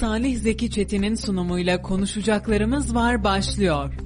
Salih Zeki Çetin'in sunumuyla konuşacaklarımız var başlıyor.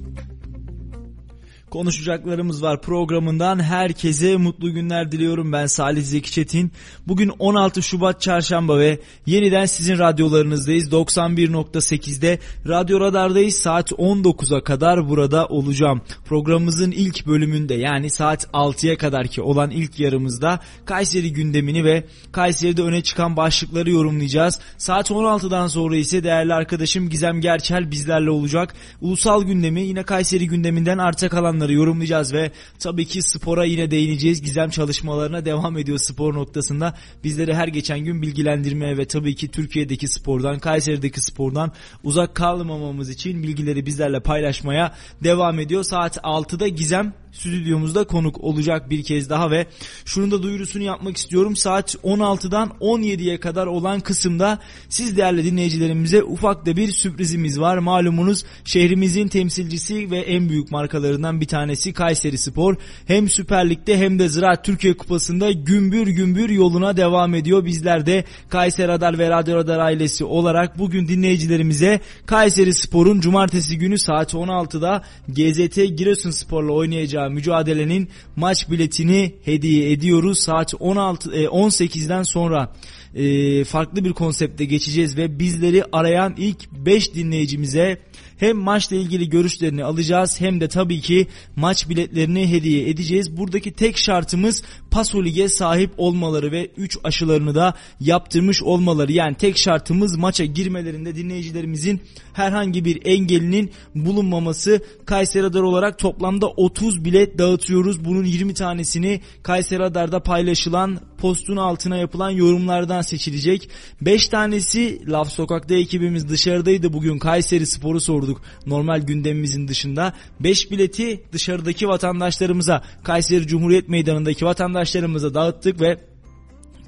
Konuşacaklarımız var programından herkese mutlu günler diliyorum ben Salih Zeki Çetin. Bugün 16 Şubat Çarşamba ve yeniden sizin radyolarınızdayız. 91.8'de Radyo Radar'dayız. Saat 19'a kadar burada olacağım. Programımızın ilk bölümünde yani saat 6'ya kadar ki olan ilk yarımızda Kayseri gündemini ve Kayseri'de öne çıkan başlıkları yorumlayacağız. Saat 16'dan sonra ise değerli arkadaşım Gizem Gerçel bizlerle olacak. Ulusal gündemi yine Kayseri gündeminden arta kalanları konuları yorumlayacağız ve tabii ki spora yine değineceğiz. Gizem çalışmalarına devam ediyor spor noktasında. Bizleri her geçen gün bilgilendirmeye ve tabii ki Türkiye'deki spordan, Kayseri'deki spordan uzak kalmamamız için bilgileri bizlerle paylaşmaya devam ediyor. Saat 6'da Gizem stüdyomuzda konuk olacak bir kez daha ve şunun da duyurusunu yapmak istiyorum. Saat 16'dan 17'ye kadar olan kısımda siz değerli dinleyicilerimize ufak da bir sürprizimiz var. Malumunuz şehrimizin temsilcisi ve en büyük markalarından bir tanesi Kayseri Spor. Hem Süper Lig'de hem de Ziraat Türkiye Kupası'nda gümbür gümbür yoluna devam ediyor. Bizler de Kayseri Radar ve Radyo Radar ailesi olarak bugün dinleyicilerimize Kayseri Spor'un cumartesi günü saat 16'da GZT Giresunspor'la oynayacağı mücadelenin maç biletini hediye ediyoruz. Saat 16 18'den e, sonra e, farklı bir konsepte geçeceğiz ve bizleri arayan ilk 5 dinleyicimize hem maçla ilgili görüşlerini alacağız hem de tabii ki maç biletlerini hediye edeceğiz. Buradaki tek şartımız Paso Lig'e sahip olmaları ve 3 aşılarını da yaptırmış olmaları. Yani tek şartımız maça girmelerinde dinleyicilerimizin herhangi bir engelinin bulunmaması. Kayseri Radar olarak toplamda 30 bilet dağıtıyoruz. Bunun 20 tanesini Kayseri Radar'da paylaşılan postun altına yapılan yorumlardan seçilecek. 5 tanesi Laf Sokak'ta ekibimiz dışarıdaydı bugün Kayseri Spor'u sorduk normal gündemimizin dışında. 5 bileti dışarıdaki vatandaşlarımıza Kayseri Cumhuriyet Meydanı'ndaki vatandaşlarımıza dağıttık ve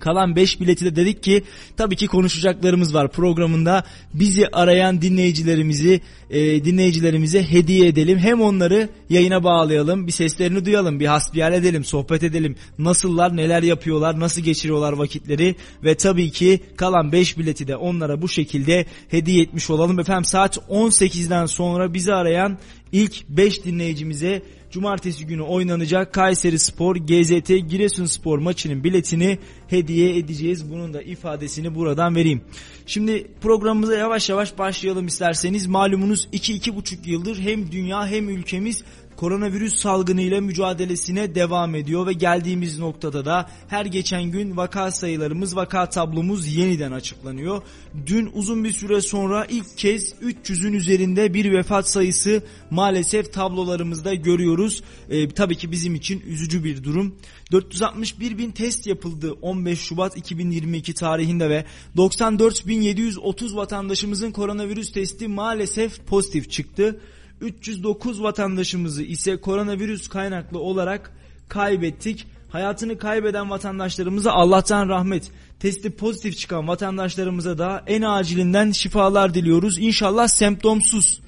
Kalan 5 bileti de dedik ki tabii ki konuşacaklarımız var programında. Bizi arayan dinleyicilerimizi e, dinleyicilerimize hediye edelim. Hem onları yayına bağlayalım, bir seslerini duyalım, bir hasbihal edelim, sohbet edelim. Nasıllar, neler yapıyorlar, nasıl geçiriyorlar vakitleri ve tabii ki kalan 5 bileti de onlara bu şekilde hediye etmiş olalım. Efendim saat 18'den sonra bizi arayan ilk 5 dinleyicimize cumartesi günü oynanacak Kayseri Spor GZT Giresun Spor maçının biletini hediye edeceğiz. Bunun da ifadesini buradan vereyim. Şimdi programımıza yavaş yavaş başlayalım isterseniz. Malumunuz 2-2,5 yıldır hem dünya hem ülkemiz koronavirüs salgını ile mücadelesine devam ediyor ve geldiğimiz noktada da her geçen gün vaka sayılarımız, vaka tablomuz yeniden açıklanıyor. Dün uzun bir süre sonra ilk kez 300'ün üzerinde bir vefat sayısı maalesef tablolarımızda görüyoruz. Ee, tabii ki bizim için üzücü bir durum. 461 bin test yapıldı 15 Şubat 2022 tarihinde ve 94.730 vatandaşımızın koronavirüs testi maalesef pozitif çıktı. 309 vatandaşımızı ise koronavirüs kaynaklı olarak kaybettik. Hayatını kaybeden vatandaşlarımıza Allah'tan rahmet, testi pozitif çıkan vatandaşlarımıza da en acilinden şifalar diliyoruz. İnşallah semptomsuz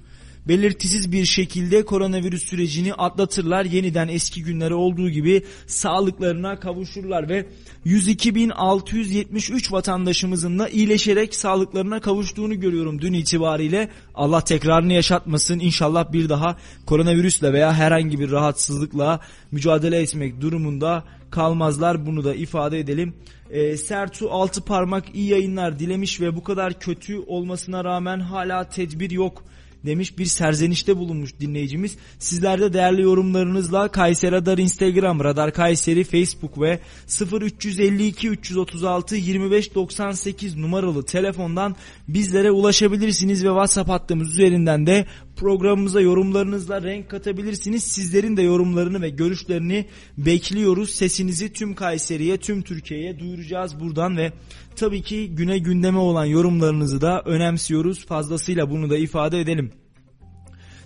belirtisiz bir şekilde koronavirüs sürecini atlatırlar. Yeniden eski günlere olduğu gibi sağlıklarına kavuşurlar ve 102.673 vatandaşımızın da iyileşerek sağlıklarına kavuştuğunu görüyorum dün itibariyle. Allah tekrarını yaşatmasın. İnşallah bir daha koronavirüsle veya herhangi bir rahatsızlıkla mücadele etmek durumunda kalmazlar. Bunu da ifade edelim. E, Sertu altı parmak iyi yayınlar dilemiş ve bu kadar kötü olmasına rağmen hala tedbir yok demiş bir serzenişte bulunmuş dinleyicimiz. Sizler de değerli yorumlarınızla Kayseri Radar Instagram, Radar Kayseri Facebook ve 0352 336 2598 numaralı telefondan bizlere ulaşabilirsiniz ve WhatsApp hattımız üzerinden de programımıza yorumlarınızla renk katabilirsiniz. Sizlerin de yorumlarını ve görüşlerini bekliyoruz. Sesinizi tüm Kayseri'ye, tüm Türkiye'ye duyuracağız buradan ve tabii ki güne gündeme olan yorumlarınızı da önemsiyoruz. Fazlasıyla bunu da ifade edelim.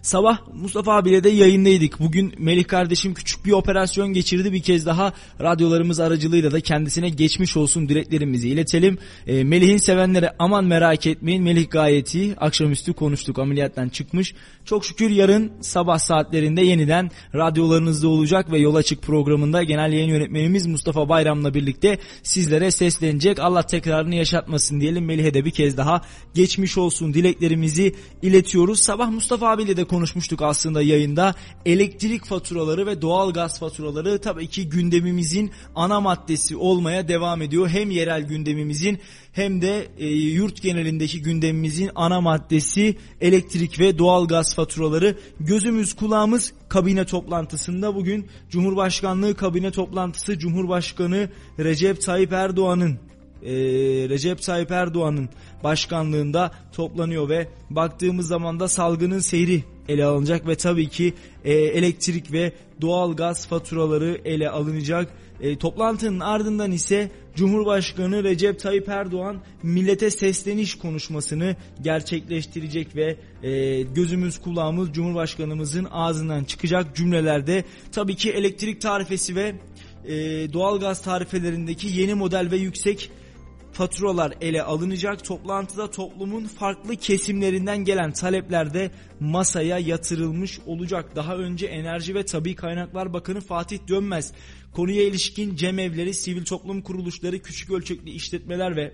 Sabah Mustafa abiyle de yayındaydık. Bugün Melih kardeşim küçük bir operasyon geçirdi. Bir kez daha radyolarımız aracılığıyla da kendisine geçmiş olsun dileklerimizi iletelim. E, Melih'in sevenlere aman merak etmeyin. Melih gayet iyi. Akşamüstü konuştuk. Ameliyattan çıkmış. Çok şükür yarın sabah saatlerinde yeniden radyolarınızda olacak ve Yol Açık programında genel yayın yönetmenimiz Mustafa Bayram'la birlikte sizlere seslenecek. Allah tekrarını yaşatmasın diyelim. Melih'e de bir kez daha geçmiş olsun dileklerimizi iletiyoruz. Sabah Mustafa abiyle de konuşmuştuk aslında yayında. Elektrik faturaları ve doğal gaz faturaları tabii ki gündemimizin ana maddesi olmaya devam ediyor. Hem yerel gündemimizin hem de e, yurt genelindeki gündemimizin ana maddesi elektrik ve doğal gaz faturaları. Gözümüz kulağımız kabine toplantısında bugün Cumhurbaşkanlığı kabine toplantısı Cumhurbaşkanı Recep Tayyip Erdoğan'ın e, Recep Tayyip Erdoğan'ın başkanlığında toplanıyor ve baktığımız zaman da salgının seyri ele alınacak ve tabii ki e, elektrik ve doğal gaz faturaları ele alınacak. E, toplantının ardından ise Cumhurbaşkanı Recep Tayyip Erdoğan millete sesleniş konuşmasını gerçekleştirecek ve e, gözümüz kulağımız Cumhurbaşkanımızın ağzından çıkacak cümlelerde tabii ki elektrik tarifesi ve e, doğal gaz tarifelerindeki yeni model ve yüksek faturalar ele alınacak. Toplantıda toplumun farklı kesimlerinden gelen talepler de masaya yatırılmış olacak. Daha önce Enerji ve Tabi Kaynaklar Bakanı Fatih Dönmez konuya ilişkin cemevleri, sivil toplum kuruluşları, küçük ölçekli işletmeler ve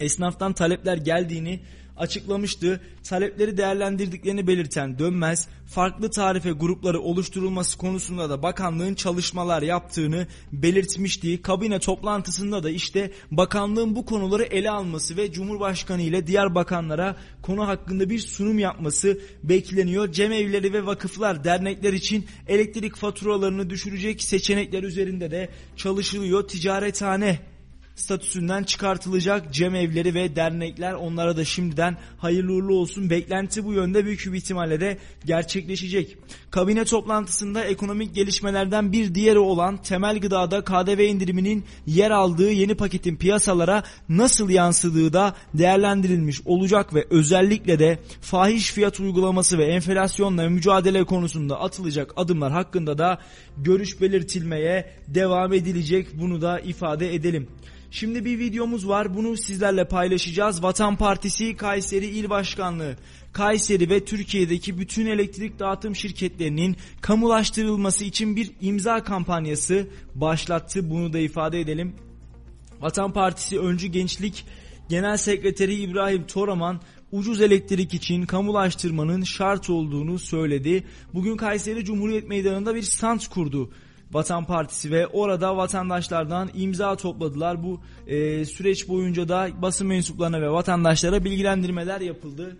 esnaftan talepler geldiğini açıklamıştı. Talepleri değerlendirdiklerini belirten Dönmez, farklı tarife grupları oluşturulması konusunda da bakanlığın çalışmalar yaptığını belirtmişti. Kabine toplantısında da işte bakanlığın bu konuları ele alması ve Cumhurbaşkanı ile diğer bakanlara konu hakkında bir sunum yapması bekleniyor. Cemevleri ve vakıflar, dernekler için elektrik faturalarını düşürecek seçenekler üzerinde de çalışılıyor. Ticarethane statüsünden çıkartılacak cemevleri ve dernekler onlara da şimdiden hayırlı uğurlu olsun. Beklenti bu yönde büyük bir ihtimalle de gerçekleşecek. Kabine toplantısında ekonomik gelişmelerden bir diğeri olan temel gıdada KDV indiriminin yer aldığı yeni paketin piyasalara nasıl yansıdığı da değerlendirilmiş olacak ve özellikle de fahiş fiyat uygulaması ve enflasyonla mücadele konusunda atılacak adımlar hakkında da görüş belirtilmeye devam edilecek. Bunu da ifade edelim. Şimdi bir videomuz var bunu sizlerle paylaşacağız. Vatan Partisi Kayseri İl Başkanlığı Kayseri ve Türkiye'deki bütün elektrik dağıtım şirketlerinin kamulaştırılması için bir imza kampanyası başlattı. Bunu da ifade edelim. Vatan Partisi Öncü Gençlik Genel Sekreteri İbrahim Toraman ucuz elektrik için kamulaştırmanın şart olduğunu söyledi. Bugün Kayseri Cumhuriyet Meydanı'nda bir stand kurdu. Vatan Partisi ve orada vatandaşlardan imza topladılar. Bu e, süreç boyunca da basın mensuplarına ve vatandaşlara bilgilendirmeler yapıldı.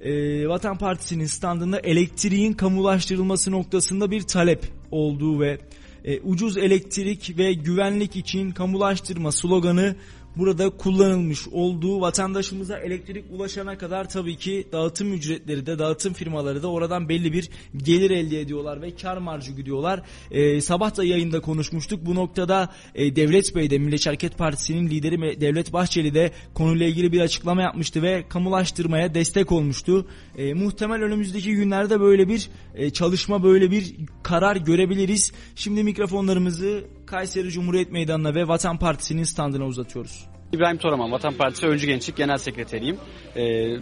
E, Vatan Partisi'nin standında elektriğin kamulaştırılması noktasında bir talep olduğu ve e, ucuz elektrik ve güvenlik için kamulaştırma sloganı burada kullanılmış olduğu vatandaşımıza elektrik ulaşana kadar tabii ki dağıtım ücretleri de dağıtım firmaları da oradan belli bir gelir elde ediyorlar ve kar marjı gidiyorlar. Ee, sabah da yayında konuşmuştuk. Bu noktada e, Devlet Bey de Milliyetçi Hareket Partisi'nin lideri Devlet Bahçeli de konuyla ilgili bir açıklama yapmıştı ve kamulaştırmaya destek olmuştu. E, muhtemel önümüzdeki günlerde böyle bir e, çalışma böyle bir karar görebiliriz. Şimdi mikrofonlarımızı Kayseri Cumhuriyet Meydanı'na ve Vatan Partisi'nin standına uzatıyoruz. İbrahim Toraman, Vatan Partisi Öncü Gençlik Genel Sekreteriyim. Ee,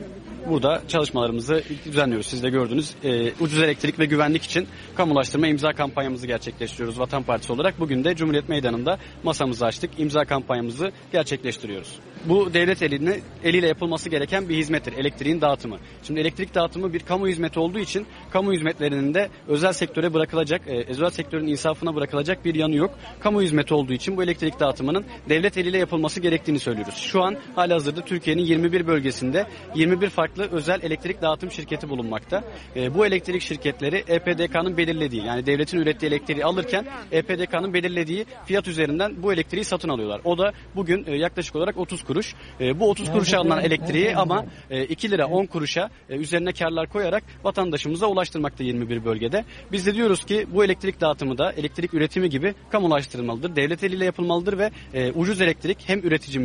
burada çalışmalarımızı düzenliyoruz. Siz de gördünüz. Ee, ucuz elektrik ve güvenlik için kamulaştırma imza kampanyamızı gerçekleştiriyoruz Vatan Partisi olarak. Bugün de Cumhuriyet Meydanı'nda masamızı açtık. İmza kampanyamızı gerçekleştiriyoruz. Bu devlet eline, eliyle yapılması gereken bir hizmettir. Elektriğin dağıtımı. Şimdi elektrik dağıtımı bir kamu hizmeti olduğu için kamu hizmetlerinin de özel sektöre bırakılacak, e, özel sektörün insafına bırakılacak bir yanı yok. Kamu hizmeti olduğu için bu elektrik dağıtımının devlet eliyle yapılması gerektiğini söylüyoruz. Şu an halihazırda Türkiye'nin 21 bölgesinde 21 farklı özel elektrik dağıtım şirketi bulunmakta. E, bu elektrik şirketleri EPDK'nın belirlediği yani devletin ürettiği elektriği alırken EPDK'nın belirlediği fiyat üzerinden bu elektriği satın alıyorlar. O da bugün e, yaklaşık olarak 30 kuruş. E, bu 30 kuruşa alınan elektriği ama e, 2 lira 10 kuruşa e, üzerine karlar koyarak vatandaşımıza ulaştırmakta 21 bölgede. Biz de diyoruz ki bu elektrik dağıtımı da elektrik üretimi gibi kamulaştırılmalıdır. Devlet eliyle yapılmalıdır ve e, ucuz elektrik hem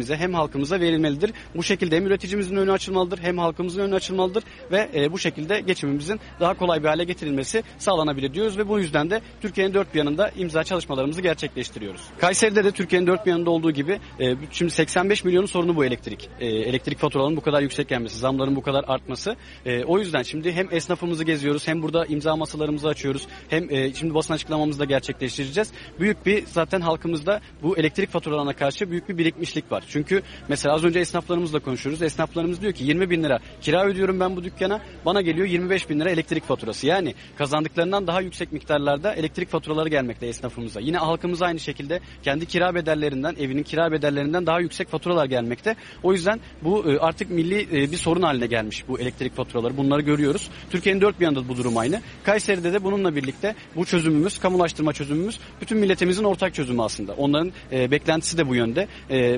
üreticimize hem halkımıza verilmelidir. Bu şekilde hem üreticimizin önü açılmalıdır hem halkımızın önü açılmalıdır ve e, bu şekilde geçimimizin daha kolay bir hale getirilmesi sağlanabilir diyoruz ve bu yüzden de Türkiye'nin dört bir yanında imza çalışmalarımızı gerçekleştiriyoruz. Kayseri'de de Türkiye'nin dört bir yanında olduğu gibi e, şimdi 85 milyonun sorunu bu elektrik. E, elektrik faturalarının bu kadar yüksek gelmesi, zamların bu kadar artması. E, o yüzden şimdi hem esnafımızı geziyoruz hem burada imza masalarımızı açıyoruz. Hem e, şimdi basın açıklamamızı da gerçekleştireceğiz. Büyük bir zaten halkımızda bu elektrik faturalarına karşı büyük bir birikmişlik var. Çünkü mesela az önce esnaflarımızla konuşuyoruz. Esnaflarımız diyor ki 20 bin lira kira ödüyorum ben bu dükkana. Bana geliyor 25 bin lira elektrik faturası. Yani kazandıklarından daha yüksek miktarlarda elektrik faturaları gelmekte esnafımıza. Yine halkımıza aynı şekilde kendi kira bedellerinden, evinin kira bedellerinden daha yüksek faturalar gelmekte. O yüzden bu e, artık milli e, bir sorun haline gelmiş bu elektrik faturaları. Bunları görüyoruz. Türkiye'nin dört bir yanında bu durum aynı. Kayseri'de de bununla birlikte bu çözümümüz, kamulaştırma çözümümüz bütün milletimizin ortak çözümü aslında. Onların e, beklentisi de bu yönde.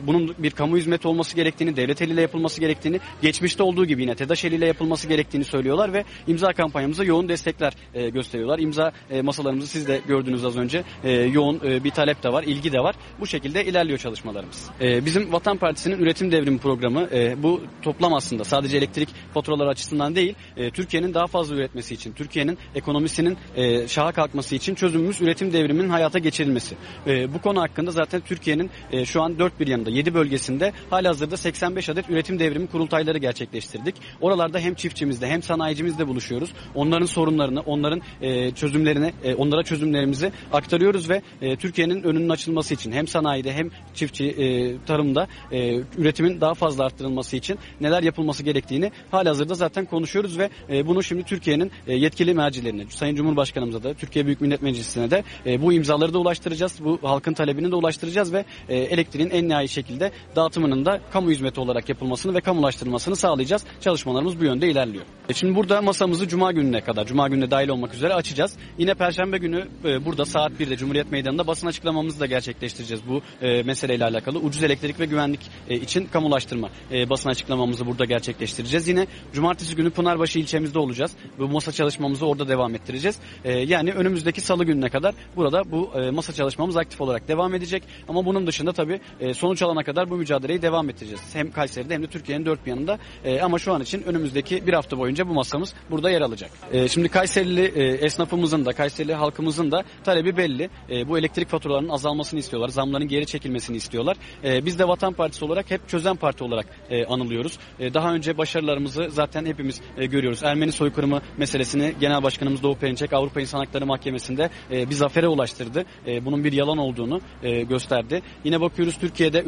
Bunun bir kamu hizmeti olması gerektiğini, devlet eliyle yapılması gerektiğini, geçmişte olduğu gibi yine TEDAŞ eliyle yapılması gerektiğini söylüyorlar ve imza kampanyamıza yoğun destekler e, gösteriyorlar. İmza e, masalarımızı siz de gördünüz az önce. E, yoğun e, bir talep de var, ilgi de var. Bu şekilde ilerliyor çalışmalarımız. E, bizim Vatan Partisi'nin üretim devrimi programı e, bu toplam aslında sadece elektrik faturaları açısından değil, e, Türkiye'nin daha fazla üretmesi için, Türkiye'nin ekonomisinin e, şaha kalkması için çözümümüz üretim devriminin hayata geçirilmesi. E, bu konu hakkında zaten Türkiye'nin e, şu an dört bir yanında, yedi bölgesinde halihazırda 85 adet üretim devrimi kurultayları gerçekleştirdik. Oralarda hem çiftçimizde hem sanayicimizde buluşuyoruz. Onların sorunlarını, onların e, çözümlerini, e, onlara çözümlerimizi aktarıyoruz ve e, Türkiye'nin önünün açılması için hem sanayide hem çiftçi e, tarımda e, üretimin daha fazla arttırılması için neler yapılması gerektiğini halihazırda zaten konuşuyoruz ve e, bunu şimdi Türkiye'nin e, yetkili mercilerine, Sayın Cumhurbaşkanımıza da, Türkiye Büyük Millet Meclisi'ne de e, bu imzaları da ulaştıracağız. Bu halkın talebini de ulaştıracağız ve e, elektriğin en nihai şekilde dağıtımının da kamu hizmeti olarak yapılmasını ve kamulaştırılmasını sağlayacağız. Çalışmalarımız bu yönde ilerliyor. E, şimdi burada masamızı Cuma gününe kadar, Cuma gününe dahil olmak üzere açacağız. Yine Perşembe günü e, burada saat 1'de Cumhuriyet Meydanı'nda basın açıklamamızı da gerçekleştireceğiz bu e, meseleyle alakalı. Ucuz elektrik ve güvenlik için kamulaştırma basın açıklamamızı burada gerçekleştireceğiz. Yine Cumartesi günü Pınarbaşı ilçemizde olacağız. Bu masa çalışmamızı orada devam ettireceğiz. Yani önümüzdeki salı gününe kadar burada bu masa çalışmamız aktif olarak devam edecek. Ama bunun dışında tabii sonuç alana kadar bu mücadeleyi devam ettireceğiz. Hem Kayseri'de hem de Türkiye'nin dört bir yanında. E, ama şu an için önümüzdeki bir hafta boyunca bu masamız burada yer alacak. E, şimdi Kayserili e, esnafımızın da Kayserili halkımızın da talebi belli. E, bu elektrik faturalarının azalmasını istiyorlar. Zamların geri çekilmesini istiyorlar. E, biz de Vatan Partisi olarak hep çözen parti olarak e, anılıyoruz. E, daha önce başarılarımızı zaten hepimiz e, görüyoruz. Ermeni soykırımı meselesini Genel Başkanımız Doğu Perinçek Avrupa İnsan Hakları Mahkemesi'nde e, bir zafere ulaştırdı. E, bunun bir yalan olduğunu e, gösterdi. Yine bakıyoruz Türkiye'de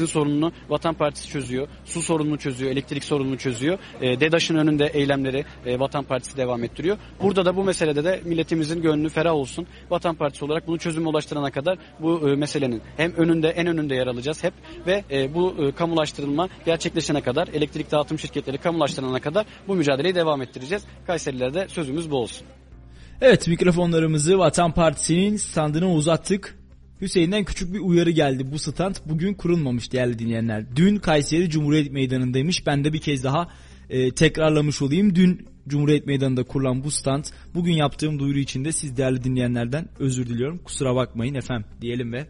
üreticilerimizin sorununu Vatan Partisi çözüyor. Su sorununu çözüyor, elektrik sorununu çözüyor. E, DEDAŞ'ın önünde eylemleri e, Vatan Partisi devam ettiriyor. Burada da bu meselede de milletimizin gönlü ferah olsun. Vatan Partisi olarak bunu çözüme ulaştırana kadar bu e, meselenin hem önünde en önünde yer alacağız hep ve e, bu e, kamulaştırılma gerçekleşene kadar elektrik dağıtım şirketleri kamulaştırılana kadar bu mücadeleyi devam ettireceğiz. Kayserililere de sözümüz bu olsun. Evet mikrofonlarımızı Vatan Partisi'nin standına uzattık. Hüseyin'den küçük bir uyarı geldi. Bu stand bugün kurulmamış değerli dinleyenler. Dün Kayseri Cumhuriyet Meydanı'ndaymış. Ben de bir kez daha e, tekrarlamış olayım. Dün Cumhuriyet Meydanı'nda kurulan bu stand bugün yaptığım duyuru için de siz değerli dinleyenlerden özür diliyorum. Kusura bakmayın efendim diyelim ve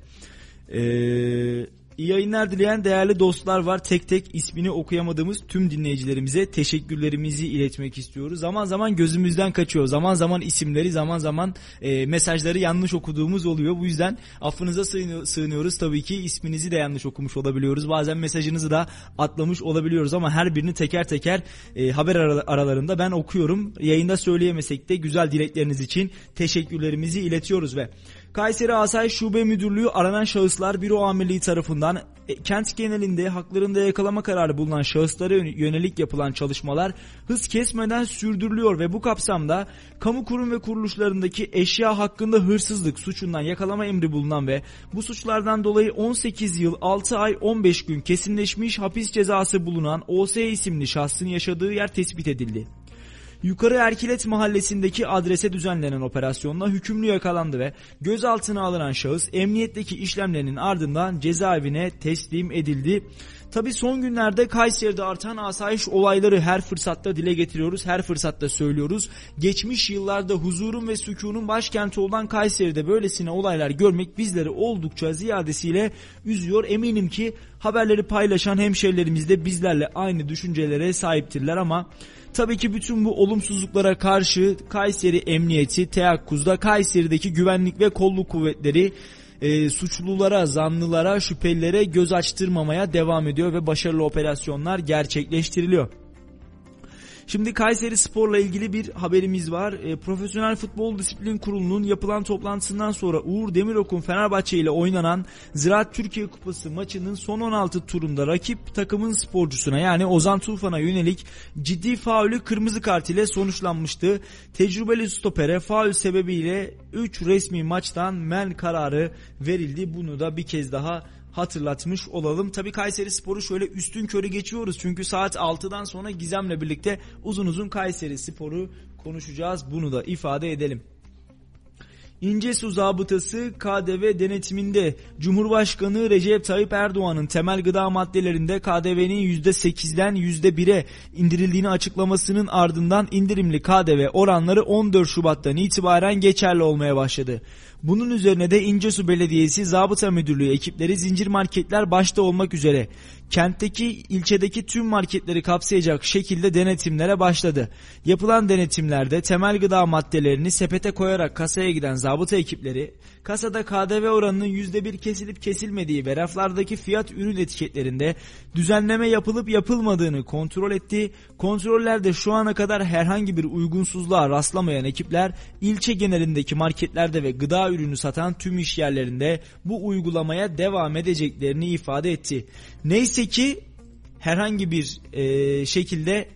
eee İyi yayınlar dileyen değerli dostlar var. Tek tek ismini okuyamadığımız tüm dinleyicilerimize teşekkürlerimizi iletmek istiyoruz. Zaman zaman gözümüzden kaçıyor. Zaman zaman isimleri, zaman zaman e, mesajları yanlış okuduğumuz oluyor. Bu yüzden affınıza sığınıyoruz. Tabii ki isminizi de yanlış okumuş olabiliyoruz. Bazen mesajınızı da atlamış olabiliyoruz ama her birini teker teker e, haber aralarında ben okuyorum. Yayında söyleyemesek de güzel dilekleriniz için teşekkürlerimizi iletiyoruz ve Kayseri Asayiş Şube Müdürlüğü aranan şahıslar büro amirliği tarafından e, kent genelinde haklarında yakalama kararı bulunan şahıslara yönelik yapılan çalışmalar hız kesmeden sürdürülüyor ve bu kapsamda kamu kurum ve kuruluşlarındaki eşya hakkında hırsızlık suçundan yakalama emri bulunan ve bu suçlardan dolayı 18 yıl 6 ay 15 gün kesinleşmiş hapis cezası bulunan OS isimli şahsın yaşadığı yer tespit edildi. Yukarı Erkilet mahallesindeki adrese düzenlenen operasyonla hükümlü yakalandı ve gözaltına alınan şahıs emniyetteki işlemlerinin ardından cezaevine teslim edildi Tabi son günlerde Kayseri'de artan asayiş olayları her fırsatta dile getiriyoruz, her fırsatta söylüyoruz. Geçmiş yıllarda huzurun ve sükunun başkenti olan Kayseri'de böylesine olaylar görmek bizleri oldukça ziyadesiyle üzüyor. Eminim ki haberleri paylaşan hemşerilerimiz de bizlerle aynı düşüncelere sahiptirler ama Tabii ki bütün bu olumsuzluklara karşı Kayseri Emniyeti teyakkuzda Kayseri'deki güvenlik ve kolluk kuvvetleri e, suçlulara, zanlılara, şüphelilere göz açtırmamaya devam ediyor ve başarılı operasyonlar gerçekleştiriliyor. Şimdi Kayseri Spor'la ilgili bir haberimiz var. E, Profesyonel Futbol Disiplin Kurulu'nun yapılan toplantısından sonra Uğur Demirok'un Fenerbahçe ile oynanan Ziraat Türkiye Kupası maçının son 16 turunda rakip takımın sporcusuna yani Ozan Tufan'a yönelik ciddi faulü kırmızı kart ile sonuçlanmıştı. Tecrübeli stopere faul sebebiyle 3 resmi maçtan men kararı verildi. Bunu da bir kez daha hatırlatmış olalım. Tabii Kayseri Spor'u şöyle üstün körü geçiyoruz. Çünkü saat 6'dan sonra Gizem'le birlikte uzun uzun Kayseri Spor'u konuşacağız. Bunu da ifade edelim. İncesu zabıtası KDV denetiminde Cumhurbaşkanı Recep Tayyip Erdoğan'ın temel gıda maddelerinde KDV'nin %8'den %1'e indirildiğini açıklamasının ardından indirimli KDV oranları 14 Şubat'tan itibaren geçerli olmaya başladı. Bunun üzerine de İncesu Belediyesi Zabıta Müdürlüğü ekipleri zincir marketler başta olmak üzere kentteki ilçedeki tüm marketleri kapsayacak şekilde denetimlere başladı. Yapılan denetimlerde temel gıda maddelerini sepete koyarak kasaya giden zabıta ekipleri kasada KDV oranının %1 kesilip kesilmediği ve raflardaki fiyat ürün etiketlerinde düzenleme yapılıp yapılmadığını kontrol etti. Kontrollerde şu ana kadar herhangi bir uygunsuzluğa rastlamayan ekipler ilçe genelindeki marketlerde ve gıda ürünü satan tüm iş yerlerinde bu uygulamaya devam edeceklerini ifade etti. Neyse ki herhangi bir e, şekilde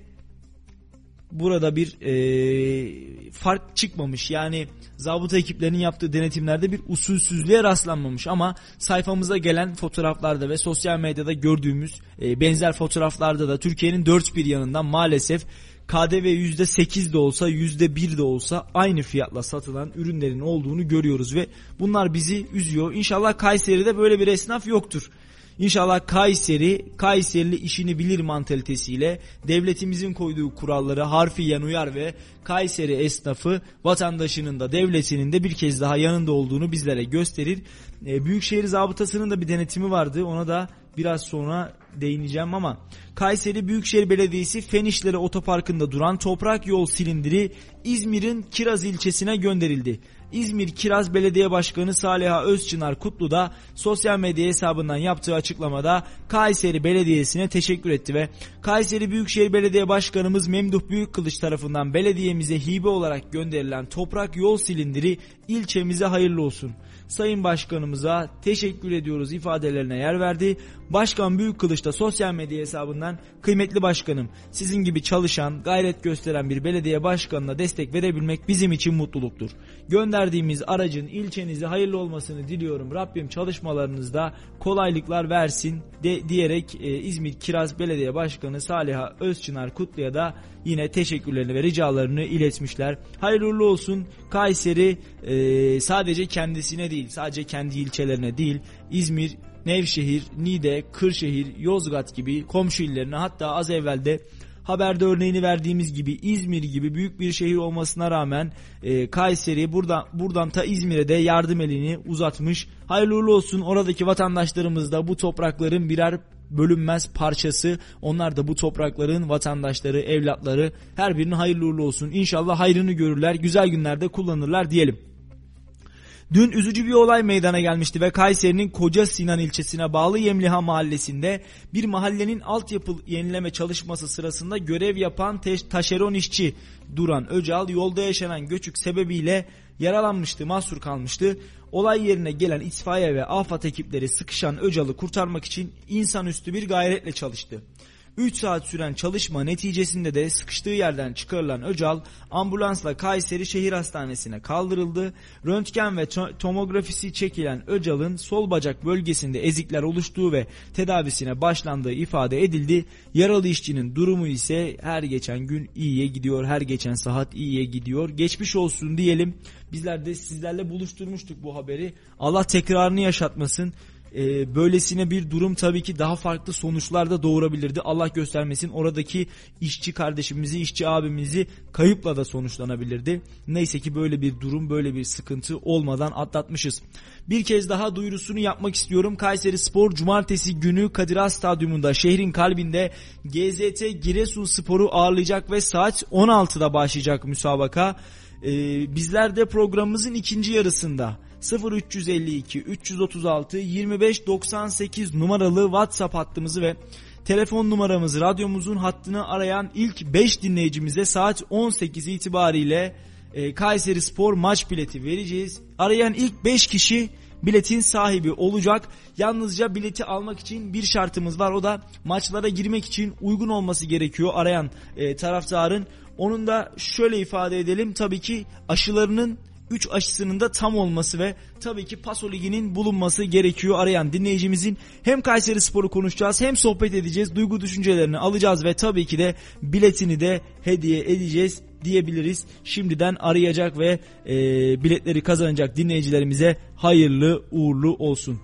burada bir e, fark çıkmamış. Yani zabıta ekiplerinin yaptığı denetimlerde bir usulsüzlüğe rastlanmamış ama sayfamıza gelen fotoğraflarda ve sosyal medyada gördüğümüz e, benzer fotoğraflarda da Türkiye'nin dört bir yanından maalesef KDV %8 de olsa %1 de olsa aynı fiyatla satılan ürünlerin olduğunu görüyoruz ve bunlar bizi üzüyor. İnşallah Kayseri'de böyle bir esnaf yoktur. İnşallah Kayseri, Kayserili işini bilir mantalitesiyle devletimizin koyduğu kuralları harfiyen uyar ve Kayseri esnafı vatandaşının da devletinin de bir kez daha yanında olduğunu bizlere gösterir. E, Büyükşehir Zabıtası'nın da bir denetimi vardı ona da biraz sonra değineceğim ama Kayseri Büyükşehir Belediyesi Fenişleri Otoparkı'nda duran toprak yol silindiri İzmir'in Kiraz ilçesine gönderildi. İzmir Kiraz Belediye Başkanı Saliha Özçınar Kutlu da sosyal medya hesabından yaptığı açıklamada Kayseri Belediyesi'ne teşekkür etti ve Kayseri Büyükşehir Belediye Başkanımız Memduh Büyükkılıç tarafından belediyemize hibe olarak gönderilen toprak yol silindiri ilçemize hayırlı olsun. Sayın Başkanımıza teşekkür ediyoruz ifadelerine yer verdi. Başkan Büyükkılıç da sosyal medya hesabından kıymetli başkanım sizin gibi çalışan gayret gösteren bir belediye başkanına destek verebilmek bizim için mutluluktur. Gönderdiğimiz aracın ilçenize hayırlı olmasını diliyorum. Rabbim çalışmalarınızda kolaylıklar versin de diyerek e, İzmir Kiraz Belediye Başkanı Saliha Özçınar Kutlu'ya da yine teşekkürlerini ve ricalarını iletmişler. Hayırlı olsun Kayseri e, sadece kendisine değil sadece kendi ilçelerine değil İzmir Nevşehir, Niğde, Kırşehir, Yozgat gibi komşu illerine hatta az evvelde haberde örneğini verdiğimiz gibi İzmir gibi büyük bir şehir olmasına rağmen e, Kayseri buradan, buradan ta İzmir'e de yardım elini uzatmış. Hayırlı olsun oradaki vatandaşlarımız da bu toprakların birer bölünmez parçası. Onlar da bu toprakların vatandaşları, evlatları her birinin hayırlı uğurlu olsun. İnşallah hayrını görürler, güzel günlerde kullanırlar diyelim. Dün üzücü bir olay meydana gelmişti ve Kayseri'nin Koca Sinan ilçesine bağlı Yemliha mahallesinde bir mahallenin altyapı yenileme çalışması sırasında görev yapan taşeron işçi Duran Öcal yolda yaşanan göçük sebebiyle yaralanmıştı, mahsur kalmıştı. Olay yerine gelen itfaiye ve afet ekipleri sıkışan Öcal'ı kurtarmak için insanüstü bir gayretle çalıştı. 3 saat süren çalışma neticesinde de sıkıştığı yerden çıkarılan Öcal ambulansla Kayseri Şehir Hastanesi'ne kaldırıldı. Röntgen ve tomografisi çekilen Öcal'ın sol bacak bölgesinde ezikler oluştuğu ve tedavisine başlandığı ifade edildi. Yaralı işçinin durumu ise her geçen gün iyiye gidiyor, her geçen saat iyiye gidiyor. Geçmiş olsun diyelim. Bizler de sizlerle buluşturmuştuk bu haberi. Allah tekrarını yaşatmasın. E, böylesine bir durum tabii ki daha farklı sonuçlar da doğurabilirdi. Allah göstermesin oradaki işçi kardeşimizi, işçi abimizi kayıpla da sonuçlanabilirdi. Neyse ki böyle bir durum, böyle bir sıkıntı olmadan atlatmışız. Bir kez daha duyurusunu yapmak istiyorum. Kayseri Spor Cumartesi günü Kadir Has Stadyumunda şehrin kalbinde GZT Giresun Spor'u ağırlayacak ve saat 16'da başlayacak müsabaka. Ee, bizler de programımızın ikinci yarısında 0352 336 25 98 numaralı WhatsApp hattımızı ve telefon numaramızı radyomuzun hattını arayan ilk 5 dinleyicimize saat 18 itibariyle e, Kayseri Spor maç bileti vereceğiz. Arayan ilk 5 kişi biletin sahibi olacak. Yalnızca bileti almak için bir şartımız var. O da maçlara girmek için uygun olması gerekiyor arayan e, taraftarın. Onun da şöyle ifade edelim. Tabii ki aşılarının 3 aşısının da tam olması ve tabii ki Paso Ligi'nin bulunması gerekiyor arayan dinleyicimizin. Hem Kayseri Spor'u konuşacağız hem sohbet edeceğiz. Duygu düşüncelerini alacağız ve tabii ki de biletini de hediye edeceğiz diyebiliriz. Şimdiden arayacak ve e, biletleri kazanacak dinleyicilerimize hayırlı uğurlu olsun.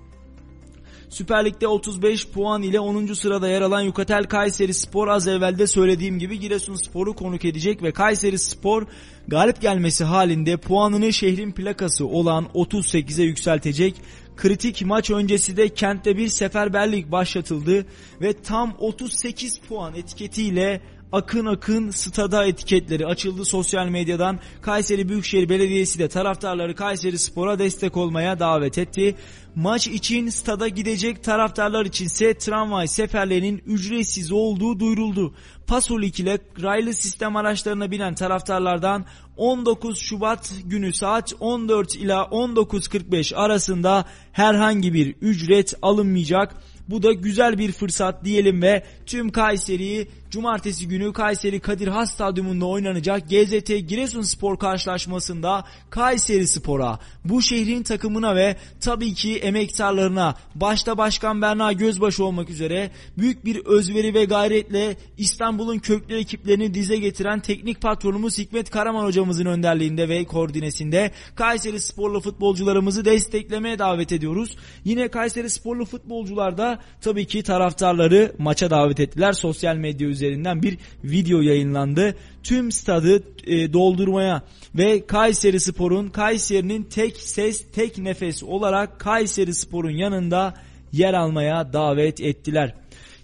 Süper Lig'de 35 puan ile 10. sırada yer alan Yukatel Kayseri Spor az evvelde söylediğim gibi Giresun Spor'u konuk edecek ve Kayseri Spor galip gelmesi halinde puanını şehrin plakası olan 38'e yükseltecek. Kritik maç öncesi de kentte bir seferberlik başlatıldı ve tam 38 puan etiketiyle akın akın stada etiketleri açıldı sosyal medyadan. Kayseri Büyükşehir Belediyesi de taraftarları Kayseri Spor'a destek olmaya davet etti. Maç için stada gidecek taraftarlar içinse tramvay seferlerinin ücretsiz olduğu duyuruldu. Pasolik ile raylı sistem araçlarına binen taraftarlardan 19 Şubat günü saat 14 ila 19.45 arasında herhangi bir ücret alınmayacak. Bu da güzel bir fırsat diyelim ve tüm Kayseri'yi Cumartesi günü Kayseri Kadir Has Stadyumunda oynanacak GZT Giresunspor karşılaşmasında Kayseri Spor'a, bu şehrin takımına ve tabii ki emektarlarına başta Başkan Berna Gözbaşı olmak üzere büyük bir özveri ve gayretle İstanbul'un köklü ekiplerini dize getiren teknik patronumuz Hikmet Karaman hocamızın önderliğinde ve koordinesinde Kayseri Sporlu futbolcularımızı desteklemeye davet ediyoruz. Yine Kayseri Sporlu futbolcular da tabii ki taraftarları maça davet ettiler. Sosyal medya üzerinden bir video yayınlandı. Tüm stadı e, doldurmaya ve Kayseri Spor'un Kayseri'nin tek ses tek nefes olarak Kayseri Spor'un yanında yer almaya davet ettiler.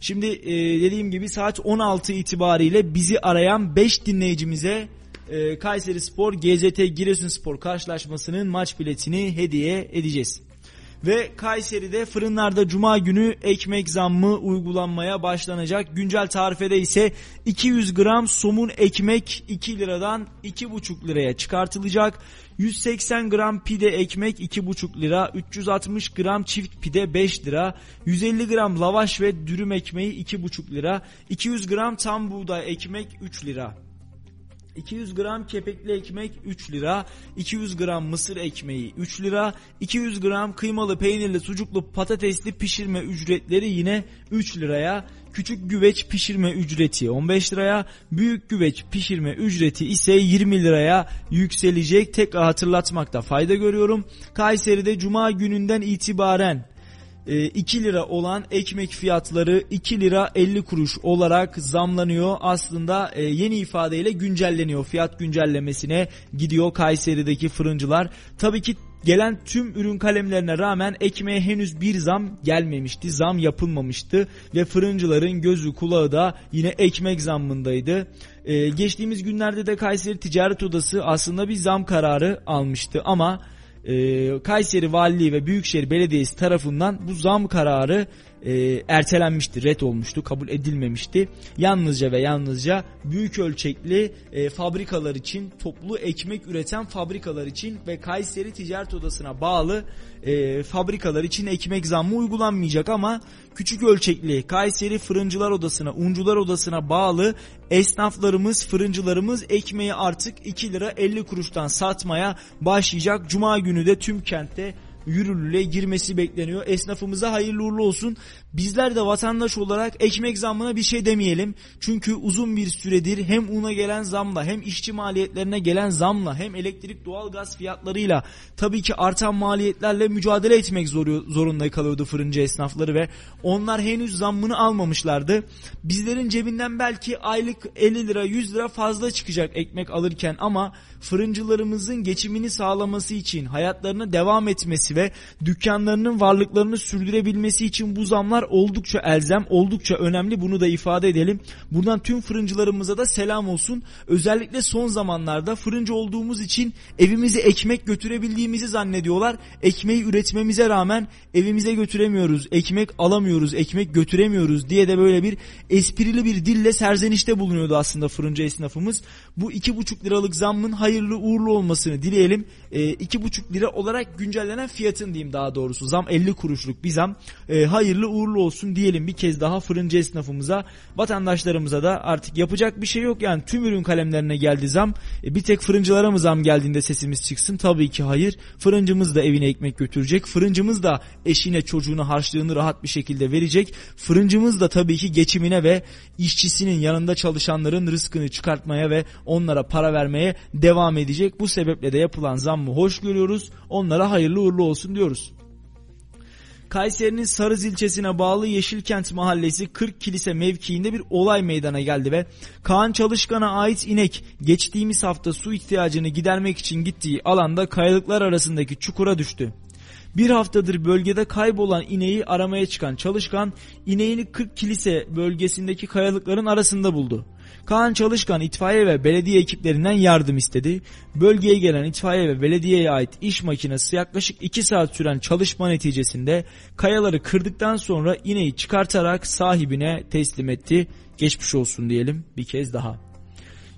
Şimdi e, dediğim gibi saat 16 itibariyle bizi arayan 5 dinleyicimize e, Kayseri Spor GZT Giresunspor karşılaşmasının maç biletini hediye edeceğiz. Ve Kayseri'de fırınlarda cuma günü ekmek zammı uygulanmaya başlanacak. Güncel tarifede ise 200 gram somun ekmek 2 liradan 2,5 liraya çıkartılacak. 180 gram pide ekmek 2,5 lira, 360 gram çift pide 5 lira, 150 gram lavaş ve dürüm ekmeği 2,5 lira, 200 gram tam buğday ekmek 3 lira. 200 gram kepekli ekmek 3 lira, 200 gram mısır ekmeği 3 lira, 200 gram kıymalı peynirli sucuklu patatesli pişirme ücretleri yine 3 liraya, küçük güveç pişirme ücreti 15 liraya, büyük güveç pişirme ücreti ise 20 liraya yükselecek. Tekrar hatırlatmakta fayda görüyorum. Kayseri'de cuma gününden itibaren 2 e, lira olan ekmek fiyatları 2 lira 50 kuruş olarak zamlanıyor. Aslında e, yeni ifadeyle güncelleniyor. Fiyat güncellemesine gidiyor Kayseri'deki fırıncılar. Tabii ki gelen tüm ürün kalemlerine rağmen ekmeğe henüz bir zam gelmemişti. Zam yapılmamıştı ve fırıncıların gözü kulağı da yine ekmek zammındaydı. Ee, geçtiğimiz günlerde de Kayseri Ticaret Odası aslında bir zam kararı almıştı ama Kayseri Valiliği ve Büyükşehir Belediyesi tarafından bu zam kararı e, ertelenmişti, ret olmuştu, kabul edilmemişti. Yalnızca ve yalnızca büyük ölçekli e, fabrikalar için, toplu ekmek üreten fabrikalar için ve Kayseri Ticaret Odası'na bağlı e, fabrikalar için ekmek zammı uygulanmayacak ama küçük ölçekli Kayseri Fırıncılar Odası'na, Uncular Odası'na bağlı esnaflarımız, fırıncılarımız ekmeği artık 2 lira 50 kuruştan satmaya başlayacak. Cuma günü de tüm kentte yürürlüğe girmesi bekleniyor. Esnafımıza hayırlı uğurlu olsun. Bizler de vatandaş olarak ekmek zammına bir şey demeyelim. Çünkü uzun bir süredir hem una gelen zamla hem işçi maliyetlerine gelen zamla hem elektrik doğalgaz fiyatlarıyla tabii ki artan maliyetlerle mücadele etmek zorunda kalıyordu fırıncı esnafları ve onlar henüz zammını almamışlardı. Bizlerin cebinden belki aylık 50 lira 100 lira fazla çıkacak ekmek alırken ama fırıncılarımızın geçimini sağlaması için hayatlarına devam etmesi ve dükkanlarının varlıklarını sürdürebilmesi için bu zamlar oldukça elzem, oldukça önemli. Bunu da ifade edelim. Buradan tüm fırıncılarımıza da selam olsun. Özellikle son zamanlarda fırıncı olduğumuz için evimize ekmek götürebildiğimizi zannediyorlar. Ekmeği üretmemize rağmen evimize götüremiyoruz, ekmek alamıyoruz, ekmek götüremiyoruz diye de böyle bir esprili bir dille serzenişte bulunuyordu aslında fırıncı esnafımız. Bu iki buçuk liralık zammın hayırlı uğurlu olmasını dileyelim. E, iki buçuk lira olarak güncellenen fiyatın diyeyim daha doğrusu. Zam 50 kuruşluk bir zam. E, hayırlı uğurlu olsun diyelim bir kez daha fırıncı esnafımıza, vatandaşlarımıza da artık yapacak bir şey yok. Yani tüm ürün kalemlerine geldi zam. E, bir tek fırıncılara mı zam geldiğinde sesimiz çıksın? Tabii ki hayır. Fırıncımız da evine ekmek götürecek. Fırıncımız da eşine çocuğuna harçlığını rahat bir şekilde verecek. Fırıncımız da tabii ki geçimine ve işçisinin yanında çalışanların rızkını çıkartmaya ve onlara para vermeye devam edecek. Bu sebeple de yapılan zammı hoş görüyoruz. Onlara hayırlı uğurlu olsun diyoruz. Kayseri'nin Sarız ilçesine bağlı Yeşilkent mahallesi 40 kilise mevkiinde bir olay meydana geldi ve Kaan Çalışkan'a ait inek geçtiğimiz hafta su ihtiyacını gidermek için gittiği alanda kayalıklar arasındaki çukura düştü. Bir haftadır bölgede kaybolan ineği aramaya çıkan çalışkan ineğini 40 kilise bölgesindeki kayalıkların arasında buldu. Kaan Çalışkan itfaiye ve belediye ekiplerinden yardım istedi. Bölgeye gelen itfaiye ve belediyeye ait iş makinesi yaklaşık 2 saat süren çalışma neticesinde kayaları kırdıktan sonra ineği çıkartarak sahibine teslim etti. Geçmiş olsun diyelim bir kez daha.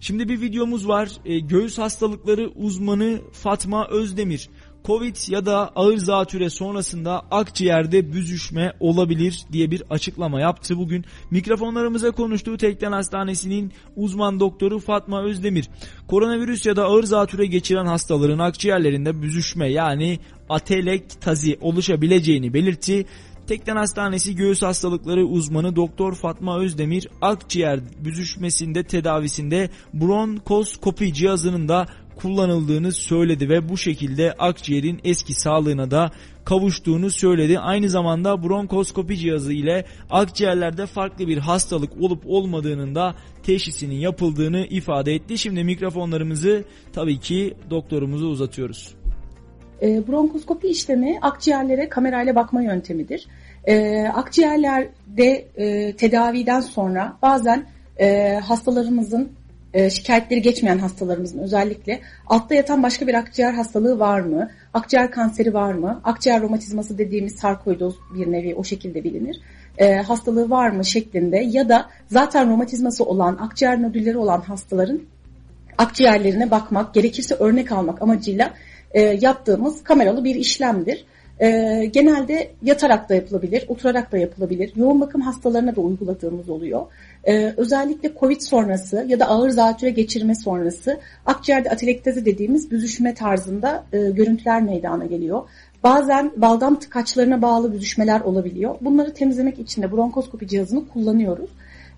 Şimdi bir videomuz var. E, göğüs hastalıkları uzmanı Fatma Özdemir Covid ya da ağır zatüre sonrasında akciğerde büzüşme olabilir diye bir açıklama yaptı. Bugün mikrofonlarımıza konuştuğu Tekden Hastanesi'nin uzman doktoru Fatma Özdemir. Koronavirüs ya da ağır zatüre geçiren hastaların akciğerlerinde büzüşme yani atelektazi oluşabileceğini belirtti. Tekden Hastanesi Göğüs Hastalıkları uzmanı Doktor Fatma Özdemir akciğer büzüşmesinde tedavisinde bronkoskopi cihazının da kullanıldığını söyledi ve bu şekilde akciğerin eski sağlığına da kavuştuğunu söyledi. Aynı zamanda bronkoskopi cihazı ile akciğerlerde farklı bir hastalık olup olmadığının da teşhisinin yapıldığını ifade etti. Şimdi mikrofonlarımızı tabii ki doktorumuza uzatıyoruz. E, bronkoskopi işlemi akciğerlere kamerayla bakma yöntemidir. E, akciğerlerde e, tedaviden sonra bazen e, hastalarımızın e, şikayetleri geçmeyen hastalarımızın özellikle altta yatan başka bir akciğer hastalığı var mı? Akciğer kanseri var mı? Akciğer romatizması dediğimiz sarkoidoz bir nevi o şekilde bilinir. E, hastalığı var mı şeklinde ya da zaten romatizması olan, akciğer nodülleri olan hastaların akciğerlerine bakmak, gerekirse örnek almak amacıyla e, yaptığımız kameralı bir işlemdir. E, genelde yatarak da yapılabilir, oturarak da yapılabilir. Yoğun bakım hastalarına da uyguladığımız oluyor. E, özellikle COVID sonrası ya da ağır zatüre geçirme sonrası akciğerde atelektazi dediğimiz büzüşme tarzında e, görüntüler meydana geliyor. Bazen balgam tıkaçlarına bağlı büzüşmeler olabiliyor. Bunları temizlemek için de bronkoskopi cihazını kullanıyoruz.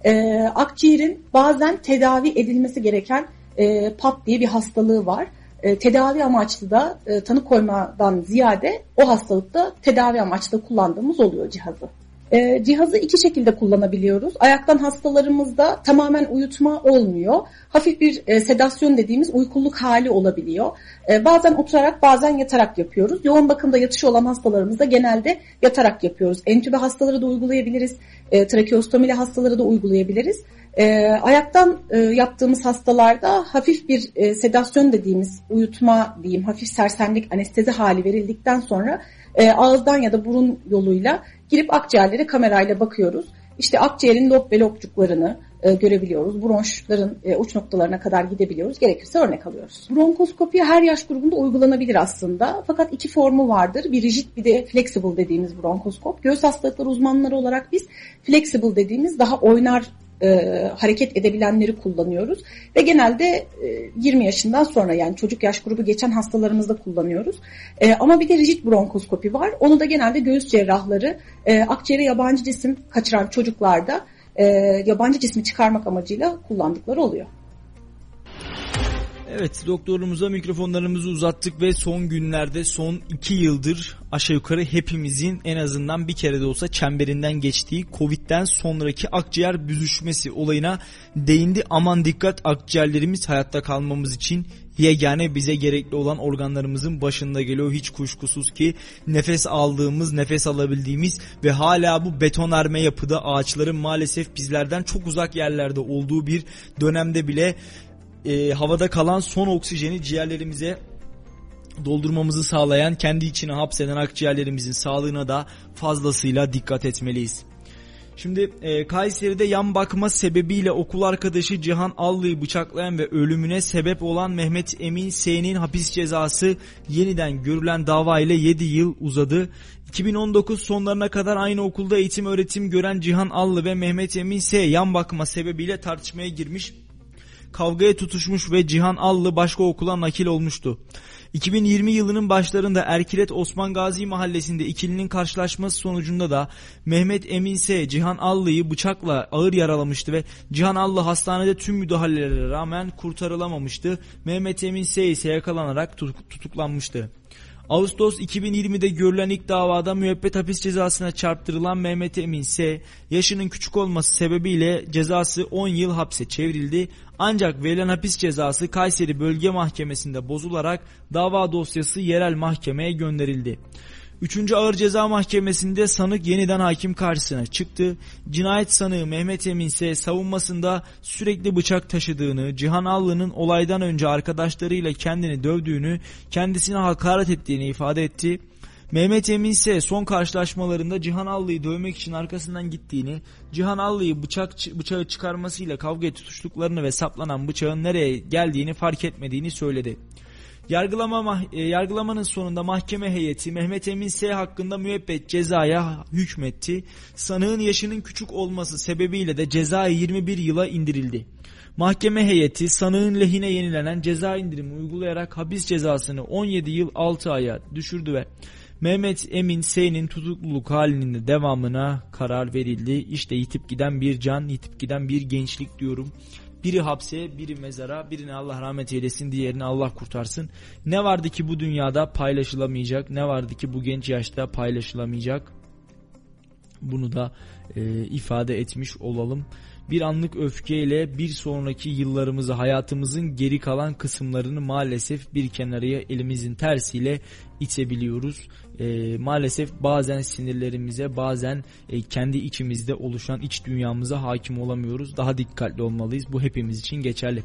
E, akciğerin bazen tedavi edilmesi gereken e, PAP diye bir hastalığı var e, tedavi amaçlı da e, tanı koymadan ziyade o hastalıkta tedavi amaçlı kullandığımız oluyor cihazı. E, cihazı iki şekilde kullanabiliyoruz. Ayaktan hastalarımızda tamamen uyutma olmuyor. Hafif bir sedasyon dediğimiz uykuluk hali olabiliyor. Bazen oturarak bazen yatarak yapıyoruz. Yoğun bakımda yatışı olan hastalarımızda genelde yatarak yapıyoruz. Entübe hastaları da uygulayabiliriz. E, trakeostomili hastaları da uygulayabiliriz. E, ayaktan e, yaptığımız hastalarda hafif bir e, sedasyon dediğimiz uyutma diyeyim hafif sersemlik anestezi hali verildikten sonra e, ağızdan ya da burun yoluyla girip akciğerlere kamerayla bakıyoruz. İşte akciğerin lob ve lobcuklarını e, görebiliyoruz. Bronşların e, uç noktalarına kadar gidebiliyoruz. Gerekirse örnek alıyoruz. Bronkoskopi her yaş grubunda uygulanabilir aslında. Fakat iki formu vardır. Bir rigid bir de flexible dediğimiz bronkoskop. Göğüs hastalıkları uzmanları olarak biz flexible dediğimiz daha oynar e, hareket edebilenleri kullanıyoruz ve genelde e, 20 yaşından sonra yani çocuk yaş grubu geçen hastalarımızda kullanıyoruz. E, ama bir de rigid bronkoskopi var. Onu da genelde göğüs cerrahları e, akciğere yabancı cisim kaçıran çocuklarda e, yabancı cismi çıkarmak amacıyla kullandıkları oluyor. Evet doktorumuza mikrofonlarımızı uzattık ve son günlerde son iki yıldır aşağı yukarı hepimizin en azından bir kere de olsa çemberinden geçtiği Covid'den sonraki akciğer büzüşmesi olayına değindi. Aman dikkat akciğerlerimiz hayatta kalmamız için yegane bize gerekli olan organlarımızın başında geliyor. Hiç kuşkusuz ki nefes aldığımız, nefes alabildiğimiz ve hala bu betonarme yapıda ağaçların maalesef bizlerden çok uzak yerlerde olduğu bir dönemde bile e, havada kalan son oksijeni ciğerlerimize doldurmamızı sağlayan kendi içine hapseden akciğerlerimizin sağlığına da fazlasıyla dikkat etmeliyiz. Şimdi e, Kayseri'de yan bakma sebebiyle okul arkadaşı Cihan Allı'yı bıçaklayan ve ölümüne sebep olan Mehmet Emin S'nin hapis cezası yeniden görülen dava ile 7 yıl uzadı. 2019 sonlarına kadar aynı okulda eğitim öğretim gören Cihan Allı ve Mehmet Emin S yan bakma sebebiyle tartışmaya girmiş kavgaya tutuşmuş ve Cihan Allı başka okula nakil olmuştu. 2020 yılının başlarında Erkilet Osman Gazi mahallesinde ikilinin karşılaşması sonucunda da Mehmet Emin S. Cihan Allı'yı bıçakla ağır yaralamıştı ve Cihan Allı hastanede tüm müdahalelere rağmen kurtarılamamıştı. Mehmet Emin S. ise yakalanarak tutuklanmıştı. Ağustos 2020'de görülen ilk davada müebbet hapis cezasına çarptırılan Mehmet Emin S. yaşının küçük olması sebebiyle cezası 10 yıl hapse çevrildi. Ancak verilen hapis cezası Kayseri Bölge Mahkemesi'nde bozularak dava dosyası yerel mahkemeye gönderildi. 3. Ağır Ceza Mahkemesi'nde sanık yeniden hakim karşısına çıktı. Cinayet sanığı Mehmet Emin ise savunmasında sürekli bıçak taşıdığını, Cihan Allı'nın olaydan önce arkadaşlarıyla kendini dövdüğünü, kendisine hakaret ettiğini ifade etti. Mehmet Emin ise son karşılaşmalarında Cihan Allı'yı dövmek için arkasından gittiğini, Cihan Allı'yı bıçak, bıçağı çıkarmasıyla kavga tutuştuklarını ve saplanan bıçağın nereye geldiğini fark etmediğini söyledi. Yargılama e, yargılamanın sonunda mahkeme heyeti Mehmet Emin S hakkında müebbet cezaya hükmetti. Sanığın yaşının küçük olması sebebiyle de ceza 21 yıla indirildi. Mahkeme heyeti sanığın lehine yenilenen ceza indirimi uygulayarak hapis cezasını 17 yıl 6 aya düşürdü ve Mehmet Emin S'nin tutukluluk halinin devamına karar verildi. İşte yitip giden bir can, yitip giden bir gençlik diyorum. Biri hapse, biri mezara, birini Allah rahmet eylesin, diğerini Allah kurtarsın. Ne vardı ki bu dünyada paylaşılamayacak, ne vardı ki bu genç yaşta paylaşılamayacak. Bunu da e, ifade etmiş olalım. Bir anlık öfkeyle bir sonraki yıllarımızı hayatımızın geri kalan kısımlarını maalesef bir kenarıya elimizin tersiyle itebiliyoruz. E, maalesef bazen sinirlerimize bazen e, kendi içimizde oluşan iç dünyamıza hakim olamıyoruz. Daha dikkatli olmalıyız. Bu hepimiz için geçerli.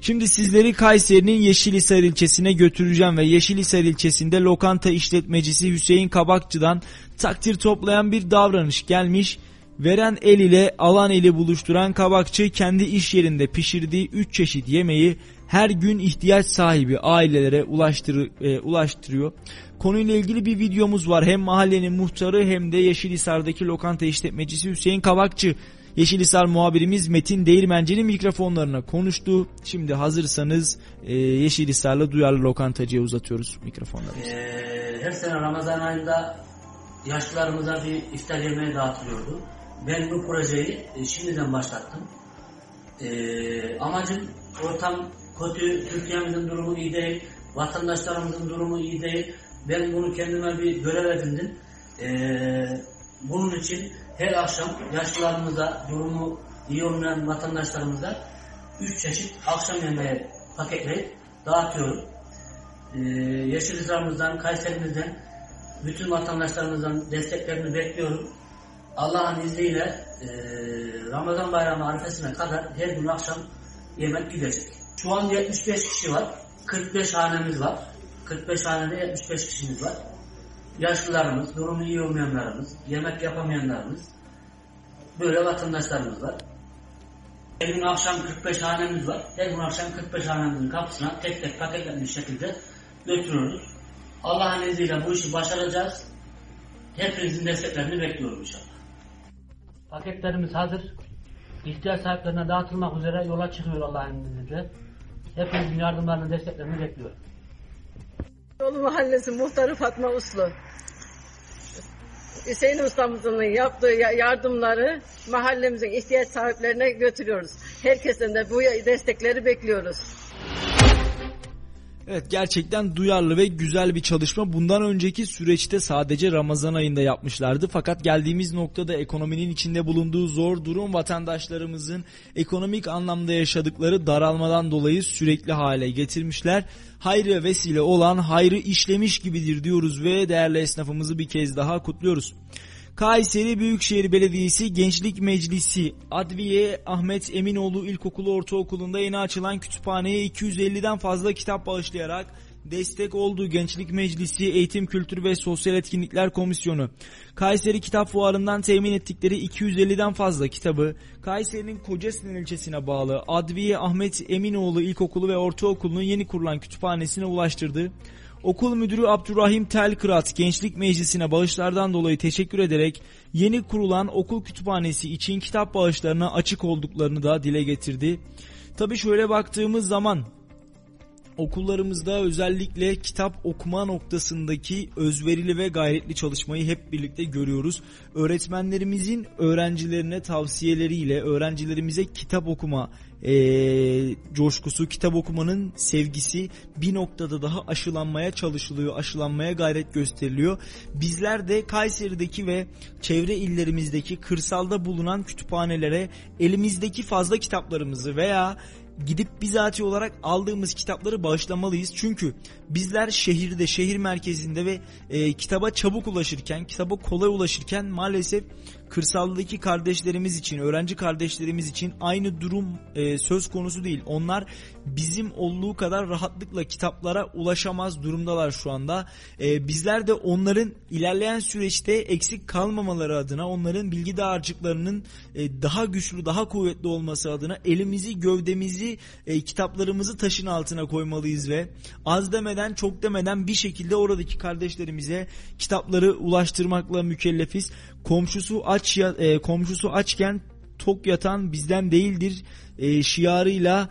Şimdi sizleri Kayseri'nin Yeşilhisar ilçesine götüreceğim ve Yeşilhisar ilçesinde lokanta işletmecisi Hüseyin Kabakçı'dan takdir toplayan bir davranış gelmiş. Veren el ile alan eli buluşturan kabakçı kendi iş yerinde pişirdiği 3 çeşit yemeği her gün ihtiyaç sahibi ailelere ulaştır, e, ulaştırıyor. Konuyla ilgili bir videomuz var. Hem mahallenin muhtarı hem de Yeşilhisar'daki lokanta işletmecisi Hüseyin Kavakçı Yeşilhisar muhabirimiz Metin Değirmenci'nin mikrofonlarına konuştu. Şimdi hazırsanız e, Yeşilhisar'la duyarlı lokantacıya uzatıyoruz mikrofonlarımızı. Ee, her sene Ramazan ayında yaşlılarımıza bir iftar yemeği dağıtılıyordu. Ben bu projeyi e, şimdiden başlattım. E, amacım ortam kötü, Türkiye'mizin durumu iyi değil, vatandaşlarımızın durumu iyi değil. Ben bunu kendime bir görev edindim. E, bunun için her akşam yaşlılarımıza, durumu iyi olmayan vatandaşlarımıza üç çeşit akşam yemeği paketleyip dağıtıyorum. Ee, Yeşilhisar'ımızdan, Kayserimizden, bütün vatandaşlarımızdan desteklerini bekliyorum. Allah'ın izniyle e, Ramazan bayramı arifesine kadar her gün akşam yemek gidecek. Şu an 75 kişi var. 45 hanemiz var. 45 hanede 75 kişimiz var. Yaşlılarımız, durumu iyi olmayanlarımız, yemek yapamayanlarımız, böyle vatandaşlarımız var. Her gün akşam 45 hanemiz var. Her gün akşam 45 hanemizin kapısına tek tek paketlenmiş şekilde götürüyoruz. Allah'ın izniyle bu işi başaracağız. Hepinizin desteklerini bekliyorum inşallah. Paketlerimiz hazır. ihtiyaç sahiplerine dağıtılmak üzere yola çıkıyor Allah'ın izniyle. Hepinizin yardımlarını, desteklerini bekliyor. Yolu Mahallesi muhtarı Fatma Uslu. Hüseyin ustamızın yaptığı yardımları mahallemizin ihtiyaç sahiplerine götürüyoruz. Herkesten de bu destekleri bekliyoruz. Evet gerçekten duyarlı ve güzel bir çalışma. Bundan önceki süreçte sadece Ramazan ayında yapmışlardı. Fakat geldiğimiz noktada ekonominin içinde bulunduğu zor durum vatandaşlarımızın ekonomik anlamda yaşadıkları daralmadan dolayı sürekli hale getirmişler. Hayrı vesile olan hayrı işlemiş gibidir diyoruz ve değerli esnafımızı bir kez daha kutluyoruz. Kayseri Büyükşehir Belediyesi Gençlik Meclisi Adviye Ahmet Eminoğlu İlkokulu Ortaokulu'nda yeni açılan kütüphaneye 250'den fazla kitap bağışlayarak destek olduğu Gençlik Meclisi Eğitim Kültür ve Sosyal Etkinlikler Komisyonu Kayseri Kitap Fuarı'ndan temin ettikleri 250'den fazla kitabı Kayseri'nin Kocasinan ilçesine bağlı Adviye Ahmet Eminoğlu İlkokulu ve Ortaokulu'nun yeni kurulan kütüphanesine ulaştırdı. Okul müdürü Abdurrahim Telkırat Gençlik Meclisi'ne bağışlardan dolayı teşekkür ederek yeni kurulan okul kütüphanesi için kitap bağışlarına açık olduklarını da dile getirdi. Tabi şöyle baktığımız zaman okullarımızda özellikle kitap okuma noktasındaki özverili ve gayretli çalışmayı hep birlikte görüyoruz. Öğretmenlerimizin öğrencilerine tavsiyeleriyle öğrencilerimize kitap okuma e, coşkusu, kitap okumanın sevgisi bir noktada daha aşılanmaya çalışılıyor, aşılanmaya gayret gösteriliyor. Bizler de Kayseri'deki ve çevre illerimizdeki kırsalda bulunan kütüphanelere elimizdeki fazla kitaplarımızı veya gidip bizatihi olarak aldığımız kitapları bağışlamalıyız. Çünkü bizler şehirde, şehir merkezinde ve e, kitaba çabuk ulaşırken, kitaba kolay ulaşırken maalesef kırsaldaki kardeşlerimiz için, öğrenci kardeşlerimiz için aynı durum e, söz konusu değil. Onlar bizim olduğu kadar rahatlıkla kitaplara ulaşamaz durumdalar şu anda. E, bizler de onların ilerleyen süreçte eksik kalmamaları adına, onların bilgi dağarcıklarının e, daha güçlü, daha kuvvetli olması adına elimizi, gövdemizi, e, kitaplarımızı taşın altına koymalıyız ve az demeden, çok demeden bir şekilde oradaki kardeşlerimize kitapları ulaştırmakla mükellefiz. Komşusu aç ya, e, komşusu açken tok yatan bizden değildir. E, şiarıyla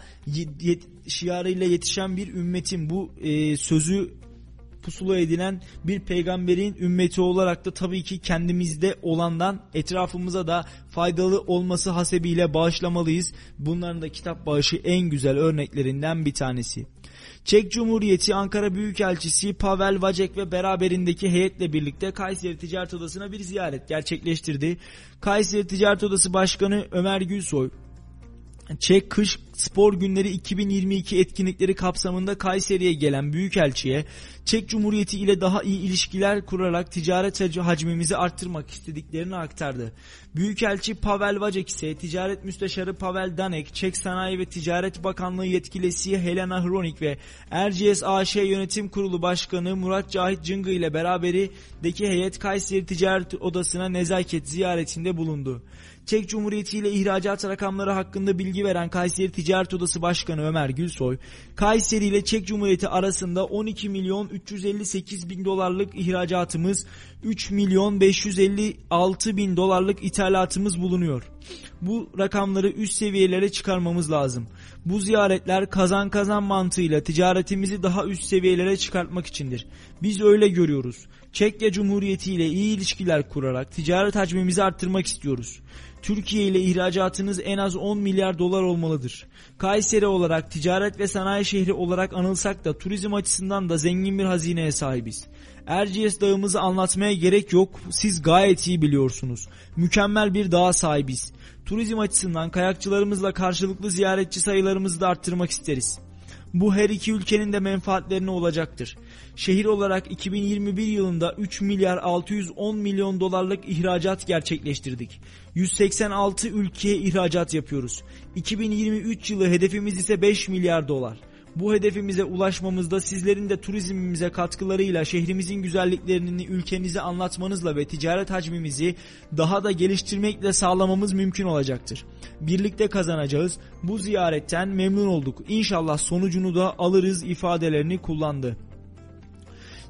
yet, şiarıyla yetişen bir ümmetin bu e, sözü pusula edinen bir peygamberin ümmeti olarak da tabii ki kendimizde olandan etrafımıza da faydalı olması hasebiyle bağışlamalıyız. Bunların da kitap bağışı en güzel örneklerinden bir tanesi. Çek Cumhuriyeti Ankara Büyükelçisi Pavel Vacek ve beraberindeki heyetle birlikte Kayseri Ticaret Odası'na bir ziyaret gerçekleştirdi. Kayseri Ticaret Odası Başkanı Ömer Gülsoy, Çek Kış Spor Günleri 2022 etkinlikleri kapsamında Kayseri'ye gelen Büyükelçi'ye Çek Cumhuriyeti ile daha iyi ilişkiler kurarak ticaret hacmimizi arttırmak istediklerini aktardı. Büyükelçi Pavel Vacek ise Ticaret Müsteşarı Pavel Danek, Çek Sanayi ve Ticaret Bakanlığı yetkilisi Helena Hronik ve Erciyes AŞ Yönetim Kurulu Başkanı Murat Cahit Cıngı ile beraberindeki heyet Kayseri Ticaret Odası'na nezaket ziyaretinde bulundu. Çek Cumhuriyeti ile ihracat rakamları hakkında bilgi veren Kayseri Ticaret Odası Başkanı Ömer Gülsoy, Kayseri ile Çek Cumhuriyeti arasında 12 milyon 358 bin dolarlık ihracatımız, 3 milyon 556 bin dolarlık ithalatımız bulunuyor. Bu rakamları üst seviyelere çıkarmamız lazım. Bu ziyaretler kazan kazan mantığıyla ticaretimizi daha üst seviyelere çıkartmak içindir. Biz öyle görüyoruz. Çekya Cumhuriyeti ile iyi ilişkiler kurarak ticaret hacmimizi arttırmak istiyoruz. Türkiye ile ihracatınız en az 10 milyar dolar olmalıdır. Kayseri olarak ticaret ve sanayi şehri olarak anılsak da turizm açısından da zengin bir hazineye sahibiz. Erciyes dağımızı anlatmaya gerek yok. Siz gayet iyi biliyorsunuz. Mükemmel bir dağa sahibiz. Turizm açısından kayakçılarımızla karşılıklı ziyaretçi sayılarımızı da arttırmak isteriz. Bu her iki ülkenin de menfaatlerine olacaktır. Şehir olarak 2021 yılında 3 milyar 610 milyon dolarlık ihracat gerçekleştirdik. 186 ülkeye ihracat yapıyoruz. 2023 yılı hedefimiz ise 5 milyar dolar. Bu hedefimize ulaşmamızda sizlerin de turizmimize katkılarıyla şehrimizin güzelliklerini ülkenize anlatmanızla ve ticaret hacmimizi daha da geliştirmekle sağlamamız mümkün olacaktır. Birlikte kazanacağız. Bu ziyaretten memnun olduk. İnşallah sonucunu da alırız ifadelerini kullandı.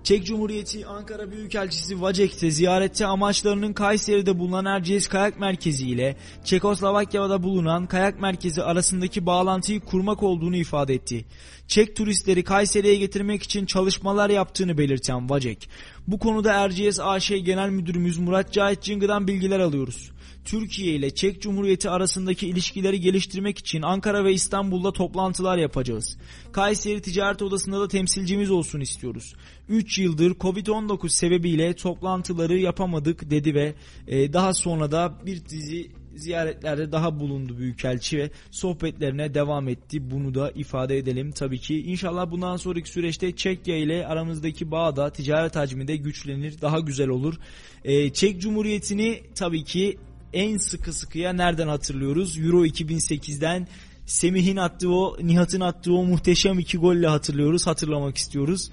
Çek Cumhuriyeti Ankara Büyükelçisi Vacek'te ziyarette amaçlarının Kayseri'de bulunan Erciyes Kayak Merkezi ile Çekoslovakya'da bulunan kayak merkezi arasındaki bağlantıyı kurmak olduğunu ifade etti. Çek turistleri Kayseri'ye getirmek için çalışmalar yaptığını belirten Vacek, bu konuda Erciyes AŞ Genel Müdürümüz Murat Cahit Cıngı'dan bilgiler alıyoruz. Türkiye ile Çek Cumhuriyeti arasındaki ilişkileri geliştirmek için Ankara ve İstanbul'da toplantılar yapacağız. Kayseri Ticaret Odası'nda da temsilcimiz olsun istiyoruz. 3 yıldır Covid-19 sebebiyle toplantıları yapamadık dedi ve e, daha sonra da bir dizi ziyaretlerde daha bulundu Büyükelçi ve sohbetlerine devam etti. Bunu da ifade edelim tabii ki. İnşallah bundan sonraki süreçte Çekya ile aramızdaki bağ da ticaret hacmi de güçlenir, daha güzel olur. Ee, Çek Cumhuriyeti'ni tabii ki en sıkı sıkıya nereden hatırlıyoruz? Euro 2008'den Semih'in attığı o, Nihat'ın attığı o muhteşem iki golle hatırlıyoruz, hatırlamak istiyoruz.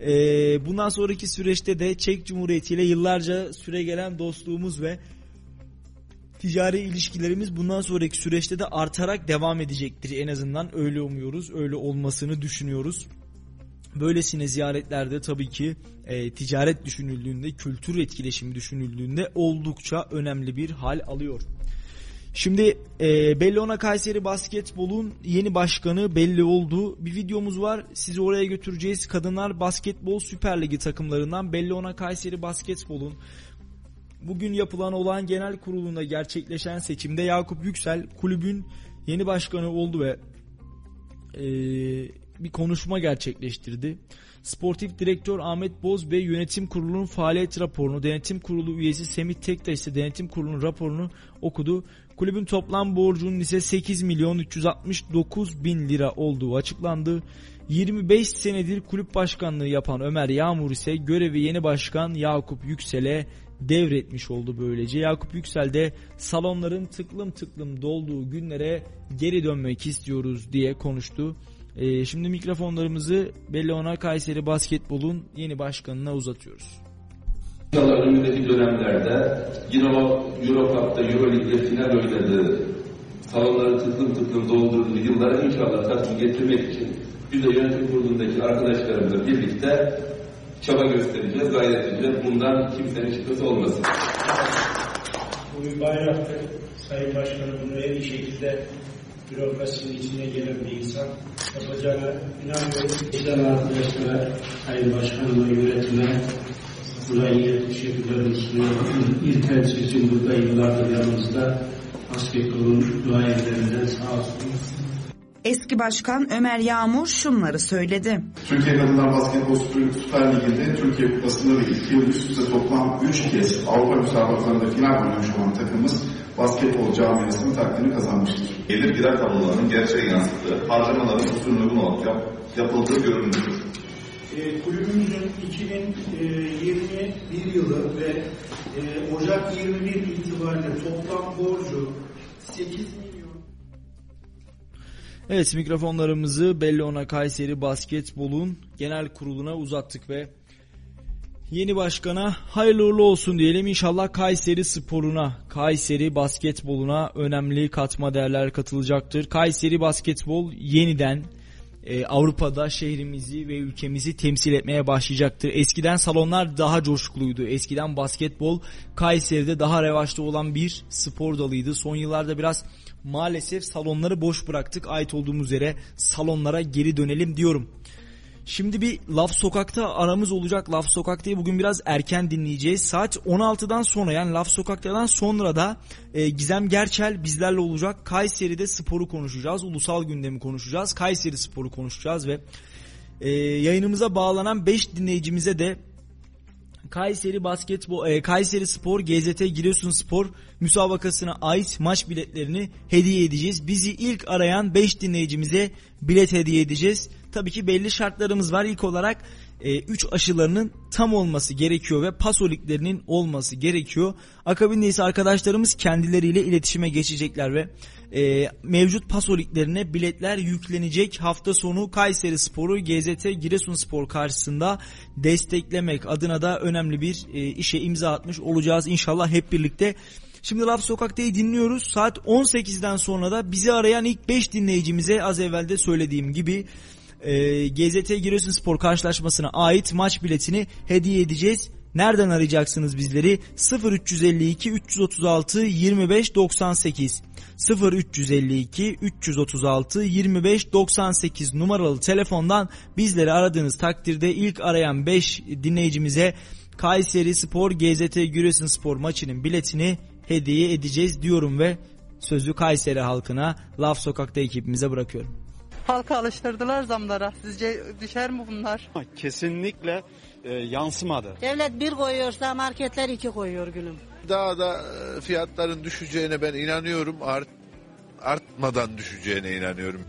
Ee, bundan sonraki süreçte de Çek Cumhuriyeti ile yıllarca süre gelen dostluğumuz ve ticari ilişkilerimiz bundan sonraki süreçte de artarak devam edecektir. En azından öyle umuyoruz, öyle olmasını düşünüyoruz. Böylesine ziyaretlerde tabii ki e, ticaret düşünüldüğünde, kültür etkileşimi düşünüldüğünde oldukça önemli bir hal alıyor. Şimdi e, Bellona Kayseri Basketbol'un yeni başkanı belli oldu. Bir videomuz var. Sizi oraya götüreceğiz. Kadınlar Basketbol Süper Ligi takımlarından Bellona Kayseri Basketbol'un bugün yapılan olan genel kurulunda gerçekleşen seçimde Yakup Yüksel kulübün yeni başkanı oldu ve e, bir konuşma gerçekleştirdi. Sportif direktör Ahmet Boz ve yönetim kurulunun faaliyet raporunu, denetim kurulu üyesi Semih Tektaş ise denetim kurulunun raporunu okudu. Kulübün toplam borcunun ise 8 milyon 369 bin lira olduğu açıklandı. 25 senedir kulüp başkanlığı yapan Ömer Yağmur ise görevi yeni başkan Yakup Yüksel'e devretmiş oldu böylece. Yakup Yüksel de salonların tıklım tıklım dolduğu günlere geri dönmek istiyoruz diye konuştu. Ee, şimdi mikrofonlarımızı Bellona Kayseri Basketbol'un yeni başkanına uzatıyoruz. İnşallah önümüzdeki dönemlerde yine o Euro Cup'ta, Euro Lig'de final oynadığı, salonları tıklım tıklım doldurduğu yıllara inşallah tatmin getirmek için biz de yönetim kurulundaki arkadaşlarımızla birlikte çaba göstereceğiz, gayret edeceğiz. Bundan kimsenin şüphesi olmasın. Bu bayraktır. Sayın Başkanım bunu en iyi şekilde bürokrasinin içine gelen bir insan yapacağına inanıyorum. İşte arkadaşlara, Sayın Başkanıma, yönetime burayı teşekkürlerimi sunuyorum. İlk temsilcim burada yıllardır yanımızda. Basketbolun duayenlerinden sağ olsun. Eski Başkan Ömer Yağmur şunları söyledi. Türkiye Kadınlar Basketbol Süper Ligi'nde Türkiye Kupası'nda ve iki yıl üst üste toplam 3 kez Avrupa müsabakalarında final oynamış olan takımımız basketbol camiasının takdirini kazanmıştır. Gelir gider tablolarının gerçeğe yansıttığı, harcamaların usulüne uygun olarak yap, yapıldığı görünümlüdür. E, kulübümüzün 2021 yılı ve e, Ocak 21 itibariyle toplam borcu 8 milyon Evet mikrofonlarımızı Bellona Kayseri Basketbol'un genel kuruluna uzattık ve yeni başkana hayırlı uğurlu olsun diyelim. İnşallah Kayseri sporuna, Kayseri basketboluna önemli katma değerler katılacaktır. Kayseri basketbol yeniden e, Avrupa'da şehrimizi ve ülkemizi temsil etmeye başlayacaktır. Eskiden salonlar daha coşkuluydu. Eskiden basketbol Kayseri'de daha revaçta olan bir spor dalıydı. Son yıllarda biraz maalesef salonları boş bıraktık. Ait olduğumuz yere salonlara geri dönelim diyorum. Şimdi bir Laf Sokak'ta aramız olacak. Laf Sokak'tayı bugün biraz erken dinleyeceğiz. Saat 16'dan sonra yani Laf Sokak'tan sonra da e, Gizem Gerçel bizlerle olacak. Kayseri'de sporu konuşacağız. Ulusal gündemi konuşacağız. Kayseri sporu konuşacağız ve e, yayınımıza bağlanan 5 dinleyicimize de Kayseri Basketbol, e, Kayseri Spor, GZT Giresun Spor müsabakasına ait maç biletlerini hediye edeceğiz. Bizi ilk arayan 5 dinleyicimize bilet hediye edeceğiz. Tabii ki belli şartlarımız var. İlk olarak 3 e, aşılarının tam olması gerekiyor ve pasoliklerinin olması gerekiyor. Akabinde ise arkadaşlarımız kendileriyle iletişime geçecekler ve e, mevcut pasoliklerine biletler yüklenecek. Hafta sonu Kayseri Sporu GZT Giresun Spor karşısında desteklemek adına da önemli bir e, işe imza atmış olacağız inşallah hep birlikte. Şimdi Laf Sokak'tayı dinliyoruz. Saat 18'den sonra da bizi arayan ilk 5 dinleyicimize az evvel de söylediğim gibi e, GZT Giresunspor karşılaşmasına ait maç biletini hediye edeceğiz. Nereden arayacaksınız bizleri? 0352 336 25 98 0352 336 25 98 numaralı telefondan bizleri aradığınız takdirde ilk arayan 5 dinleyicimize Kayseri Spor GZT Giresunspor maçının biletini hediye edeceğiz diyorum ve sözü Kayseri halkına Laf Sokak'ta ekibimize bırakıyorum. Halka alıştırdılar zamlara. Sizce düşer mi bunlar? Kesinlikle e, yansımadı. Devlet bir koyuyorsa marketler iki koyuyor gülüm. Daha da e, fiyatların düşeceğine ben inanıyorum. Art, artmadan düşeceğine inanıyorum.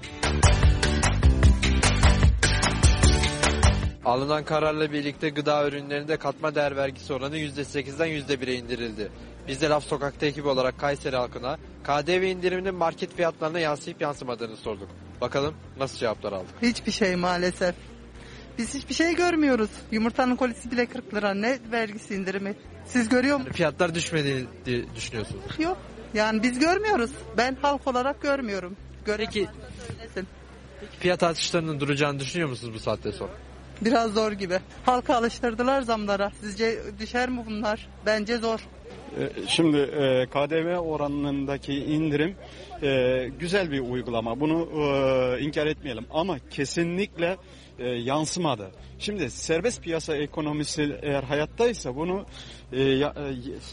Alınan kararla birlikte gıda ürünlerinde katma değer vergisi oranı %8'den %1'e indirildi. Biz de Laf Sokak'ta ekibi olarak Kayseri halkına KDV indiriminin market fiyatlarına yansıyıp yansımadığını sorduk. Bakalım nasıl cevaplar aldık. Hiçbir şey maalesef. Biz hiçbir şey görmüyoruz. Yumurtanın kolisi bile 40 lira. Ne vergisi indirimi? Siz görüyor musunuz? Fiyatlar düşmediğini di- düşünüyorsunuz. Yok. Yani biz görmüyoruz. Ben halk olarak görmüyorum. Peki fiyat artışlarının duracağını düşünüyor musunuz bu saatte sonra? Biraz zor gibi. Halka alıştırdılar zamlara. Sizce düşer mi bunlar? Bence zor. E, Şimdi e, KDV oranındaki indirim e, güzel bir uygulama. Bunu e, inkar etmeyelim ama kesinlikle yansımadı. Şimdi serbest piyasa ekonomisi eğer hayattaysa bunu e,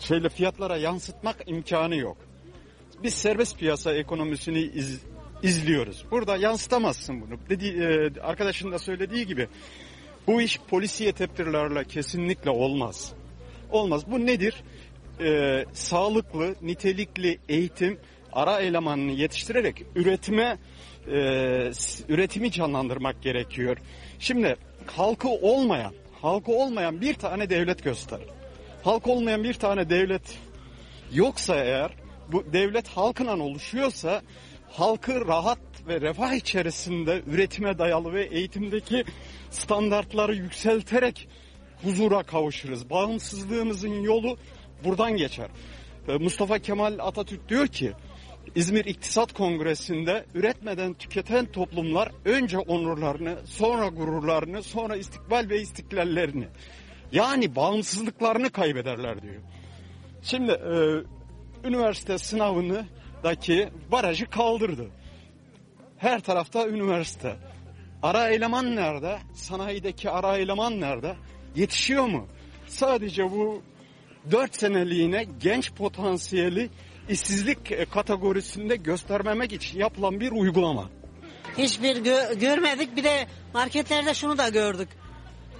şeyle fiyatlara yansıtmak imkanı yok. Biz serbest piyasa ekonomisini iz- izliyoruz. Burada yansıtamazsın bunu. Dedi, arkadaşın da söylediği gibi bu iş polisiye tepkilerle kesinlikle olmaz. Olmaz. Bu nedir? Ee, sağlıklı, nitelikli eğitim ara elemanını yetiştirerek üretime e, üretimi canlandırmak gerekiyor. Şimdi halkı olmayan, halkı olmayan bir tane devlet gösterir. Halk olmayan bir tane devlet yoksa eğer bu devlet halkla oluşuyorsa halkı rahat ve refah içerisinde üretime dayalı ve eğitimdeki standartları yükselterek huzura kavuşuruz. Bağımsızlığımızın yolu buradan geçer. Mustafa Kemal Atatürk diyor ki İzmir İktisat Kongresi'nde üretmeden tüketen toplumlar önce onurlarını, sonra gururlarını, sonra istikbal ve istiklallerini yani bağımsızlıklarını kaybederler diyor. Şimdi e, üniversite sınavını daki barajı kaldırdı. Her tarafta üniversite. Ara eleman nerede? Sanayideki ara eleman nerede? Yetişiyor mu? Sadece bu 4 seneliğine genç potansiyeli işsizlik e, kategorisinde göstermemek için yapılan bir uygulama. Hiçbir gö- görmedik. Bir de marketlerde şunu da gördük.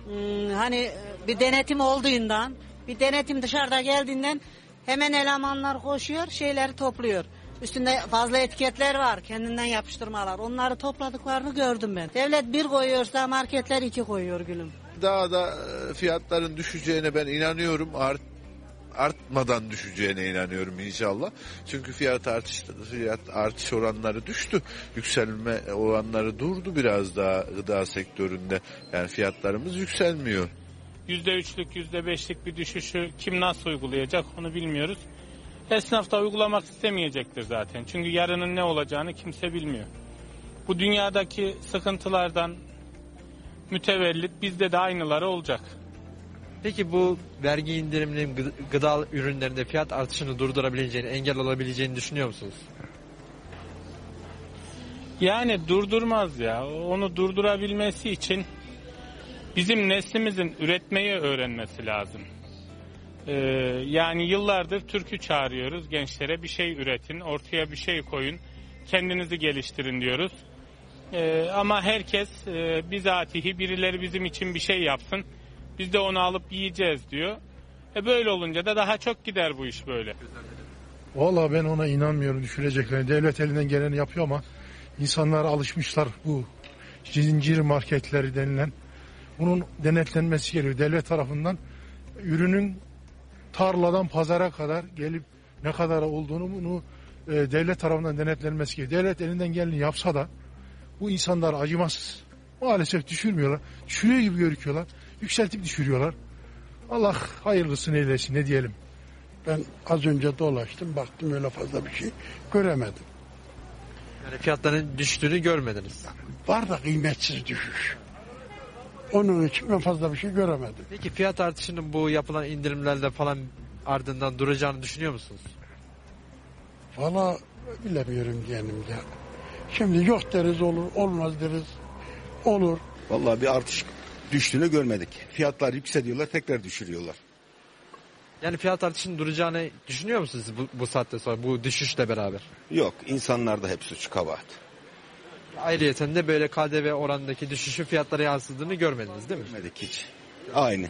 Hmm, hani bir denetim olduğundan, bir denetim dışarıda geldiğinden hemen elemanlar koşuyor, şeyleri topluyor. Üstünde fazla etiketler var, kendinden yapıştırmalar. Onları topladıklarını gördüm ben. Devlet bir koyuyorsa marketler iki koyuyor gülüm. Daha da e, fiyatların düşeceğine ben inanıyorum. Art, artmadan düşeceğine inanıyorum inşallah. Çünkü fiyat artış fiyat artış oranları düştü. Yükselme oranları durdu biraz daha gıda sektöründe. Yani fiyatlarımız yükselmiyor. %3'lük %5'lik bir düşüşü kim nasıl uygulayacak onu bilmiyoruz. Esnaf da uygulamak istemeyecektir zaten. Çünkü yarının ne olacağını kimse bilmiyor. Bu dünyadaki sıkıntılardan mütevellit bizde de aynıları olacak. Peki bu vergi indiriminin gı- gıda ürünlerinde fiyat artışını durdurabileceğini, engel olabileceğini düşünüyor musunuz? Yani durdurmaz ya. Onu durdurabilmesi için bizim neslimizin üretmeyi öğrenmesi lazım. Ee, yani yıllardır türkü çağırıyoruz gençlere bir şey üretin, ortaya bir şey koyun, kendinizi geliştirin diyoruz. Ee, ama herkes e, bizatihi birileri bizim için bir şey yapsın, biz de onu alıp yiyeceğiz diyor. E böyle olunca da daha çok gider bu iş böyle. Valla ben ona inanmıyorum düşüreceklerini. Devlet elinden geleni yapıyor ama insanlar alışmışlar bu zincir marketleri denilen. Bunun denetlenmesi gerekiyor. Devlet tarafından ürünün tarladan pazara kadar gelip ne kadar olduğunu bunu e, devlet tarafından denetlenmesi gerekiyor. Devlet elinden geleni yapsa da bu insanlar acımasız. Maalesef düşürmüyorlar. Düşürüyor gibi gözüküyorlar. Yükseltip düşürüyorlar. Allah hayırlısını eylesin ne diyelim. Ben az önce dolaştım baktım öyle fazla bir şey göremedim. Yani fiyatların düştüğünü görmediniz. Var da kıymetsiz düşüş. Onun için ben fazla bir şey göremedim. Peki fiyat artışının bu yapılan indirimlerle falan ardından duracağını düşünüyor musunuz? Valla bilemiyorum diyelim ya. Şimdi yok deriz olur, olmaz deriz. Olur. Vallahi bir artış düştüğünü görmedik. Fiyatlar yükseliyorlar tekrar düşürüyorlar. Yani fiyat artışının duracağını düşünüyor musunuz bu, bu saatte sonra bu düşüşle beraber? Yok insanlarda hep suç kabahat. Ayrıyeten de böyle KDV oranındaki düşüşün fiyatlara yansıdığını görmediniz değil mi? Görmedik hiç. Aynı.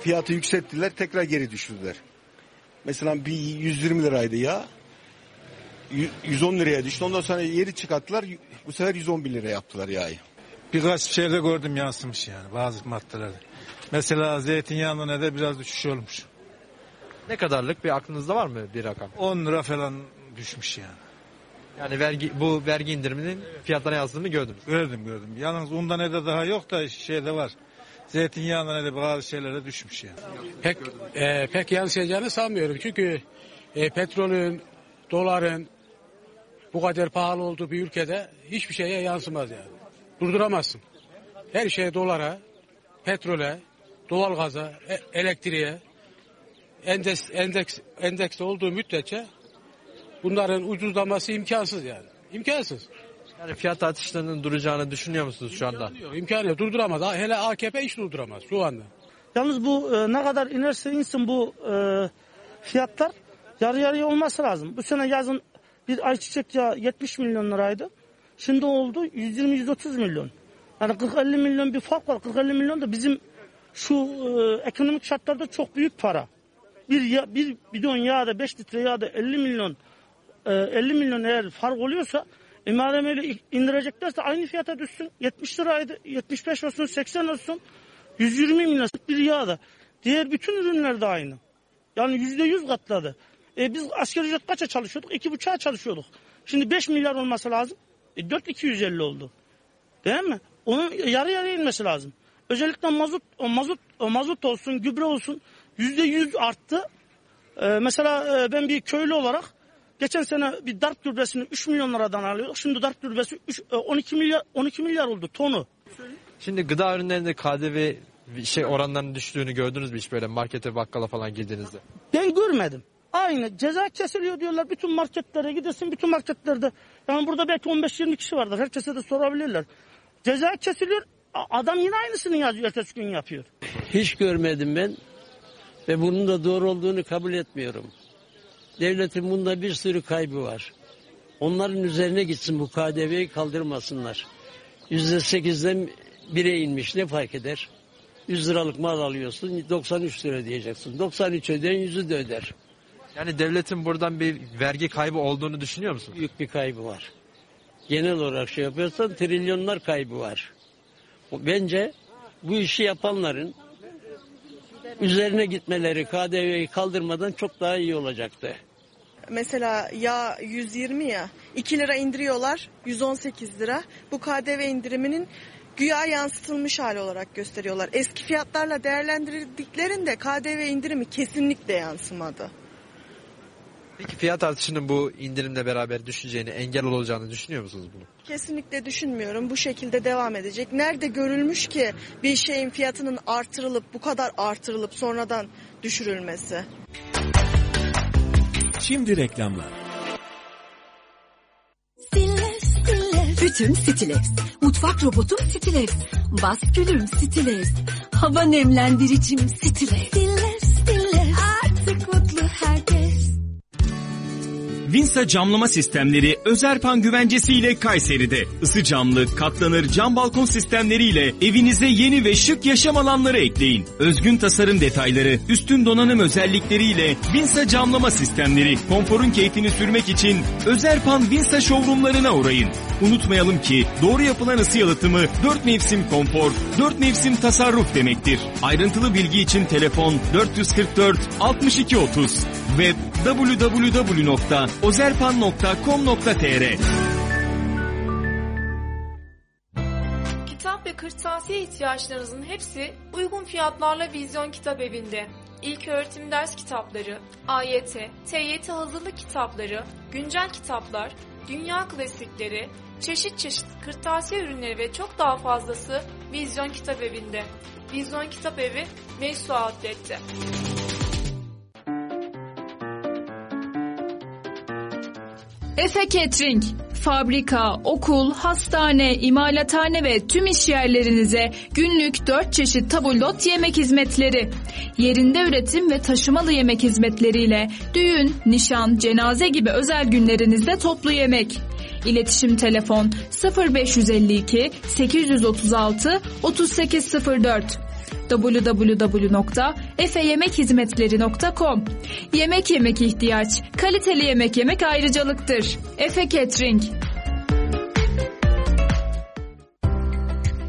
Fiyatı yükselttiler tekrar geri düşürdüler. Mesela bir 120 liraydı ya. 110 liraya düştü. Ondan sonra yeri çıkarttılar. Bu sefer 111 liraya yaptılar yağı. Birkaç şeyde gördüm yansımış yani bazı maddelerde. Mesela zeytinyağında da biraz düşüş olmuş. Ne kadarlık bir aklınızda var mı bir rakam? 10 lira falan düşmüş yani. Yani vergi bu vergi indiriminin fiyatlara yansıdığını gördünüz. Gördüm gördüm. Yalnız unda ne de daha yok da şeyde var. Zeytinyağında ne de bazı şeylere düşmüş yani. Pek e, pek yansıyacağını sanmıyorum. Çünkü e, petrolün, doların bu kadar pahalı olduğu bir ülkede hiçbir şeye yansımaz yani. Durduramazsın. Her şey dolara, petrole, doğalgaza, e, elektriğe endeks endeks endekste olduğu müddetçe bunların ucuzlaması imkansız yani. İmkansız. Yani fiyat artışlarının duracağını düşünüyor musunuz şu anda? Yok, imkanı yok. Durduramaz. Hele AKP hiç durduramaz şu anda. Yalnız bu e, ne kadar inerse insin bu e, fiyatlar yarı yarıya olması lazım. Bu sene yazın bir ayçiçek yağı 70 milyon liraydı. Şimdi oldu 120-130 milyon. Yani 40-50 milyon bir fark var. 40-50 milyon da bizim şu e, ekonomik şartlarda çok büyük para. Bir, ya, bir bidon yağda 5 litre yağda 50 milyon e, 50 milyon eğer fark oluyorsa e madem öyle indireceklerse aynı fiyata düşsün. 70 liraydı. 75 olsun 80 olsun. 120 milyon bir yağda. Diğer bütün ürünler de aynı. Yani %100 katladı. E biz asgari ücret kaça çalışıyorduk? 2,5'a çalışıyorduk. Şimdi 5 milyar olması lazım. E 4 250 oldu. Değil mi? Onun yarı yarıya inmesi lazım. Özellikle mazot, o mazot, o mazot olsun, gübre olsun %100 arttı. Ee, mesela e, ben bir köylü olarak geçen sene bir darp gübresini 3 milyon liradan alıyorduk. Şimdi darp gübresi 3, e, 12 milyar 12 milyar oldu tonu. Şimdi gıda ürünlerinde KDV şey oranlarının düştüğünü gördünüz mü hiç böyle markete bakkala falan girdiğinizde? Ben görmedim. Aynı ceza kesiliyor diyorlar bütün marketlere gidesin bütün marketlerde. Yani burada belki 15-20 kişi vardır herkese de sorabilirler. Ceza kesiliyor adam yine aynısını yazıyor ertesi gün yapıyor. Hiç görmedim ben ve bunun da doğru olduğunu kabul etmiyorum. Devletin bunda bir sürü kaybı var. Onların üzerine gitsin bu KDV'yi kaldırmasınlar. Yüzde sekizden bire inmiş ne fark eder? 100 liralık mal alıyorsun 93 lira diyeceksin. 93 ödeyen yüzü de öder. Yani devletin buradan bir vergi kaybı olduğunu düşünüyor musun? Büyük bir kaybı var. Genel olarak şey yapıyorsan trilyonlar kaybı var. Bence bu işi yapanların üzerine gitmeleri KDV'yi kaldırmadan çok daha iyi olacaktı. Mesela yağ 120 ya 2 lira indiriyorlar 118 lira. Bu KDV indiriminin güya yansıtılmış hali olarak gösteriyorlar. Eski fiyatlarla değerlendirdiklerinde KDV indirimi kesinlikle yansımadı. Peki fiyat artışının bu indirimle beraber düşeceğini, engel olacağını düşünüyor musunuz bunu? Kesinlikle düşünmüyorum. Bu şekilde devam edecek. Nerede görülmüş ki bir şeyin fiyatının artırılıp bu kadar artırılıp sonradan düşürülmesi? Şimdi reklamlar. Bütün Stilex. Mutfak robotum Stilex. Baskülüm Stilex. Hava nemlendiricim Stilex. Stilex. Vinsa camlama sistemleri Özerpan güvencesiyle Kayseri'de. Isı camlı, katlanır cam balkon sistemleriyle evinize yeni ve şık yaşam alanları ekleyin. Özgün tasarım detayları, üstün donanım özellikleriyle Vinsa camlama sistemleri konforun keyfini sürmek için Özerpan Vinsa showroomlarına uğrayın. Unutmayalım ki doğru yapılan ısı yalıtımı 4 mevsim konfor, 4 mevsim tasarruf demektir. Ayrıntılı bilgi için telefon 444 62 30 web www.ozerpan.com.tr Kitap ve kırtasiye ihtiyaçlarınızın hepsi uygun fiyatlarla Vizyon Kitap Evi'nde. İlk öğretim ders kitapları, AYT, TYT hazırlık kitapları, güncel kitaplar, dünya klasikleri, çeşit çeşit kırtasiye ürünleri ve çok daha fazlası Vizyon Kitap Evi'nde. Vizyon Kitap Evi Meysu Outlet'te. Efe Catering, fabrika, okul, hastane, imalathane ve tüm iş yerlerinize günlük 4 çeşit tabldot yemek hizmetleri. Yerinde üretim ve taşımalı yemek hizmetleriyle düğün, nişan, cenaze gibi özel günlerinizde toplu yemek. İletişim telefon 0552 836 3804 www.efeyemekhizmetleri.com Yemek yemek ihtiyaç, kaliteli yemek yemek ayrıcalıktır. Efe Catering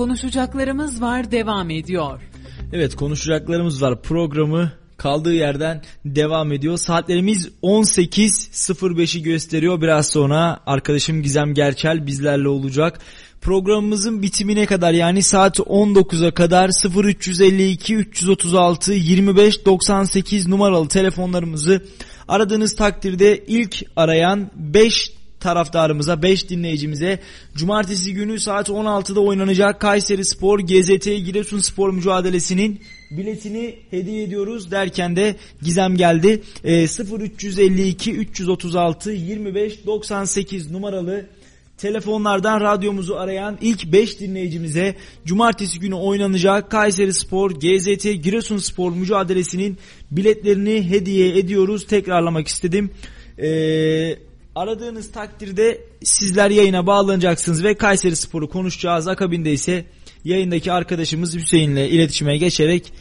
Konuşacaklarımız var devam ediyor. Evet konuşacaklarımız var. Programı kaldığı yerden devam ediyor. Saatlerimiz 18.05'i gösteriyor. Biraz sonra arkadaşım Gizem Gerçel bizlerle olacak. Programımızın bitimine kadar yani saat 19'a kadar 0352 336 25 98 numaralı telefonlarımızı aradığınız takdirde ilk arayan 5 taraftarımıza 5 dinleyicimize cumartesi günü saat 16'da oynanacak Kayseri Spor GZT Giresun Spor mücadelesinin biletini hediye ediyoruz derken de Gizem geldi. E, 0352 336 25 98 numaralı telefonlardan radyomuzu arayan ilk 5 dinleyicimize cumartesi günü oynanacak Kayseri Spor GZT Giresun Spor mücadelesinin biletlerini hediye ediyoruz. Tekrarlamak istedim. Eee Aradığınız takdirde sizler yayına bağlanacaksınız ve Kayseri Spor'u konuşacağız. Akabinde ise yayındaki arkadaşımız Hüseyin'le iletişime geçerek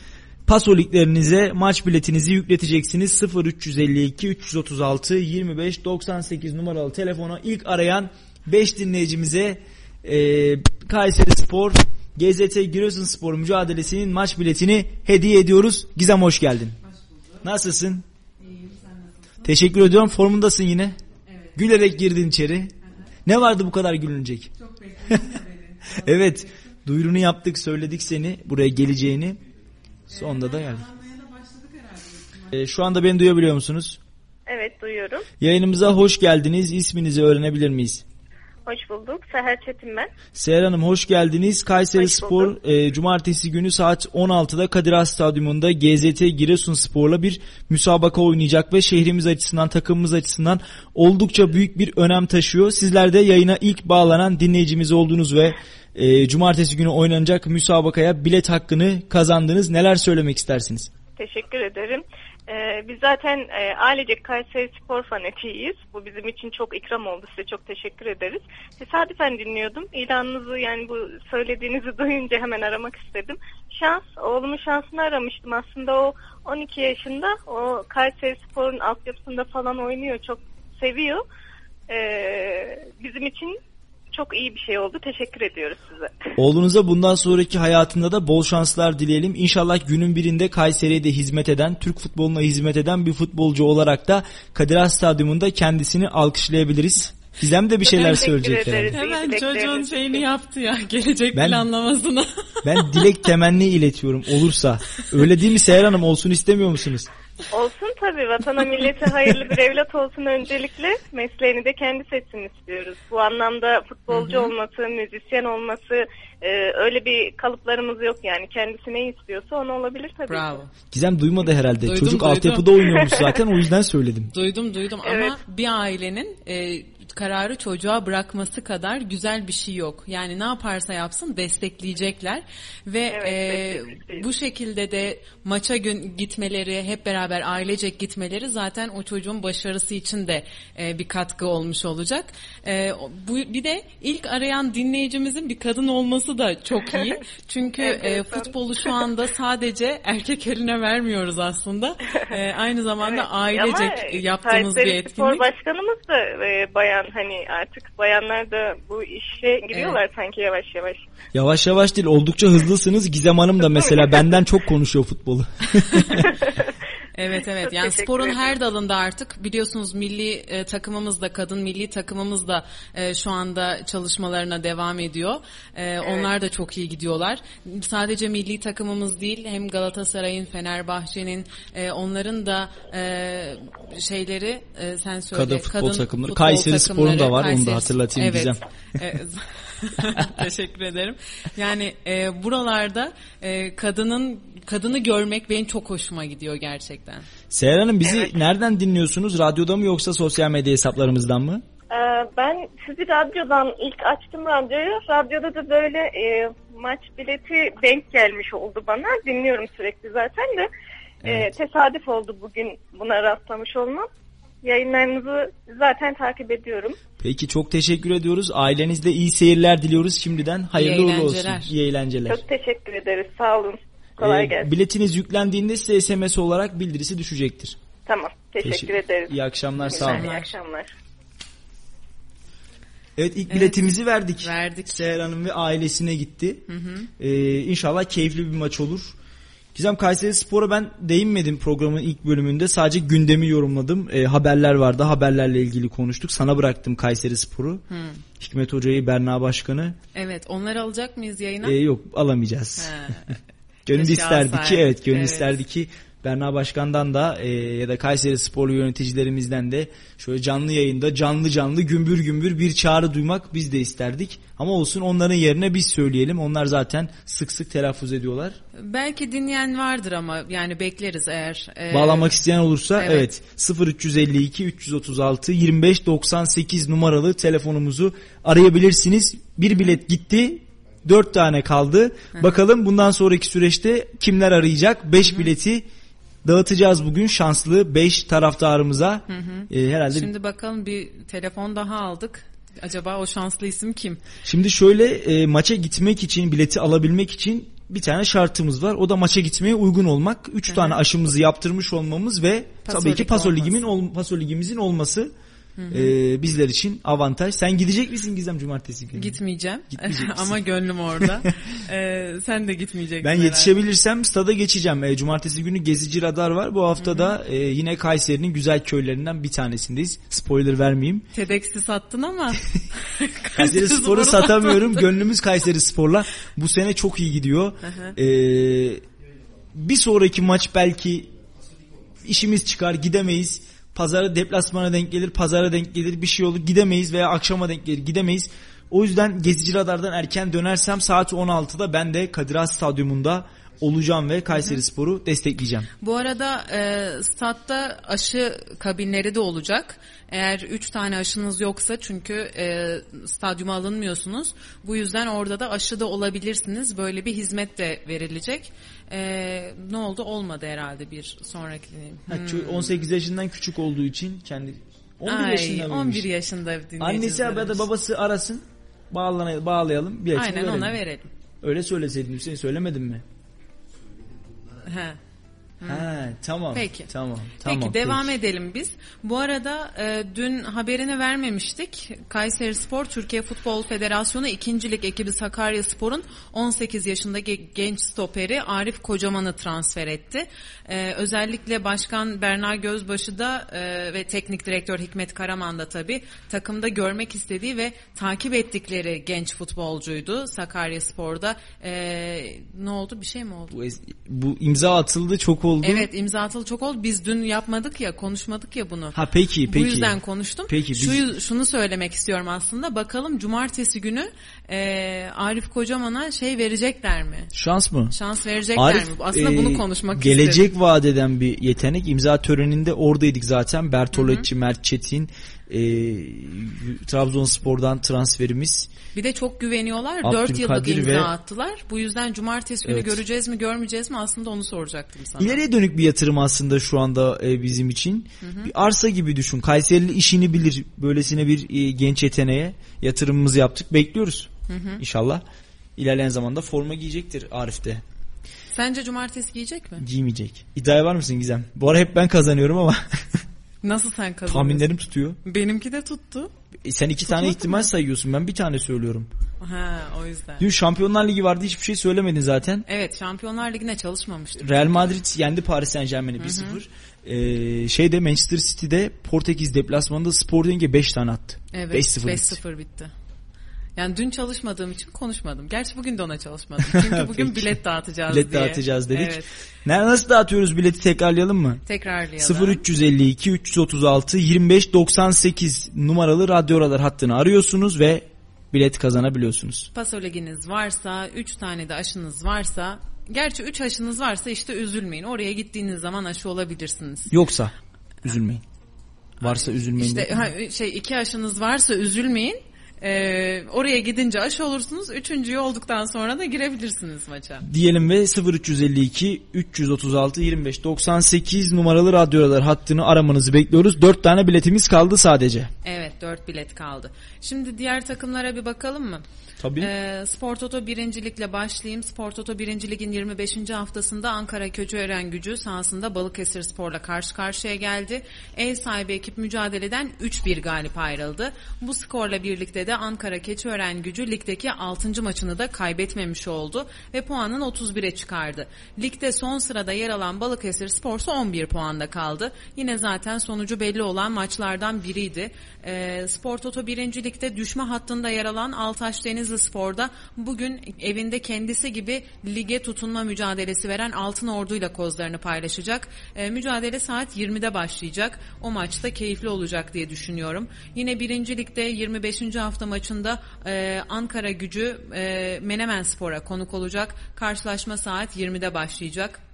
pasoliklerinize maç biletinizi yükleteceksiniz. 0352 336 25 98 numaralı telefona ilk arayan 5 dinleyicimize e, Kayseri Spor GZT Giresun Spor mücadelesinin maç biletini hediye ediyoruz. Gizem hoş geldin. Hoş Nasılsın? İyiyim sen nasılsın? Teşekkür ediyorum formundasın yine. Gülerek girdin içeri. Ne vardı bu kadar gülünecek? Çok evet. Duyurunu yaptık, söyledik seni buraya geleceğini. Sonunda da geldik. Ee, şu anda beni duyabiliyor musunuz? Evet duyuyorum. Yayınımıza hoş geldiniz. İsminizi öğrenebilir miyiz? Hoş bulduk. Seher Çetin ben. Seher Hanım hoş geldiniz. Kayseri hoş Spor e, cumartesi günü saat 16'da Kadir Has Stadyumunda GZT Giresun Spor'la bir müsabaka oynayacak ve şehrimiz açısından takımımız açısından oldukça büyük bir önem taşıyor. Sizler de yayına ilk bağlanan dinleyicimiz oldunuz ve e, cumartesi günü oynanacak müsabakaya bilet hakkını kazandınız. Neler söylemek istersiniz? Teşekkür ederim. Ee, biz zaten e, ailecek Kayseri Spor fanatiyiz. Bu bizim için çok ikram oldu. Size çok teşekkür ederiz. Tesadüfen dinliyordum. İlanınızı yani bu söylediğinizi duyunca hemen aramak istedim. Şans, oğlumun şansını aramıştım. Aslında o 12 yaşında. O Kayseri Spor'un altyapısında falan oynuyor. Çok seviyor. Ee, bizim için çok iyi bir şey oldu. Teşekkür ediyoruz size. Oğlunuza bundan sonraki hayatında da bol şanslar dileyelim. İnşallah günün birinde Kayseri'ye de hizmet eden, Türk futboluna hizmet eden bir futbolcu olarak da Kadir Has Stadyumunda kendisini alkışlayabiliriz. Gizem de bir şeyler söyleyecek herhalde. Hemen çocuğun şeyini yaptı ya gelecek Ben- planlamasını. Ben dilek temenni iletiyorum olursa. Öyle değil mi Seher Hanım olsun istemiyor musunuz? Olsun tabii. Vatana millete hayırlı bir evlat olsun öncelikle. Mesleğini de kendi seçsin istiyoruz. Bu anlamda futbolcu Hı hı. olması, müzisyen olması e, öyle bir kalıplarımız yok yani. Kendisi ne istiyorsa onu olabilir tabii. Bravo. Gizem duymadı herhalde. Duydum, Çocuk duydum. altyapıda oynuyormuş zaten o yüzden söyledim. Duydum duydum Evet. ama bir ailenin e, kararı çocuğa bırakması kadar güzel bir şey yok. Yani ne yaparsa yapsın destekleyecekler ve e, bu şekilde de maça gün gitmeleri, hep beraber ailecek gitmeleri zaten o çocuğun başarısı için de e, bir katkı olmuş olacak. E, bu bir de ilk arayan dinleyicimizin bir kadın olması da çok iyi. Çünkü e, futbolu şu anda sadece erkek eline vermiyoruz aslında. E, aynı zamanda Evet, ailecek yaptığımız bir etkinlik. Spor Başkanımız da e, bayan hani artık bayanlar da bu işe giriyorlar sanki yavaş yavaş. Yavaş yavaş değil oldukça hızlısınız. Gizem Hanım da mesela benden çok konuşuyor futbolu. Evet evet yani sporun ederim. her dalında artık biliyorsunuz milli e, takımımız da kadın milli takımımız da e, şu anda çalışmalarına devam ediyor. E, Onlar da çok iyi gidiyorlar. Sadece milli takımımız değil hem Galatasaray'ın, Fenerbahçe'nin e, onların da e, şeyleri e, sen söyle. Kadın futbol takımları. Kayseri Spor'un da var, onu da hatırlatayım evet. E, Teşekkür ederim. Yani e, buralarda e, kadının kadını görmek benim çok hoşuma gidiyor gerçekten. Seher Hanım bizi nereden dinliyorsunuz? Radyoda mı yoksa sosyal medya hesaplarımızdan mı? Ee, ben sizi radyodan ilk açtım radyoyu. Radyoda da böyle e, maç bileti denk gelmiş oldu bana. Dinliyorum sürekli zaten de. E, tesadüf oldu bugün buna rastlamış olmam. Yayınlarınızı zaten takip ediyorum. Peki çok teşekkür ediyoruz. Ailenizde iyi seyirler diliyoruz şimdiden. Hayırlı uğurlu olsun. eğlenceler. İyi eğlenceler. Çok teşekkür ederiz. Sağ olun. Kolay Ee, gelsin. biletiniz yüklendiğinde size SMS olarak bildirisi düşecektir. Tamam. Teşekkür Teşekkür- ederiz. İyi akşamlar, sağ olun. İyi akşamlar. Evet ilk biletimizi verdik. Verdik. Seher Hanım ve ailesine gitti. Hı hı. Ee, inşallah keyifli bir maç olur. Gizem Kayseri Spor'a ben değinmedim programın ilk bölümünde. Sadece gündemi yorumladım. Ee, haberler vardı. Haberlerle ilgili konuştuk. Sana bıraktım Kayseri Spor'u. Hı. Hikmet Hoca'yı, Berna Başkan'ı. Evet onları alacak mıyız yayına? Ee, yok alamayacağız. Gönül Keşke isterdi ki evet gönül Evet. isterdi ki Berna Başkan'dan da e, ya da Kayseri Sporlu yöneticilerimizden de şöyle canlı yayında canlı canlı gümbür gümbür bir çağrı duymak biz de isterdik. Ama olsun onların yerine biz söyleyelim. Onlar zaten sık sık telaffuz ediyorlar. Belki dinleyen vardır ama yani bekleriz eğer. e, Bağlanmak isteyen olursa evet. evet, 0352 336 25 98 numaralı telefonumuzu arayabilirsiniz. Bir bilet gitti. Dört tane kaldı. Bakalım bundan sonraki süreçte kimler arayacak? Beş bileti dağıtacağız bugün şanslı 5 taraftarımıza. Hı hı. Ee, herhalde Şimdi bakalım bir telefon daha aldık. Acaba o şanslı isim kim? Şimdi şöyle e, maça gitmek için bileti alabilmek için bir tane şartımız var. O da maça gitmeye uygun olmak. Üç tane aşımızı yaptırmış olmamız ve tabii ki Pasolik Paso Ligimin ol, Paso Ligimizin olması Hı hı. e, bizler için avantaj. Sen gidecek misin Gizem cumartesi günü? Gitmeyeceğim. Gitmeyecek misin? ama gönlüm orada. Ee, sen de gitmeyeceksin. Ben herhalde. yetişebilirsem stada geçeceğim. E, cumartesi günü gezici radar var. Bu hafta da e, yine Kayseri'nin güzel köylerinden bir tanesindeyiz. Spoiler vermeyeyim. TEDx'i sattın ama. Kayseri Spor'u satamıyorum. Gönlümüz Kayseri Spor'la. Bu sene çok iyi gidiyor. Hı hı. Ee, bir sonraki maç belki işimiz çıkar gidemeyiz. Pazara deplasmana denk gelir, pazara denk gelir bir şey olur gidemeyiz veya akşama denk gelir gidemeyiz. O yüzden Gezici Radar'dan erken dönersem saat 16'da ben de Kadir Has Stadyumunda olacağım ve Kayseri Spor'u destekleyeceğim. Bu arada e, statta aşı kabinleri de olacak. Eğer 3 tane aşınız yoksa çünkü e, stadyuma alınmıyorsunuz. Bu yüzden orada da aşı da olabilirsiniz. Böyle bir hizmet de verilecek. E, ne oldu? Olmadı herhalde bir sonraki. Hmm. ço- 18 yaşından küçük olduğu için kendi 11 Ay, yaşında mıymış? 11 yaşında Annesi ya da babası arasın. Bağlana, bağlayalım. Biletini Aynen verelim. ona verelim. Öyle söyleseydin Hüseyin söylemedin mi? Uh-huh. Ha, tamam. Peki. Tamam. Tamam. Peki devam edelim biz. Bu arada e, dün haberini vermemiştik. Kayseri Spor Türkiye Futbol Federasyonu 2. Lig ekibi Sakarya Spor'un 18 yaşındaki genç stoperi Arif Kocaman'ı transfer etti. E, özellikle Başkan Berna Gözbaşı da e, ve Teknik Direktör Hikmet Karaman da tabii takımda görmek istediği ve takip ettikleri genç futbolcuydu Sakarya Spor'da. E, ne oldu? Bir şey mi oldu? Bu, bu imza atıldı çok oldu. Evet imza atılı çok oldu. Biz dün yapmadık ya konuşmadık ya bunu. Ha peki peki. Bu yüzden konuştum. Peki biz- Şu, şunu söylemek istiyorum aslında. Bakalım cumartesi günü e, Arif Kocaman'a şey verecekler mi? Şans mı? Şans verecekler Arif, mi? Aslında e, bunu konuşmak Gelecek istedim. vaat eden bir yetenek. İmza töreninde oradaydık zaten. Bertolacci, Mert Çetin, e, Trabzonspor'dan transferimiz. Bir de çok güveniyorlar. 4 yıllık imza ve... attılar. Bu yüzden cumartesi günü evet. göreceğiz mi görmeyeceğiz mi aslında onu soracaktım sana. İleriye dönük bir yatırım aslında şu anda e, bizim için. Hı hı. Bir arsa gibi düşün. Kayserili işini bilir. Böylesine bir e, genç yeteneğe yatırımımızı yaptık. Bekliyoruz. Hı hı. İnşallah ilerleyen zamanda forma giyecektir Arif de. Sence cumartesi giyecek mi? Giymeyecek. İddiaya var mısın Gizem? Bu ara hep ben kazanıyorum ama. Nasıl sen kazanıyorsun? Tahminlerim tutuyor. Benimki de tuttu. E sen iki Tutmadı tane ihtimal mı? sayıyorsun. Ben bir tane söylüyorum. Ha o yüzden. Dün Şampiyonlar Ligi vardı hiçbir şey söylemedin zaten. Evet Şampiyonlar Ligi'ne çalışmamıştım. Real Madrid yendi Paris Saint Germain'i 1-0. Ee, şeyde Manchester City'de Portekiz deplasmanında Sporting'e 5 tane attı. Evet 5-0 bitti. bitti. Yani dün çalışmadığım için konuşmadım. Gerçi bugün de ona çalışmadım. Çünkü bugün bilet dağıtacağız bilet diye. Bilet dağıtacağız dedik. Evet. Nasıl dağıtıyoruz bileti tekrarlayalım mı? Tekrarlayalım. 0352 336 25 98 numaralı radyo radar hattını arıyorsunuz ve bilet kazanabiliyorsunuz. Pasoliginiz varsa, 3 tane de aşınız varsa, gerçi 3 aşınız varsa işte üzülmeyin. Oraya gittiğiniz zaman aşı olabilirsiniz. Yoksa üzülmeyin. Varsa üzülmeyin. İşte ha, şey iki aşınız varsa üzülmeyin. Ee, oraya gidince aşı olursunuz. Üçüncüyü olduktan sonra da girebilirsiniz maça. Diyelim ve 0352 336 25 98 numaralı radyolar hattını aramanızı bekliyoruz. Dört tane biletimiz kaldı sadece. Evet dört bilet kaldı. Şimdi diğer takımlara bir bakalım mı? Tabii. Ee, Spor Toto birincilikle başlayayım. Spor Toto birinciligin 25. haftasında Ankara Kötüören gücü sahasında Balıkesir Spor'la karşı karşıya geldi. Ev sahibi ekip mücadeleden 3-1 galip ayrıldı. Bu skorla birlikte de Ankara Keçiören gücü ligdeki 6. maçını da kaybetmemiş oldu ve puanın 31'e çıkardı. Ligde son sırada yer alan Balıkesir Spor ise 11 puanda kaldı. Yine zaten sonucu belli olan maçlardan biriydi. E, Spor Toto birincilikte düşme hattında yer alan Altaş Denizli Spor'da bugün evinde kendisi gibi lige tutunma mücadelesi veren Altın Ordu ile kozlarını paylaşacak. E, mücadele saat 20'de başlayacak. O maçta keyifli olacak diye düşünüyorum. Yine birincilikte 25. hafta maçında e, Ankara gücü e, Menemen Spor'a konuk olacak. Karşılaşma saat 20'de başlayacak.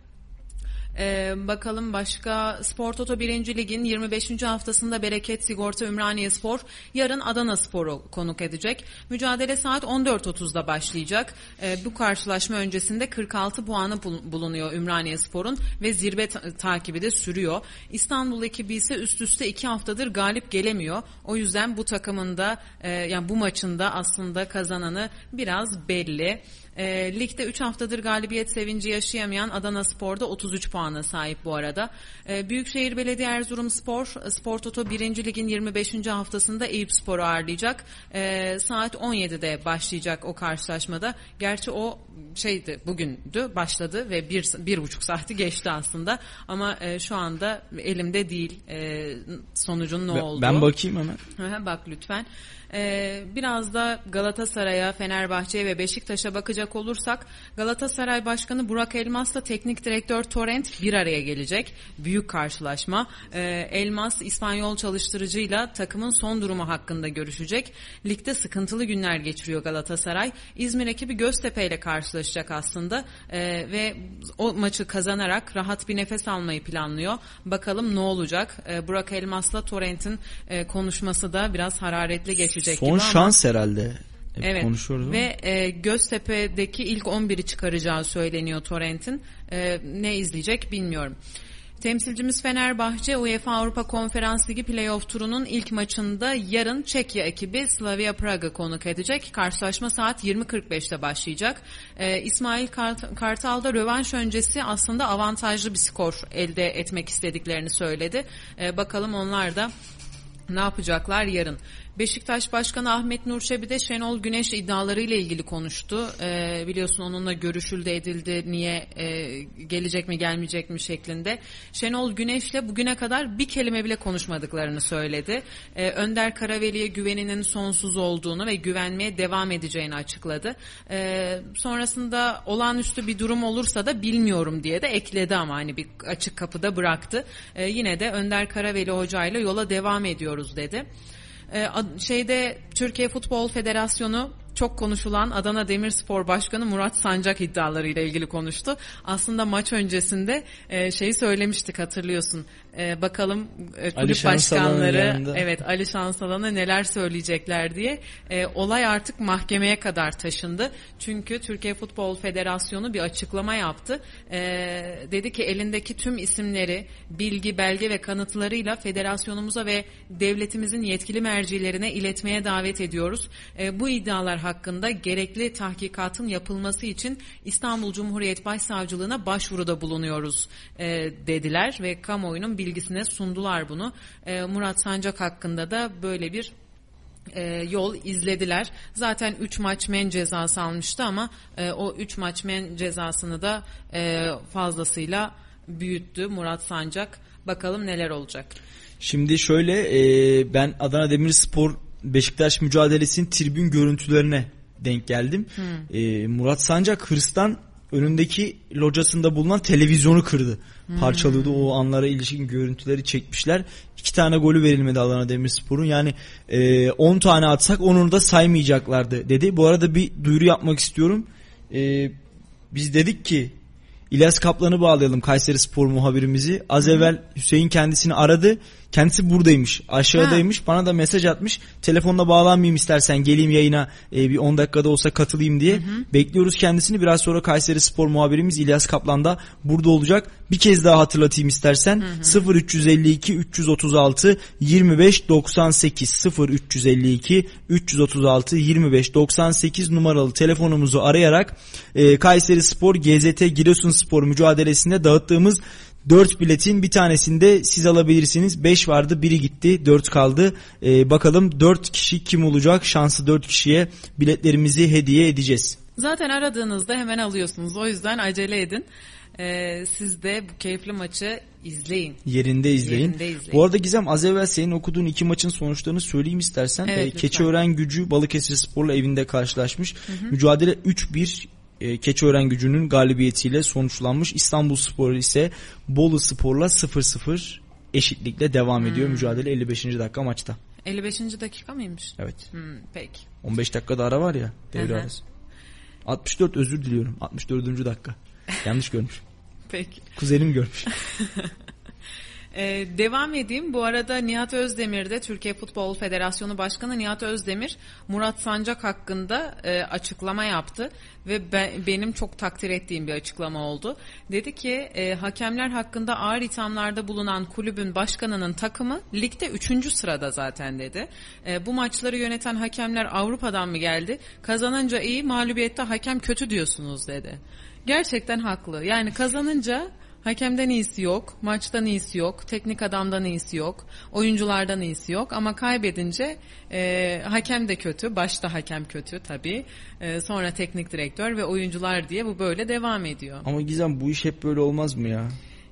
Ee, bakalım başka Spor Toto 1. Lig'in 25. haftasında Bereket Sigorta Ümraniye Spor yarın Adana Spor'u konuk edecek. Mücadele saat 14.30'da başlayacak. Ee, bu karşılaşma öncesinde 46 puanı bulunuyor Ümraniye Spor'un ve zirve takibi de sürüyor. İstanbul ekibi ise üst üste 2 haftadır galip gelemiyor. O yüzden bu takımında e, yani bu maçında aslında kazananı biraz belli. E, ligde 3 haftadır galibiyet sevinci yaşayamayan Adana Spor'da 33 puana sahip bu arada. E, Büyükşehir Belediye Erzurum Spor, Spor Toto 1. Ligin 25. haftasında Eyüp Spor'u ağırlayacak. E, saat 17'de başlayacak o karşılaşmada. Gerçi o şeydi bugündü başladı ve bir, bir buçuk saati geçti aslında. Ama e, şu anda elimde değil e, sonucun ne olduğu. Ben bakayım hemen. Bak lütfen. Ee, biraz da Galatasaray'a, Fenerbahçe'ye ve Beşiktaş'a bakacak olursak Galatasaray Başkanı Burak Elmas'la teknik direktör Torrent bir araya gelecek. Büyük karşılaşma. Ee, Elmas İspanyol çalıştırıcıyla takımın son durumu hakkında görüşecek. Ligde sıkıntılı günler geçiriyor Galatasaray. İzmir ekibi Göztepe ile karşılaşacak aslında ee, ve o maçı kazanarak rahat bir nefes almayı planlıyor. Bakalım ne olacak? Burak Elmas'la Torrent'in e, konuşması da biraz hararetli geçecek düşecek Son gibi şans herhalde. Hep evet konuşuyoruz ve e, Göztepe'deki ilk 11'i çıkaracağı söyleniyor Torrent'in. E, ne izleyecek bilmiyorum. Temsilcimiz Fenerbahçe UEFA Avrupa Konferans Ligi playoff turunun ilk maçında yarın Çekya ekibi Slavia Praga konuk edecek. Karşılaşma saat 20.45'te başlayacak. Ee, İsmail Kart Kartal da rövanş öncesi aslında avantajlı bir skor elde etmek istediklerini söyledi. Ee, bakalım onlar da ne yapacaklar yarın. Beşiktaş Başkanı Ahmet Nur Çebi de Şenol Güneş iddialarıyla ilgili konuştu. Ee, biliyorsun onunla görüşüldü edildi niye e, gelecek mi gelmeyecek mi şeklinde. Şenol Güneş'le bugüne kadar bir kelime bile konuşmadıklarını söyledi. Ee, Önder Karaveli'ye güveninin sonsuz olduğunu ve güvenmeye devam edeceğini açıkladı. Ee, sonrasında olağanüstü bir durum olursa da bilmiyorum diye de ekledi ama hani bir açık kapıda bıraktı. Ee, yine de Önder Karaveli hocayla yola devam ediyoruz dedi. Ee, şeyde Türkiye Futbol Federasyonu çok konuşulan Adana Demirspor Başkanı Murat Sancak iddialarıyla ilgili konuştu. Aslında maç öncesinde e, şeyi söylemiştik hatırlıyorsun. E, bakalım e, kulüp başkanları evet Ali Şansalan'a neler söyleyecekler diye. E, olay artık mahkemeye kadar taşındı. Çünkü Türkiye Futbol Federasyonu bir açıklama yaptı. E, dedi ki elindeki tüm isimleri, bilgi, belge ve kanıtlarıyla federasyonumuza ve devletimizin yetkili mercilerine iletmeye davet ediyoruz. E, bu iddialar hakkında gerekli tahkikatın yapılması için İstanbul Cumhuriyet Başsavcılığına başvuruda bulunuyoruz e, dediler ve kamuoyunun bilgisine sundular bunu. E, Murat Sancak hakkında da böyle bir e, yol izlediler. Zaten 3 maç men cezası almıştı ama e, o 3 maç men cezasını da e, fazlasıyla büyüttü Murat Sancak. Bakalım neler olacak. Şimdi şöyle e, ben Adana Demirspor Beşiktaş mücadelesinin tribün görüntülerine denk geldim. Hmm. E, Murat Sancak hırstan önündeki locasında bulunan televizyonu kırdı. Hmm. O anlara ilişkin görüntüleri çekmişler. İki tane golü verilmedi Adana Demirspor'un. Yani 10 e, tane atsak onu da saymayacaklardı dedi. Bu arada bir duyuru yapmak istiyorum. E, biz dedik ki İlyas Kaplan'ı bağlayalım Kayseri Spor muhabirimizi. Az evvel Hüseyin kendisini aradı. Kendisi buradaymış. Aşağıdaymış. Ha. Bana da mesaj atmış. Telefonla bağlanmayayım istersen geleyim yayına e, bir 10 dakikada olsa katılayım diye. Hı hı. Bekliyoruz kendisini. Biraz sonra Kayseri Spor muhabirimiz İlyas Kaplan da burada olacak. Bir kez daha hatırlatayım istersen. Hı hı. 0352 336 25 98 0352 336 25 98 numaralı telefonumuzu arayarak e, Kayseri Spor GZT Giresun Spor mücadelesinde dağıttığımız 4 biletin bir tanesinde siz alabilirsiniz. 5 vardı biri gitti 4 kaldı. Ee, bakalım 4 kişi kim olacak? Şansı 4 kişiye biletlerimizi hediye edeceğiz. Zaten aradığınızda hemen alıyorsunuz. O yüzden acele edin. Ee, siz de bu keyifli maçı izleyin. Yerinde izleyin. Yerinde izleyin. Bu arada Gizem az evvel senin okuduğun iki maçın sonuçlarını söyleyeyim istersen. Evet, ee, Keçiören gücü Balıkesir Spor'la evinde karşılaşmış. Hı hı. Mücadele 3-1 e, Keçiören gücünün galibiyetiyle sonuçlanmış. İstanbul Spor ise Bolu Spor'la 0-0 eşitlikle devam ediyor Hmm. mücadele 55. dakika maçta. 55. dakika mıymış? Evet. Hmm, peki. 15 dakikada ara var ya devre arası. 64 özür diliyorum. 64. dakika. Yanlış görmüş. Peki. Kuzenim görmüş. Ee, devam edeyim. Bu arada Nihat Özdemir de Türkiye Futbol Federasyonu Başkanı Nihat Özdemir Murat Sancak hakkında e, açıklama yaptı ve be- benim çok takdir ettiğim bir açıklama oldu. Dedi ki e, hakemler hakkında ağır ithamlarda bulunan kulübün başkanının takımı ligde 3. sırada zaten dedi. E, bu maçları yöneten hakemler Avrupa'dan mı geldi? Kazanınca iyi, mağlubiyette hakem kötü diyorsunuz dedi. Gerçekten haklı. Yani kazanınca Hakemden iyisi yok, maçtan iyisi yok, teknik adamdan iyisi yok, oyunculardan iyisi yok ama kaybedince e, hakem de kötü, başta hakem kötü tabii, E, sonra teknik direktör ve oyuncular diye bu böyle devam ediyor. Ama Gizem bu iş hep böyle olmaz mı ya?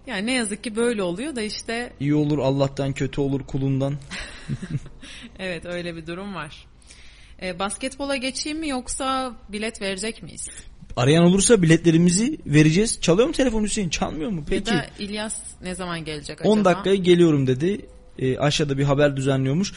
Yani ne yazık ki böyle oluyor da işte İyi olur Allah'tan kötü olur kulundan. evet öyle bir durum var. E, basketbola geçeyim mi yoksa bilet verecek miyiz? Arayan olursa biletlerimizi vereceğiz. Çalıyor mu telefon Hüseyin? Çalmıyor mu? Peki. Ya da İlyas ne zaman gelecek acaba? 10 dakikaya geliyorum dedi. E, aşağıda bir haber düzenliyormuş.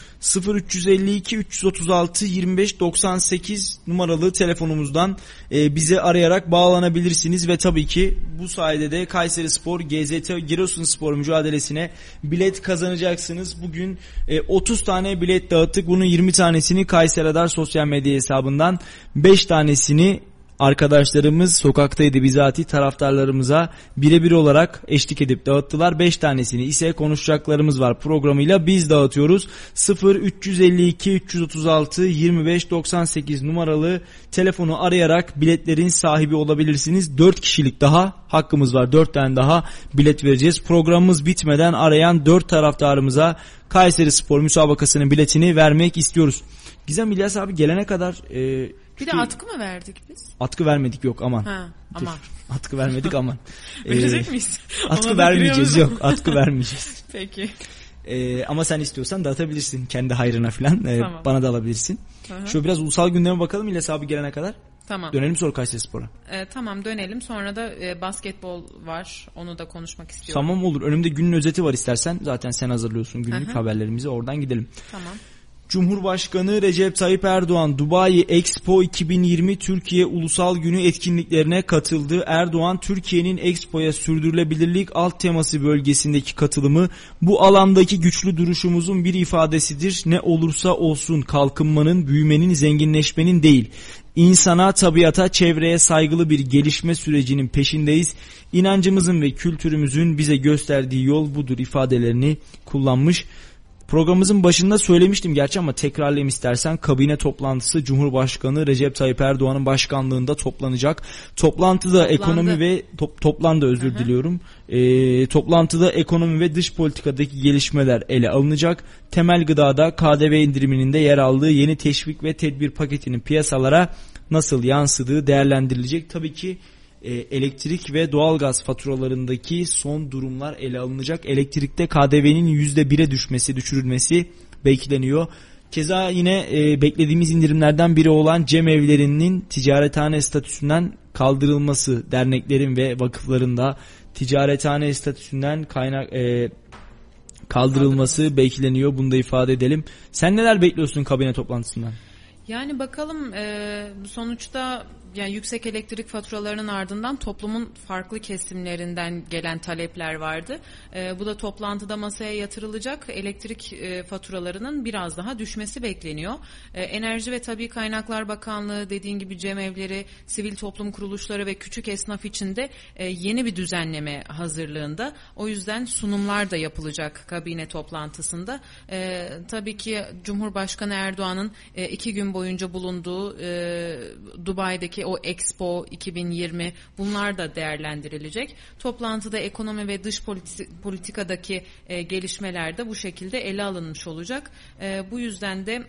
0352 336 25 98 numaralı telefonumuzdan e, bize arayarak bağlanabilirsiniz ve tabii ki bu sayede de Kayseri Spor GZT Giresun Spor mücadelesine bilet kazanacaksınız. Bugün e, 30 tane bilet dağıttık. Bunun 20 tanesini Kayseri Radar sosyal medya hesabından 5 tanesini arkadaşlarımız sokaktaydı bizatihi taraftarlarımıza birebir olarak eşlik edip dağıttılar. 5 tanesini ise konuşacaklarımız var programıyla biz dağıtıyoruz. 0 352 336 25 98 numaralı telefonu arayarak biletlerin sahibi olabilirsiniz. 4 kişilik daha hakkımız var. 4 tane daha bilet vereceğiz. Programımız bitmeden arayan 4 taraftarımıza Kayseri Spor müsabakasının biletini vermek istiyoruz. Gizem İlyas abi gelene kadar e, Bir de atkı mı verdik biz? Atkı vermedik yok aman. Ha, aman. Atkı vermedik aman. Verecek Ee, miyiz? Atkı Ona vermeyeceğiz yok atkı vermeyeceğiz. Peki. Ee, ama sen istiyorsan dağıtabilirsin kendi hayrına falan. Ee, Tamam. Bana da alabilirsin. Hı hı. Şöyle biraz ulusal gündeme bakalım İlyas abi gelene kadar. Tamam. Dönelim sonra Kayseri Spor'a. Ee, tamam dönelim. Sonra da e, basketbol var. Onu da konuşmak istiyorum. Tamam olur. Önümde günün özeti var istersen. Zaten sen hazırlıyorsun günlük Hı hı. haberlerimizi. Oradan gidelim. Tamam. Cumhurbaşkanı Recep Tayyip Erdoğan Dubai Expo 2020 Türkiye Ulusal Günü etkinliklerine katıldı. Erdoğan Türkiye'nin Expo'ya sürdürülebilirlik alt teması bölgesindeki katılımı bu alandaki güçlü duruşumuzun bir ifadesidir. Ne olursa olsun kalkınmanın, büyümenin, zenginleşmenin değil. İnsana, tabiata, çevreye saygılı bir gelişme sürecinin peşindeyiz. İnancımızın ve kültürümüzün bize gösterdiği yol budur ifadelerini kullanmış. Programımızın başında söylemiştim gerçi ama tekrarlayayım istersen kabine toplantısı Cumhurbaşkanı Recep Tayyip Erdoğan'ın başkanlığında toplanacak. Toplantıda Toplandı. ekonomi ve top, toplandı özür Hı-hı. diliyorum. E, toplantıda ekonomi ve dış politikadaki gelişmeler ele alınacak. Temel gıdada KDV indiriminin de yer aldığı yeni teşvik ve tedbir paketinin piyasalara nasıl yansıdığı değerlendirilecek. Tabii ki elektrik ve doğalgaz faturalarındaki son durumlar ele alınacak. Elektrikte KDV'nin %1'e düşmesi, düşürülmesi bekleniyor. Keza yine e, beklediğimiz indirimlerden biri olan cem evlerinin ticarethane statüsünden kaldırılması, derneklerin ve vakıfların da ticarethane statüsünden kaynak e, kaldırılması bekleniyor. Bunu da ifade edelim. Sen neler bekliyorsun kabine toplantısından? Yani bakalım e, sonuçta yani yüksek elektrik faturalarının ardından toplumun farklı kesimlerinden gelen talepler vardı. E, bu da toplantıda masaya yatırılacak. Elektrik e, faturalarının biraz daha düşmesi bekleniyor. E, Enerji ve Tabi Kaynaklar Bakanlığı dediğin gibi cemevleri, sivil toplum kuruluşları ve küçük esnaf için de e, yeni bir düzenleme hazırlığında. O yüzden sunumlar da yapılacak kabine toplantısında. E, tabii ki Cumhurbaşkanı Erdoğan'ın e, iki gün boyunca bulunduğu e, Dubai'deki o Expo 2020 bunlar da değerlendirilecek. Toplantıda ekonomi ve dış politikadaki e, gelişmeler de bu şekilde ele alınmış olacak. E, bu yüzden de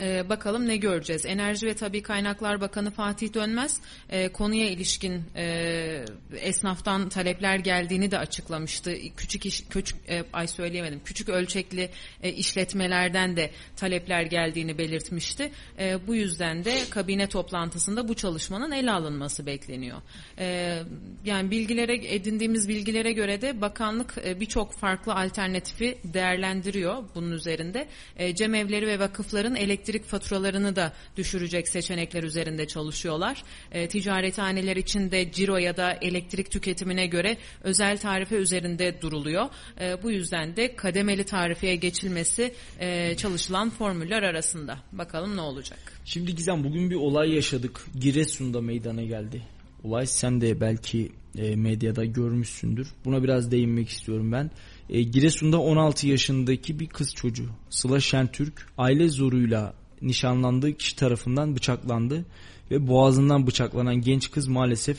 ee, bakalım ne göreceğiz. Enerji ve Tabi Kaynaklar Bakanı Fatih Dönmez e, konuya ilişkin e, esnaftan talepler geldiğini de açıklamıştı. Küçük iş, küçük e, ay söyleyemedim. Küçük ölçekli e, işletmelerden de talepler geldiğini belirtmişti. E, bu yüzden de kabine toplantısında bu çalışmanın ele alınması bekleniyor. E, yani bilgilere edindiğimiz bilgilere göre de bakanlık e, birçok farklı alternatifi değerlendiriyor bunun üzerinde. E, cemevleri ve vakıfların elektrik elektrik faturalarını da düşürecek seçenekler üzerinde çalışıyorlar. E, ticarethaneler için de ciro ya da elektrik tüketimine göre özel tarife üzerinde duruluyor. E, bu yüzden de kademeli tarifeye geçilmesi e, çalışılan formüller arasında. Bakalım ne olacak. Şimdi Gizem bugün bir olay yaşadık. Giresun'da meydana geldi. Olay sen de belki e, medyada görmüşsündür. Buna biraz değinmek istiyorum ben. E, Giresun'da 16 yaşındaki bir kız çocuğu Sıla Şentürk aile zoruyla nişanlandığı kişi tarafından bıçaklandı ve boğazından bıçaklanan genç kız maalesef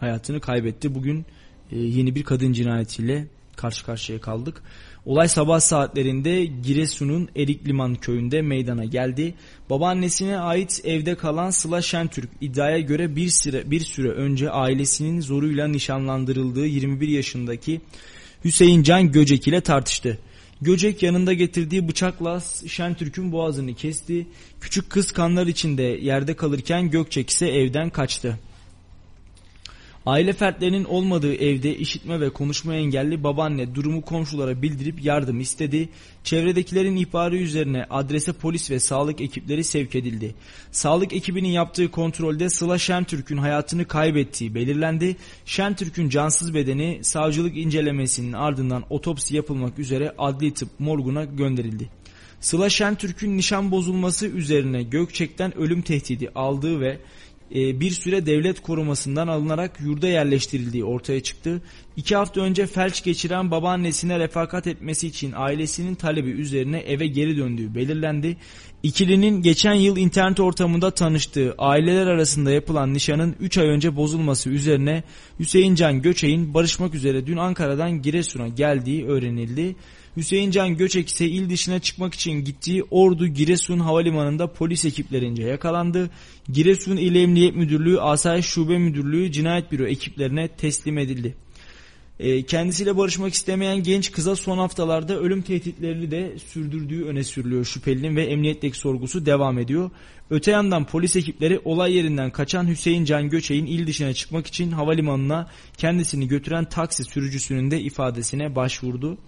hayatını kaybetti. Bugün e, yeni bir kadın cinayetiyle karşı karşıya kaldık. Olay sabah saatlerinde Giresun'un Erik Liman köyünde meydana geldi. Babaannesine ait evde kalan Sıla Şentürk iddiaya göre bir süre, bir süre önce ailesinin zoruyla nişanlandırıldığı 21 yaşındaki Hüseyin Can Göcek ile tartıştı. Göcek yanında getirdiği bıçakla Şentürk'ün boğazını kesti. Küçük kız kanlar içinde yerde kalırken Gökçek ise evden kaçtı. Aile fertlerinin olmadığı evde işitme ve konuşma engelli babaanne durumu komşulara bildirip yardım istedi. Çevredekilerin ihbarı üzerine adrese polis ve sağlık ekipleri sevk edildi. Sağlık ekibinin yaptığı kontrolde Sıla Şentürk'ün hayatını kaybettiği belirlendi. Şentürk'ün cansız bedeni savcılık incelemesinin ardından otopsi yapılmak üzere adli tıp morguna gönderildi. Sıla Şentürk'ün nişan bozulması üzerine Gökçek'ten ölüm tehdidi aldığı ve bir süre devlet korumasından alınarak yurda yerleştirildiği ortaya çıktı. İki hafta önce felç geçiren babaannesine refakat etmesi için ailesinin talebi üzerine eve geri döndüğü belirlendi. İkilinin geçen yıl internet ortamında tanıştığı aileler arasında yapılan nişanın 3 ay önce bozulması üzerine Hüseyin Can Göçey'in barışmak üzere dün Ankara'dan Giresun'a geldiği öğrenildi. Hüseyin Can Göçek ise il dışına çıkmak için gittiği Ordu Giresun Havalimanı'nda polis ekiplerince yakalandı. Giresun İl Emniyet Müdürlüğü Asayiş Şube Müdürlüğü Cinayet Büro ekiplerine teslim edildi. E, kendisiyle barışmak istemeyen genç kıza son haftalarda ölüm tehditlerini de sürdürdüğü öne sürülüyor. Şüphelinin ve emniyetteki sorgusu devam ediyor. Öte yandan polis ekipleri olay yerinden kaçan Hüseyin Can Göçey'in il dışına çıkmak için havalimanına kendisini götüren taksi sürücüsünün de ifadesine başvurdu.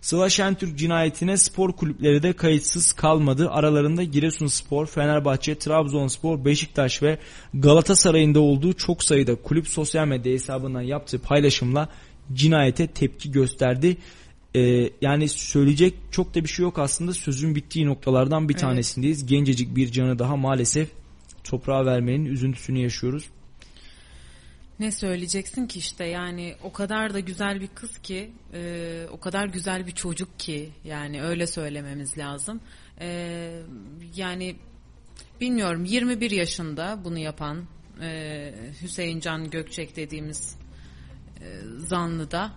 Sıla Şentürk cinayetine spor kulüpleri de kayıtsız kalmadı. Aralarında Giresunspor, Fenerbahçe, Trabzonspor, Beşiktaş ve Galatasaray'ın da olduğu çok sayıda kulüp sosyal medya hesabından yaptığı paylaşımla cinayete tepki gösterdi. Ee, yani söyleyecek çok da bir şey yok aslında sözün bittiği noktalardan bir Evet. tanesindeyiz. Gencecik bir canı daha maalesef toprağa vermenin üzüntüsünü yaşıyoruz. Ne söyleyeceksin ki işte yani o kadar da güzel bir kız ki e, o kadar güzel bir çocuk ki yani öyle söylememiz lazım. E, yani bilmiyorum 21 yaşında bunu yapan e, Hüseyin Can Gökçek dediğimiz e, zanlı da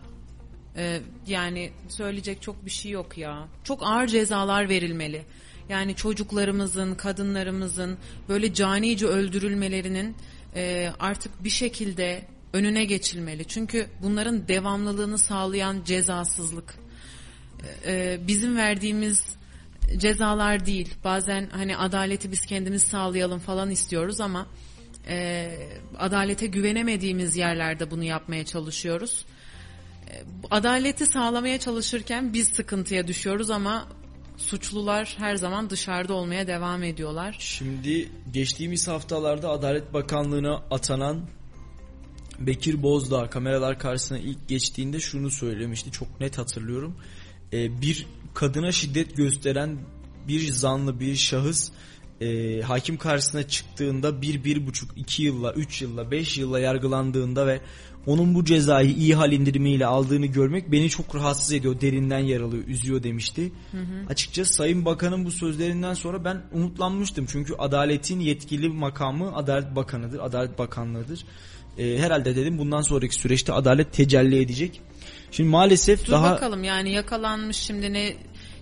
e, yani söyleyecek çok bir şey yok ya. Çok ağır cezalar verilmeli. Yani çocuklarımızın, kadınlarımızın böyle canice öldürülmelerinin e, artık bir şekilde önüne geçilmeli. Çünkü bunların devamlılığını sağlayan cezasızlık. E, bizim verdiğimiz cezalar değil. Bazen hani adaleti biz kendimiz sağlayalım falan istiyoruz ama e, adalete güvenemediğimiz yerlerde bunu yapmaya çalışıyoruz. E, adaleti sağlamaya çalışırken biz sıkıntıya düşüyoruz ama suçlular her zaman dışarıda olmaya devam ediyorlar. Şimdi geçtiğimiz haftalarda Adalet Bakanlığı'na atanan Bekir Bozdağ kameralar karşısına ilk geçtiğinde şunu söylemişti. Çok net hatırlıyorum. Ee, bir kadına şiddet gösteren bir zanlı bir şahıs e, hakim karşısına çıktığında bir, bir buçuk, iki yılla, üç yılla, beş yılla yargılandığında ve onun bu cezayı iyi hal indirimiyle aldığını görmek beni çok rahatsız ediyor, derinden yaralıyor, üzüyor demişti. Hı hı. Açıkçası Sayın Bakan'ın bu sözlerinden sonra ben umutlanmıştım. Çünkü adaletin yetkili makamı Adalet Bakanı'dır, Adalet Bakanlığı'dır. Ee, herhalde dedim bundan sonraki süreçte adalet tecelli edecek. Şimdi maalesef Dur daha bakalım yani yakalanmış şimdi ne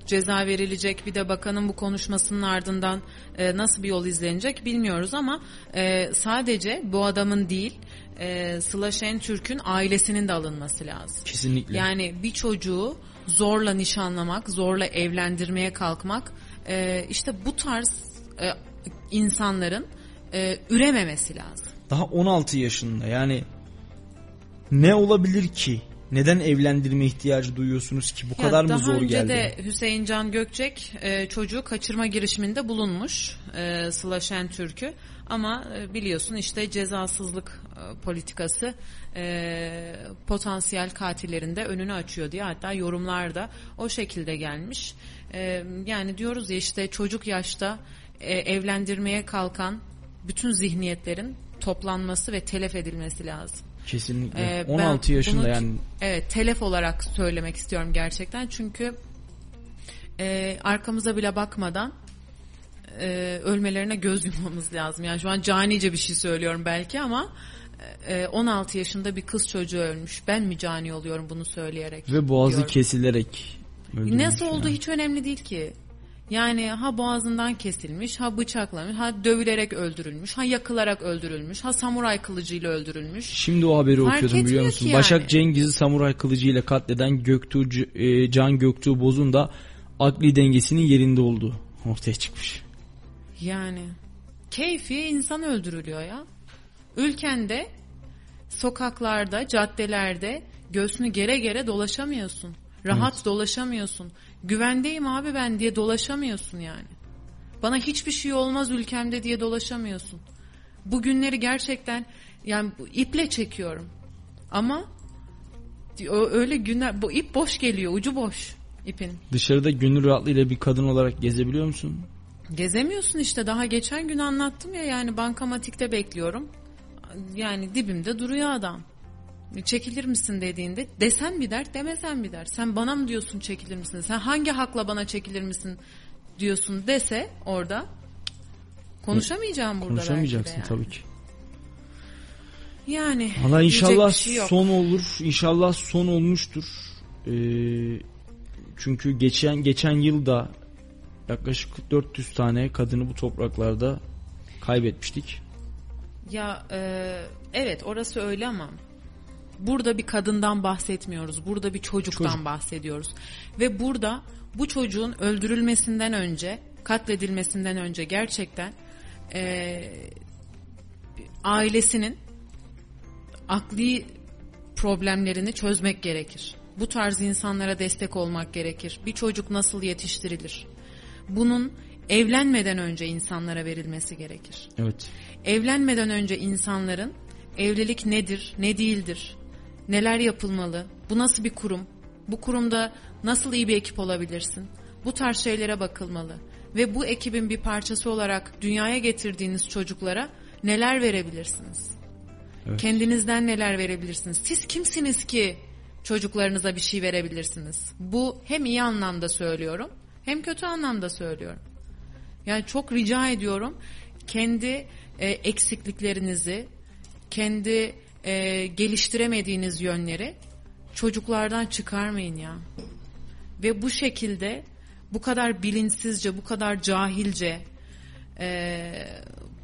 ceza verilecek bir de bakanın bu konuşmasının ardından e, nasıl bir yol izlenecek bilmiyoruz ama e, sadece bu adamın değil e, Sıla Şentürk'ün ailesinin de alınması lazım. kesinlikle. Yani bir çocuğu zorla nişanlamak, zorla evlendirmeye kalkmak e, işte bu tarz e, insanların e, ürememesi lazım. daha 16 yaşında yani ne olabilir ki? Neden evlendirme ihtiyacı duyuyorsunuz ki? Bu Ya kadar mı daha zor önce geldi? de Hüseyin Can Gökçek e, çocuğu kaçırma girişiminde bulunmuş e, Sıla Şentürk'ü ama e, biliyorsun işte cezasızlık e, politikası e, potansiyel katillerin de önünü açıyor diye hatta yorumlarda o şekilde gelmiş. E, yani diyoruz ya işte çocuk yaşta e, evlendirmeye kalkan bütün zihniyetlerin toplanması ve telef edilmesi lazım. Kesinlikle. Ee, ben 16 yaşında bunu- yani Evet telef olarak söylemek istiyorum gerçekten çünkü e, arkamıza bile bakmadan e, ölmelerine göz yummamız lazım. Yani şu an canice bir şey söylüyorum belki ama e, 16 yaşında bir kız çocuğu ölmüş. Ben mi cani oluyorum bunu söyleyerek? ve boğazı diyorum. kesilerek Nasıl yani. olduğu hiç önemli değil ki. Yani ha boğazından kesilmiş, ha bıçaklamış, ha dövülerek öldürülmüş, ha yakılarak öldürülmüş, ha samuray kılıcıyla öldürülmüş. Şimdi o haberi Fark okuyordum biliyor musun? yani. Başak Cengiz'i samuray kılıcıyla katleden Göktuğ, e, Can Göktuğ Boz'un da akli dengesinin yerinde olduğu ortaya çıkmış. Yani keyfi insan öldürülüyor ya. Ülkende sokaklarda, caddelerde göğsünü gere gere dolaşamıyorsun. Rahat dolaşamıyorsun. Güvendeyim abi ben diye dolaşamıyorsun yani. Bana hiçbir şey olmaz ülkemde diye dolaşamıyorsun. Bu günleri gerçekten yani iple çekiyorum. Ama öyle günler bu ip boş geliyor, ucu boş ipin. Dışarıda gönül rahatlığıyla bir kadın olarak gezebiliyor musun? Gezemiyorsun işte daha geçen gün anlattım ya yani bankamatikte bekliyorum. Yani dibimde duruyor adam. Çekilir misin dediğinde desem bir dert demesen bir dert. Sen bana mı diyorsun çekilir misin? Sen hangi hakla bana çekilir misin diyorsun dese orada konuşamayacağım burada belki de Konuşamayacaksın yani. tabii ki. Yani Valla inşallah şey yok. son olur. İnşallah son olmuştur. Ee, çünkü geçen geçen yılda yaklaşık 400 tane kadını bu topraklarda kaybetmiştik. Ya e, evet orası öyle ama burada bir kadından bahsetmiyoruz. Burada bir çocuktan Çocuk. bahsediyoruz. Ve burada bu çocuğun öldürülmesinden önce, katledilmesinden önce gerçekten e, ailesinin akli problemlerini çözmek gerekir. Bu tarz insanlara destek olmak gerekir. Bir çocuk nasıl yetiştirilir? Bunun evlenmeden önce insanlara verilmesi gerekir. Evet. Evlenmeden önce insanların evlilik nedir, ne değildir, neler yapılmalı, bu nasıl bir kurum, bu kurumda nasıl iyi bir ekip olabilirsin, bu tarz şeylere bakılmalı. Ve bu ekibin bir parçası olarak dünyaya getirdiğiniz çocuklara neler verebilirsiniz? Evet. Kendinizden neler verebilirsiniz? Siz kimsiniz ki çocuklarınıza bir şey verebilirsiniz? Bu hem iyi anlamda söylüyorum hem kötü anlamda söylüyorum. Yani çok rica ediyorum kendi e, eksikliklerinizi, kendi e, geliştiremediğiniz yönleri çocuklardan çıkarmayın ya. Ve bu şekilde bu kadar bilinçsizce, bu kadar cahilce, e,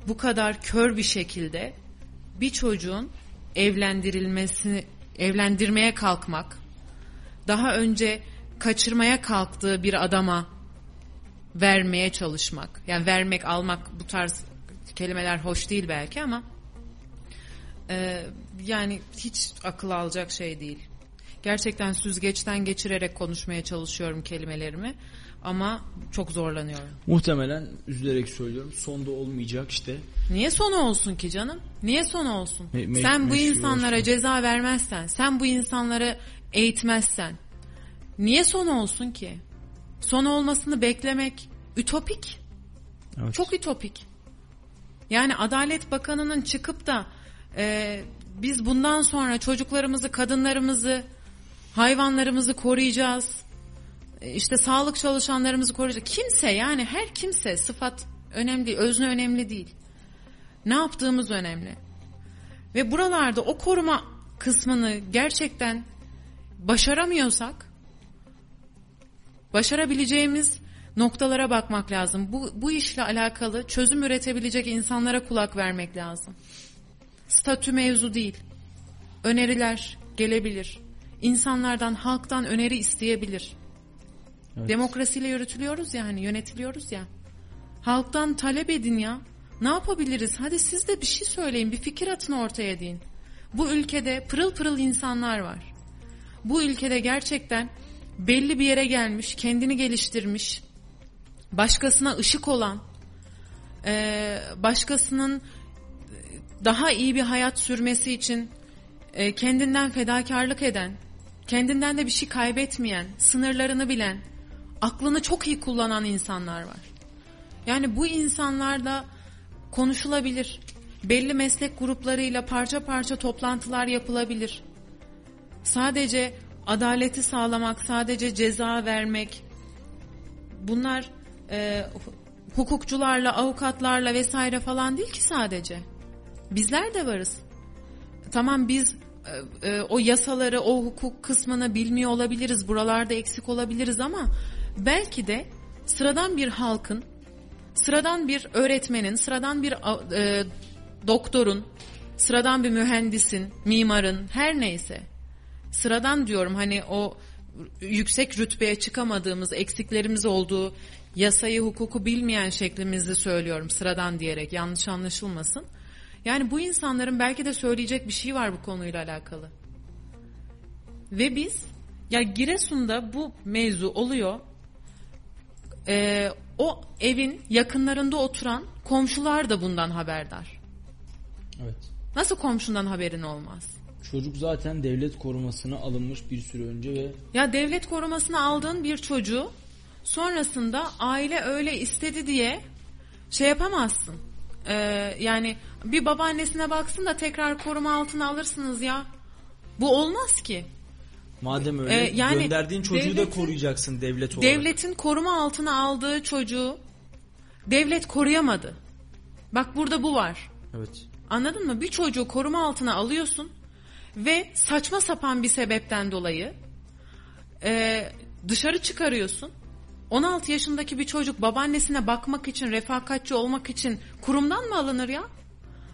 bu kadar kör bir şekilde bir çocuğun evlendirilmesini, evlendirmeye kalkmak, daha önce kaçırmaya kalktığı bir adama vermeye çalışmak. Yani vermek, almak bu tarz kelimeler hoş değil belki ama e, yani hiç akıl alacak şey değil. Gerçekten süzgeçten geçirerek konuşmaya çalışıyorum kelimelerimi ama çok zorlanıyorum. Muhtemelen üzülerek söylüyorum. Sonda olmayacak işte. Niye sonu olsun ki canım? Niye sonu olsun? Me- me- sen bu insanlara olsun. ceza vermezsen, sen bu insanları eğitmezsen niye sonu olsun ki? Sonu olmasını beklemek ütopik. Evet. Çok ütopik. Yani Adalet Bakanı'nın çıkıp da e, biz bundan sonra çocuklarımızı, kadınlarımızı, hayvanlarımızı koruyacağız. E, işte sağlık çalışanlarımızı koruyacağız. Kimse yani her kimse sıfat önemli değil, özne önemli değil. Ne yaptığımız önemli. Ve buralarda o koruma kısmını gerçekten başaramıyorsak başarabileceğimiz noktalara bakmak lazım. Bu, bu işle alakalı çözüm üretebilecek insanlara kulak vermek lazım. Statü mevzu değil. Öneriler gelebilir. İnsanlardan, halktan öneri isteyebilir. Evet. Demokrasiyle yürütülüyoruz ya hani yönetiliyoruz ya. Halktan talep edin ya. Ne yapabiliriz? Hadi siz de bir şey söyleyin, bir fikir atın ortaya deyin. Bu ülkede pırıl pırıl insanlar var. Bu ülkede gerçekten belli bir yere gelmiş, kendini geliştirmiş, başkasına ışık olan, başkasının daha iyi bir hayat sürmesi için eee, kendinden fedakarlık eden, kendinden de bir şey kaybetmeyen, sınırlarını bilen, aklını çok iyi kullanan insanlar var. Yani bu insanlarla konuşulabilir. Belli meslek gruplarıyla parça parça toplantılar yapılabilir. Sadece adaleti sağlamak, sadece ceza vermek, bunlar e, hukukçularla, avukatlarla vesaire falan değil ki sadece. Bizler de varız. Tamam biz e, e, o yasaları, o hukuk kısmını bilmiyor olabiliriz, buralarda eksik olabiliriz ama belki de sıradan bir halkın, sıradan bir öğretmenin, sıradan bir e, doktorun, sıradan bir mühendisin, mimarın, her neyse. Sıradan diyorum hani o yüksek rütbeye çıkamadığımız, eksiklerimiz olduğu yasayı, hukuku bilmeyen şeklimizi söylüyorum sıradan diyerek yanlış anlaşılmasın. Yani bu insanların belki de söyleyecek bir şey var bu konuyla alakalı. Ve biz ya Giresun'da bu mevzu oluyor. Ee, o evin yakınlarında oturan komşular da bundan haberdar. Evet. Nasıl komşundan haberin olmaz? Çocuk zaten devlet korumasına alınmış bir süre önce ve Ya devlet korumasına aldığın bir çocuğu sonrasında aile öyle istedi diye şey yapamazsın. Ee, yani bir babaannesine baksın da tekrar koruma altına alırsınız ya. Bu olmaz ki. madem öyle Ee, yani gönderdiğin çocuğu da devletin- koruyacaksın devlet olarak. Devletin koruma altına aldığı çocuğu devlet koruyamadı. Bak burada bu var. Evet. Anladın mı? Bir çocuğu koruma altına alıyorsun ve saçma sapan bir sebepten dolayı e, dışarı çıkarıyorsun. 16 yaşındaki bir çocuk babaannesine bakmak için, refakatçi olmak için kurumdan mı alınır ya?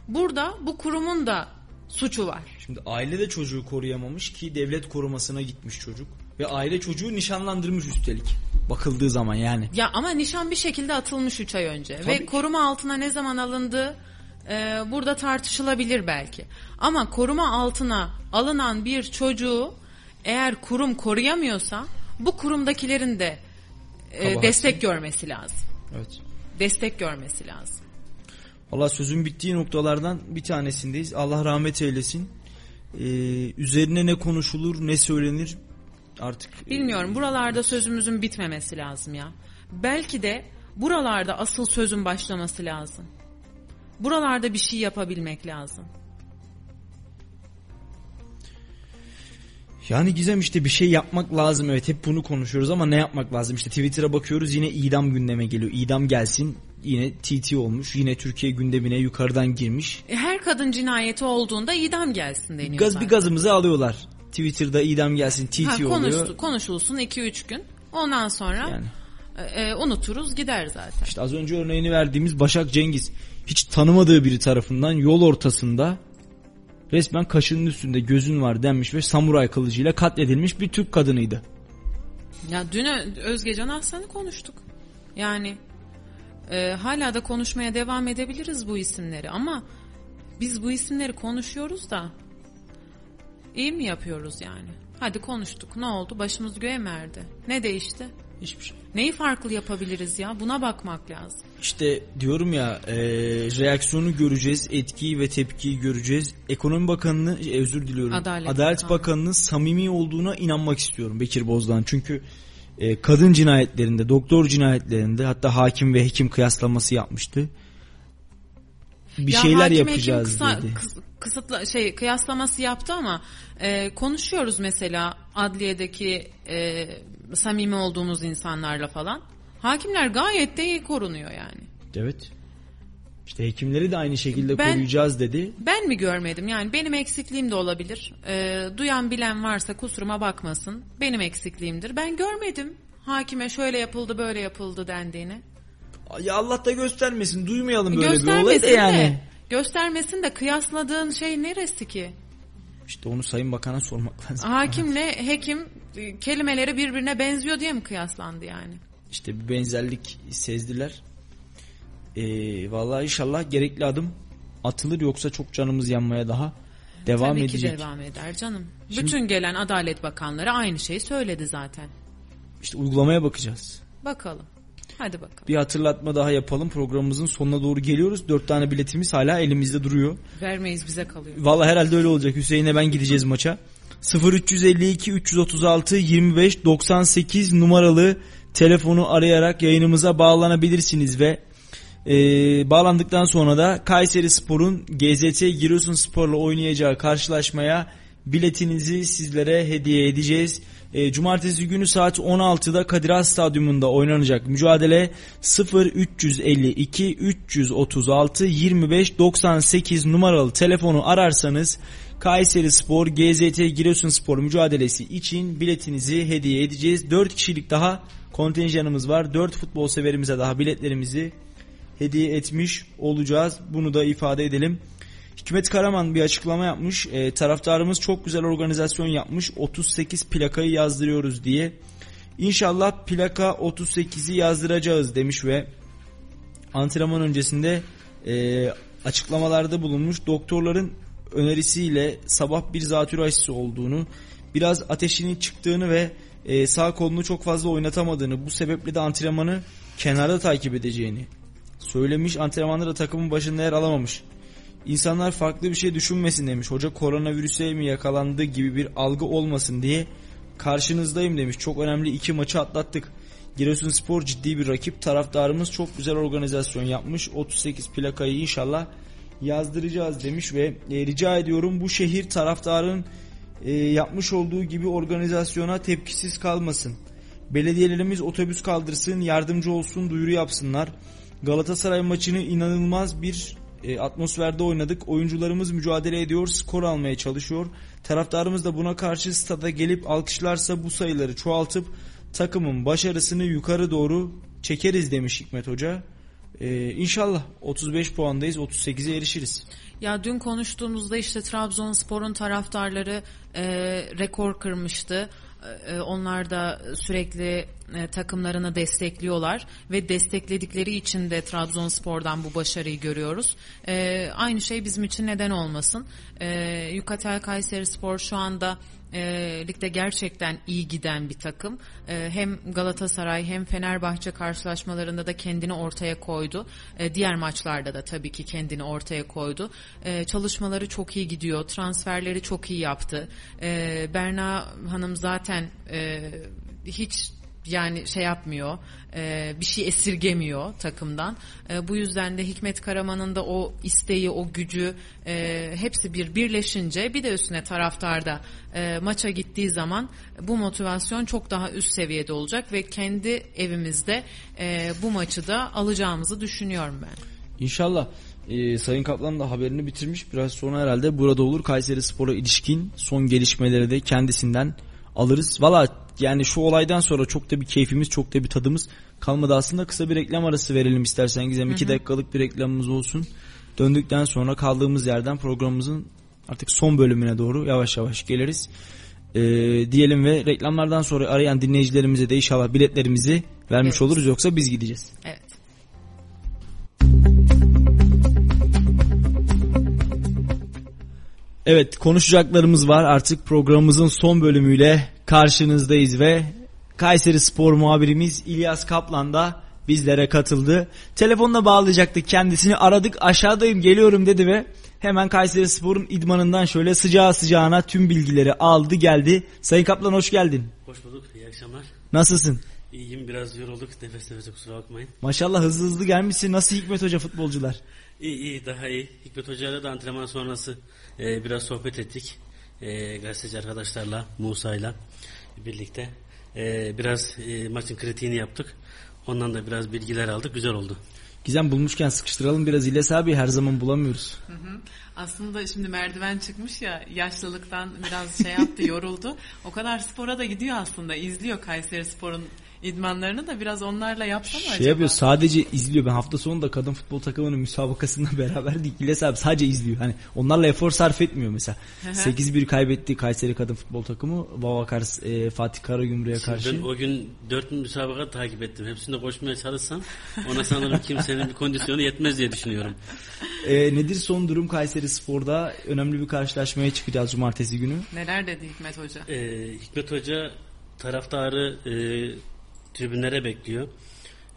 Burada bu kurumun da suçu var. Şimdi aile de çocuğu koruyamamış ki devlet korumasına gitmiş çocuk. Ve aile çocuğu nişanlandırmış üstelik. Bakıldığı zaman yani. Ya ama nişan bir şekilde atılmış 3 ay önce. Tabii Ve ki. koruma altına ne zaman alındığı e, burada tartışılabilir belki. Ama koruma altına alınan bir çocuğu eğer kurum koruyamıyorsa bu kurumdakilerin de e, destek görmesi lazım. Evet. Destek görmesi lazım. Valla sözün bittiği noktalardan bir tanesindeyiz. Allah rahmet eylesin. Ee, üzerine ne konuşulur ne söylenir artık. Bilmiyorum buralarda sözümüzün bitmemesi lazım ya. Belki de buralarda asıl sözün başlaması lazım. Buralarda bir şey yapabilmek lazım. Yani Gizem işte bir şey yapmak lazım evet hep bunu konuşuyoruz ama ne yapmak lazım işte Twitter'a bakıyoruz yine idam gündeme geliyor idam gelsin yine TT olmuş yine Türkiye gündemine yukarıdan girmiş E, Her kadın cinayeti olduğunda idam gelsin deniyor. gaz zaten. bir gazımızı alıyorlar Twitter'da idam gelsin TT Ha, oluyor konuştu, konuşulsun 2-3 gün. Ondan sonra e, e, unuturuz gider zaten. İşte az önce örneğini verdiğimiz Başak Cengiz hiç tanımadığı biri tarafından yol ortasında resmen kaşının üstünde gözün var denmiş ve samuray kılıcıyla katledilmiş bir Türk kadınıydı. Ya dün Ö- Özgecan Aslan'ı konuştuk. Yani e, hala da konuşmaya devam edebiliriz bu isimleri ama biz bu isimleri konuşuyoruz da iyi mi yapıyoruz yani? Hadi konuştuk. Ne oldu? Başımız göğe mi erdi? Ne değişti? Hiçbir şey. Neyi farklı yapabiliriz ya? Buna bakmak lazım. İşte diyorum ya e, reaksiyonu göreceğiz, etkiyi ve tepkiyi göreceğiz. Ekonomi Bakanı'nı e, özür diliyorum. Adalet Adalet, Bakanı. Bakanı'nın samimi olduğuna inanmak istiyorum Bekir Bozdağ'ın. Çünkü e, kadın cinayetlerinde, doktor cinayetlerinde hatta hakim ve hekim kıyaslaması yapmıştı. Bir Ya şeyler yapacağız kısa- dedi. kıs- kısıtla şey kıyaslaması yaptı ama e, konuşuyoruz mesela adliyedeki e, samimi olduğumuz insanlarla falan. Hakimler gayet de iyi korunuyor yani. Evet. İşte hekimleri de aynı şekilde Ben- koruyacağız dedi. Ben mi görmedim yani benim eksikliğim de olabilir. E, duyan bilen varsa kusuruma bakmasın. Benim eksikliğimdir. Ben görmedim hakime şöyle yapıldı böyle yapıldı dendiğini. Ya Allah da göstermesin, duymayalım böyle bir olay da yani. de. Göstermesin de kıyasladığın şey neresi ki? İşte onu Sayın Bakan'a sormak lazım. Hakimle hekim e, kelimeleri birbirine benziyor diye mi kıyaslandı yani? İşte bir benzerlik sezdiler. Ee, vallahi inşallah gerekli adım atılır yoksa çok canımız yanmaya daha devam Tabii edecek. ki devam eder canım. Şimdi- Bütün gelen adalet bakanları aynı şeyi söyledi zaten. İşte uygulamaya bakacağız. Bakalım. Hadi bakalım. Bir hatırlatma daha yapalım. Programımızın sonuna doğru geliyoruz. Dört tane biletimiz hala elimizde duruyor. Vermeyiz bize kalıyor. Vallahi herhalde öyle olacak. Hüseyin'le ben gideceğiz maça. 0352 336 25 98 numaralı telefonu arayarak yayınımıza bağlanabilirsiniz ve e, bağlandıktan sonra da Kayseri Spor'un GZT Giresunspor'la oynayacağı karşılaşmaya biletinizi sizlere hediye edeceğiz. E, Cumartesi günü saat 16'da Kadir Has Stadyumunda oynanacak mücadele 0352 336 25 98 numaralı telefonu ararsanız Kayseri Spor GZT Giresunspor mücadelesi için biletinizi hediye edeceğiz. 4 kişilik daha kontenjanımız var. 4 futbol severimize daha biletlerimizi hediye etmiş olacağız. Bunu da ifade edelim. Hikmet Karaman bir açıklama yapmış. E, taraftarımız çok güzel organizasyon yapmış. 38 plakayı yazdırıyoruz diye. İnşallah plaka 38'i yazdıracağız demiş ve antrenman öncesinde e, açıklamalarda bulunmuş. Doktorların önerisiyle sabah bir zatürre aşısı olduğunu, biraz ateşinin çıktığını ve e, sağ kolunu çok fazla oynatamadığını, bu sebeple de antrenmanı kenarda takip edeceğini söylemiş. Antrenmanda da takımın başında yer alamamış. İnsanlar farklı bir şey düşünmesin demiş. Hoca koronavirüse mi yakalandı gibi bir algı olmasın diye karşınızdayım demiş. Çok önemli iki maçı atlattık. Giresunspor ciddi bir rakip. Taraftarımız çok güzel organizasyon yapmış. 38 plakayı inşallah yazdıracağız demiş ve e, rica ediyorum bu şehir taraftarın e, yapmış olduğu gibi organizasyona tepkisiz kalmasın. Belediyelerimiz otobüs kaldırsın, yardımcı olsun, duyuru yapsınlar. Galatasaray maçını inanılmaz bir e, atmosferde oynadık. Oyuncularımız mücadele ediyor, skor almaya çalışıyor. Taraftarımız da buna karşı stada gelip alkışlarsa bu sayıları çoğaltıp takımın başarısını yukarı doğru çekeriz demiş Hikmet Hoca. Ee, inşallah 35 puandayız 38'e erişiriz. Ya dün konuştuğumuzda işte Trabzonspor'un taraftarları e, rekor kırmıştı. E, onlar da sürekli e, takımlarını destekliyorlar ve destekledikleri için de Trabzonspor'dan bu başarıyı görüyoruz. E, aynı şey bizim için neden olmasın? E, Yukatel Kayseri Spor şu anda e, ligde gerçekten iyi giden bir takım. E, hem Galatasaray hem Fenerbahçe karşılaşmalarında da kendini ortaya koydu. E, diğer maçlarda da tabii ki kendini ortaya koydu. E, çalışmaları çok iyi gidiyor. Transferleri çok iyi yaptı. E, Berna Hanım zaten e, hiç yani şey yapmıyor, e, bir şey esirgemiyor takımdan. E, bu yüzden de Hikmet Karaman'ın da o isteği, o gücü e, hepsi bir birleşince bir de üstüne taraftarda e, maça gittiği zaman bu motivasyon çok daha üst seviyede olacak ve kendi evimizde e, bu maçı da alacağımızı düşünüyorum ben. İnşallah. Ee, Sayın Kaplan da haberini bitirmiş. Biraz sonra herhalde burada olur. Kayseri Spor'a ilişkin son gelişmeleri de kendisinden alırız. Valla yani şu olaydan sonra çok da bir keyfimiz çok da bir tadımız kalmadı. Aslında kısa bir reklam arası verelim istersen Gizem. Hı hı. iki dakikalık bir reklamımız olsun. Döndükten sonra kaldığımız yerden programımızın artık son bölümüne doğru yavaş yavaş geliriz. Ee, diyelim ve reklamlardan sonra arayan dinleyicilerimize de inşallah biletlerimizi vermiş evet. oluruz yoksa biz gideceğiz. Evet. Evet konuşacaklarımız var artık programımızın son bölümüyle karşınızdayız ve Kayseri Spor muhabirimiz İlyas Kaplan da bizlere katıldı. Telefonla bağlayacaktık kendisini aradık aşağıdayım geliyorum dedi ve hemen Kayseri Spor'un idmanından şöyle sıcağı sıcağına tüm bilgileri aldı geldi. Sayın Kaplan hoş geldin. Hoş bulduk iyi akşamlar. Nasılsın? İyiyim biraz yorulduk nefes nefese kusura bakmayın. Maşallah hızlı hızlı gelmişsin nasıl Hikmet Hoca futbolcular? İyi iyi daha iyi. Hikmet Hoca'yla da antrenman sonrası e, biraz sohbet ettik. E, gazeteci arkadaşlarla, Musa'yla birlikte. E, biraz e, maçın kritiğini yaptık. Ondan da biraz bilgiler aldık. Güzel oldu. Gizem bulmuşken sıkıştıralım biraz İlyas abi her zaman bulamıyoruz. Hı hı. Aslında şimdi merdiven çıkmış ya yaşlılıktan biraz şey yaptı yoruldu. O kadar spora da gidiyor aslında izliyor Kayseri Spor'un idmanlarını da biraz onlarla yapsam şey acaba? Şey yapıyor sadece izliyor. Ben hafta sonunda kadın futbol takımının müsabakasında beraberdik. İlyas abi sadece izliyor. Hani onlarla efor sarf etmiyor mesela. 8-1 kaybetti Kayseri kadın futbol takımı. Vavakars e, Fatih Karagümrük'e karşı. Ben o gün 4 müsabaka takip ettim. Hepsinde koşmaya çalışsam ona sanırım kimsenin bir kondisyonu yetmez diye düşünüyorum. E, nedir son durum Kayseri Spor'da? Önemli bir karşılaşmaya çıkacağız cumartesi günü. Neler dedi Hikmet Hoca? E, Hikmet Hoca taraftarı e, tribünlere bekliyor.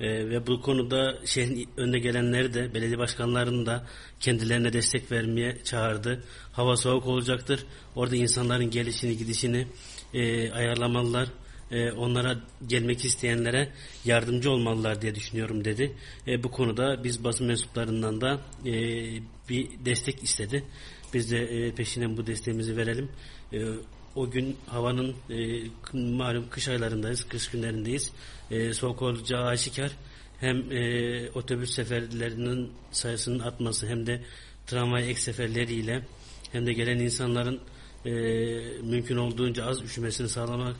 E, ve bu konuda şehrin önde gelenleri de belediye başkanlarını da kendilerine destek vermeye çağırdı. Hava soğuk olacaktır. Orada insanların gelişini gidişini e, ayarlamalılar. E, onlara gelmek isteyenlere yardımcı olmalılar diye düşünüyorum dedi. E, bu konuda biz basın mensuplarından da e, bir destek istedi. Biz de e, peşinden bu desteğimizi verelim. E, o gün havanın e, malum kış aylarındayız, kış günlerindeyiz. E, soğuk olacağı aşikar. Hem e, otobüs seferlerinin sayısının artması hem de tramvay ek seferleriyle hem de gelen insanların e, mümkün olduğunca az üşümesini sağlamak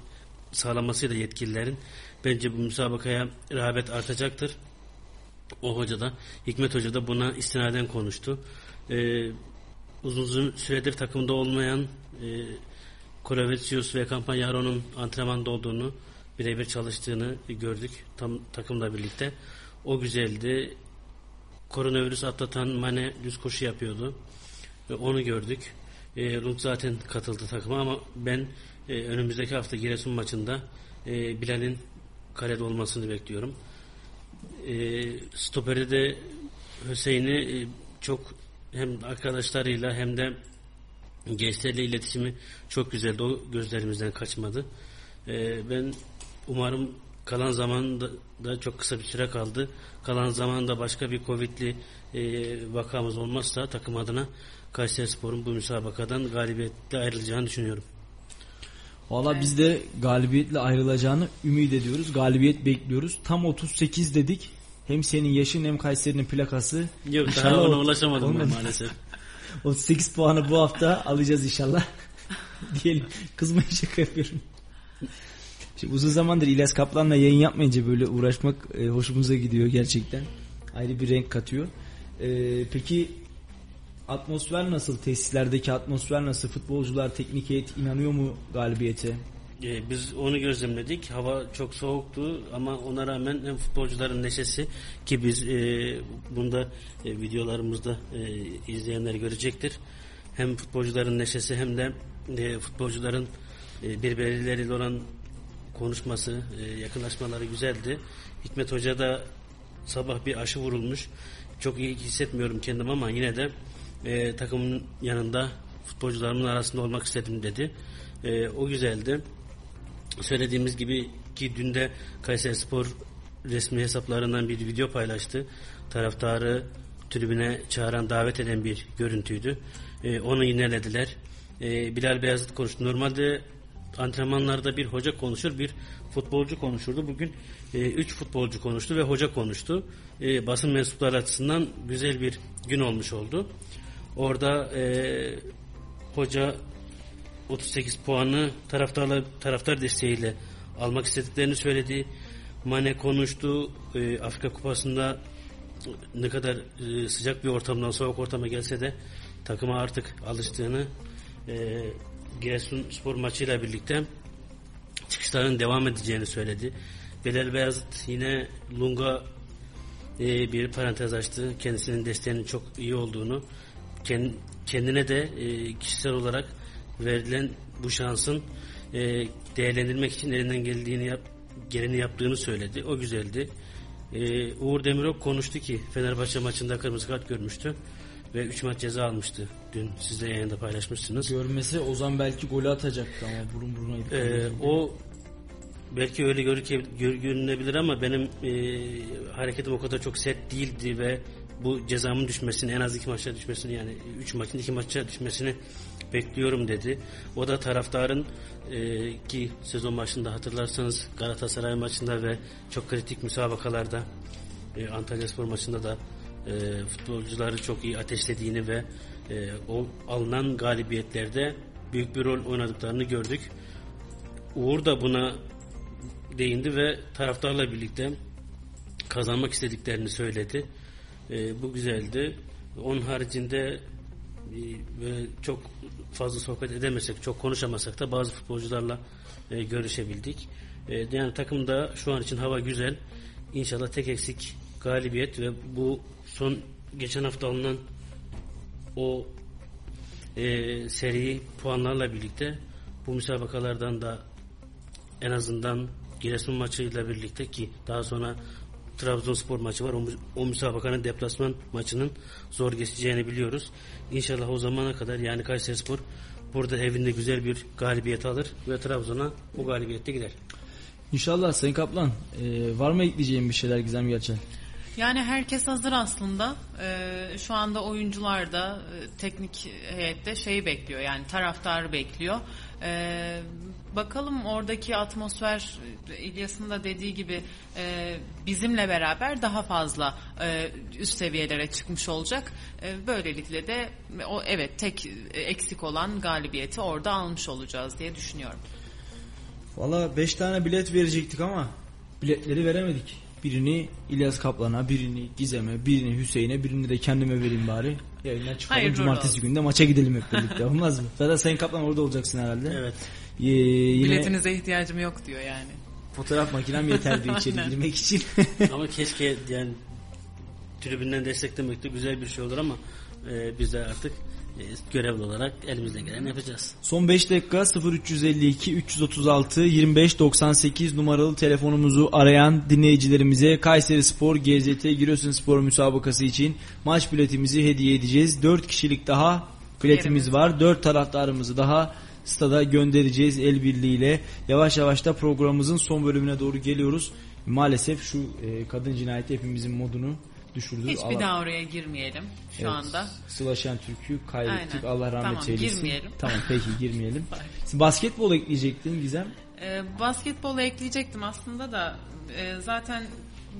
sağlamasıyla yetkililerin bence bu müsabakaya rağbet artacaktır. O hoca da Hikmet Hoca da buna istinaden konuştu. E, uzun süredir takımda olmayan e, Korovicius ve Campanyaro'nun antrenmanda olduğunu, birebir çalıştığını gördük tam takımla birlikte. O güzeldi. Koronavirüs atlatan Mane düz koşu yapıyordu. Ve onu gördük. E, Lund zaten katıldı takıma ama ben e, önümüzdeki hafta Giresun maçında e, Bilal'in kalede olmasını bekliyorum. E, stoperde de Hüseyin'i e, çok hem arkadaşlarıyla hem de gençlerle iletişimi çok güzeldi. O gözlerimizden kaçmadı. Ee, ben umarım kalan zamanda da çok kısa bir süre kaldı. Kalan zamanda başka bir Covid'li e, vakamız olmazsa takım adına Kayseri Spor'un bu müsabakadan galibiyetle ayrılacağını düşünüyorum. Valla evet. biz de galibiyetle ayrılacağını ümit ediyoruz. Galibiyet bekliyoruz. Tam 38 dedik. Hem senin yaşın hem Kayseri'nin plakası. Yok daha ona ulaşamadım ben maalesef. 38 puanı bu hafta alacağız inşallah. Diyelim. Kızmayın şaka yapıyorum. Şimdi uzun zamandır İlyas Kaplan'la yayın yapmayınca böyle uğraşmak e, hoşumuza gidiyor gerçekten. Ayrı bir renk katıyor. E, peki atmosfer nasıl? Tesislerdeki atmosfer nasıl? Futbolcular teknik heyet inanıyor mu galibiyete? E, biz onu gözlemledik. Hava çok soğuktu ama ona rağmen hem futbolcuların neşesi ki biz e, bunda e, videolarımızda e, izleyenler görecektir. Hem futbolcuların neşesi hem de e, futbolcuların e, birbirleriyle olan konuşması, e, yakınlaşmaları güzeldi. Hikmet Hoca da sabah bir aşı vurulmuş. Çok iyi hissetmiyorum kendim ama yine de e, takımın yanında futbolcularımın arasında olmak istedim dedi. E, o güzeldi. Söylediğimiz gibi ki dün de Kayseri Spor resmi hesaplarından bir video paylaştı. Taraftarı tribüne çağıran, davet eden bir görüntüydü. E, onu yinelediler. E, Bilal Beyazıt konuştu. Normalde antrenmanlarda bir hoca konuşur, bir futbolcu konuşurdu. Bugün e, üç futbolcu konuştu ve hoca konuştu. E, basın mensupları açısından güzel bir gün olmuş oldu. Orada e, hoca 38 puanı taraftarla taraftar desteğiyle almak istediklerini söyledi. Mane konuştu. E, Afrika Kupası'nda ne kadar e, sıcak bir ortamdan soğuk ortama gelse de takıma artık alıştığını e, Giresun spor maçıyla birlikte çıkışların devam edeceğini söyledi. Belal Beyazıt yine Lunga e, bir parantez açtı. Kendisinin desteğinin çok iyi olduğunu kendine de e, kişisel olarak verilen bu şansın e, değerlendirmek için elinden geldiğini yap, geleni yaptığını söyledi. O güzeldi. E, Uğur Demirok konuştu ki Fenerbahçe maçında kırmızı kart görmüştü ve 3 maç ceza almıştı. Dün siz de yayında paylaşmışsınız. Görmesi Ozan belki golü atacaktı ama burun buruna ee, O belki öyle görünebilir ama benim e, hareketim o kadar çok sert değildi ve bu cezamın düşmesini en az iki maçta düşmesini yani üç maçın iki maça düşmesini bekliyorum dedi. O da taraftarın e, ki sezon başında hatırlarsanız Galatasaray maçında ve çok kritik müsabakalarda e, Antalya Spor maçında da e, futbolcuları çok iyi ateşlediğini ve e, o alınan galibiyetlerde büyük bir rol oynadıklarını gördük. Uğur da buna değindi ve taraftarla birlikte kazanmak istediklerini söyledi. E, bu güzeldi. Onun haricinde e, çok fazla sohbet edemesek, çok konuşamasak da bazı futbolcularla e, görüşebildik. E, yani takımda şu an için hava güzel. İnşallah tek eksik galibiyet ve bu son geçen hafta alınan o e, seri puanlarla birlikte bu müsabakalardan da en azından Giresun maçıyla birlikte ki daha sonra Trabzonspor maçı var. O, o müsabakanın deplasman maçının zor geçeceğini biliyoruz. İnşallah o zamana kadar yani Kayserispor burada evinde güzel bir galibiyet alır ve Trabzon'a bu galibiyette gider. İnşallah Sayın Kaplan. E, var mı ekleyeceğim bir şeyler Gizem Gerçel? Yani herkes hazır aslında. Ee, şu anda oyuncular da e, teknik heyette şeyi bekliyor. Yani taraftarı bekliyor. Ee, bakalım oradaki atmosfer İlyas'ın da dediği gibi e, bizimle beraber daha fazla e, üst seviyelere çıkmış olacak. E, böylelikle de o evet tek eksik olan galibiyeti orada almış olacağız diye düşünüyorum. Valla 5 tane bilet verecektik ama biletleri veremedik. Birini İlyas Kaplan'a, birini Gizem'e, birini Hüseyin'e, birini de kendime vereyim bari. Yayından çıkalım. Hayır, Cumartesi günde maça gidelim hep birlikte. Olmaz mı? Zaten Sayın Kaplan orada olacaksın herhalde. Evet. Ee, yine... Biletinize ihtiyacım yok diyor yani. Fotoğraf makinem yeterdi içeri girmek için. ama keşke yani tribünden desteklemek de güzel bir şey olur ama e, biz de artık e, görevli olarak elimizden gelen yapacağız. Son 5 dakika 0352 336 25 98 numaralı telefonumuzu arayan dinleyicilerimize Kayseri Spor GZT Giresun Spor müsabakası için maç biletimizi hediye edeceğiz. 4 kişilik daha biletimiz var. 4 taraftarımızı daha stada göndereceğiz el birliğiyle. Yavaş yavaş da programımızın son bölümüne doğru geliyoruz. Maalesef şu e, kadın cinayeti hepimizin modunu düşürdü. Hiçbir Allah... daha oraya girmeyelim şu evet, anda. Sıla Türk'ü kaybettik. Aynen. Allah rahmet tamam, eylesin. Girmeyelim. Tamam peki girmeyelim. basketbol ekleyecektin Gizem. Ee, basketbolu ekleyecektim aslında da e, zaten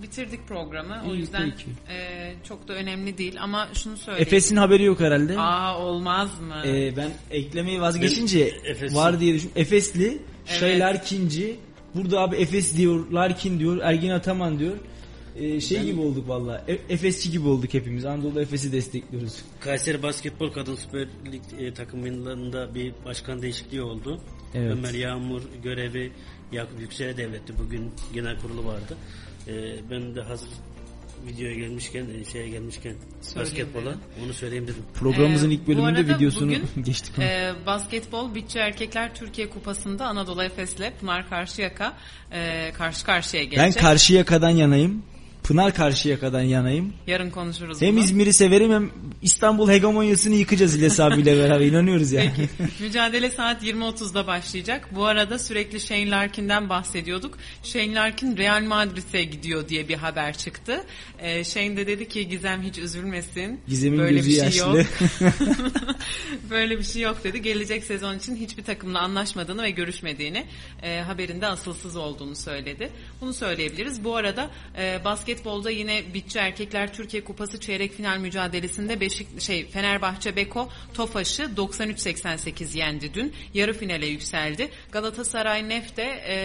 bitirdik programı. O İyi, yüzden e, çok da önemli değil ama şunu söyleyeyim. Efes'in haberi yok herhalde. Aa olmaz mı? Ee, ben eklemeyi vazgeçince var diye düşün. Efesli, evet. Şeyler Kinci. Burada abi Efes diyor, Larkin diyor, Ergin Ataman diyor e, şey ben, gibi olduk valla. E, Efesçi gibi olduk hepimiz. Anadolu Efes'i destekliyoruz. Kayseri Basketbol Kadın Süper Lig e, takımlarında bir başkan değişikliği oldu. Evet. Ömer Yağmur görevi Yakup Yüksel'e devletti. Bugün genel kurulu vardı. Ee, ben de hazır videoya gelmişken, e, şeye gelmişken basketbola dedim. onu söyleyeyim dedim. Programımızın ilk bu bölümünde arada videosunu bugün, geçtik. E, basketbol Bütçe Erkekler Türkiye Kupası'nda Anadolu Efes'le Pınar Karşıyaka e, karşı karşıya gelecek. Ben Karşıyaka'dan yanayım. Pınar Karşıyaka'dan yanayım. Yarın konuşuruz Hem bunu. İzmir'i severim hem İstanbul hegemonyasını yıkacağız İlyas abiyle beraber inanıyoruz yani. Mücadele saat 20.30'da başlayacak. Bu arada sürekli Shane Larkin'den bahsediyorduk. Shane Larkin Real Madrid'e gidiyor diye bir haber çıktı. Ee, Shane de dedi ki Gizem hiç üzülmesin. Gizem'in Böyle gözü bir şey yaşlı. yok. Böyle bir şey yok dedi. Gelecek sezon için hiçbir takımla anlaşmadığını ve görüşmediğini e, haberinde asılsız olduğunu söyledi. Bunu söyleyebiliriz. Bu arada e, basketbolda yine Bitçi Erkekler Türkiye Kupası çeyrek final mücadelesinde Beşik şey Fenerbahçe Beko Tofaş'ı 93-88 yendi dün. Yarı finale yükseldi. Galatasaray Nef de e,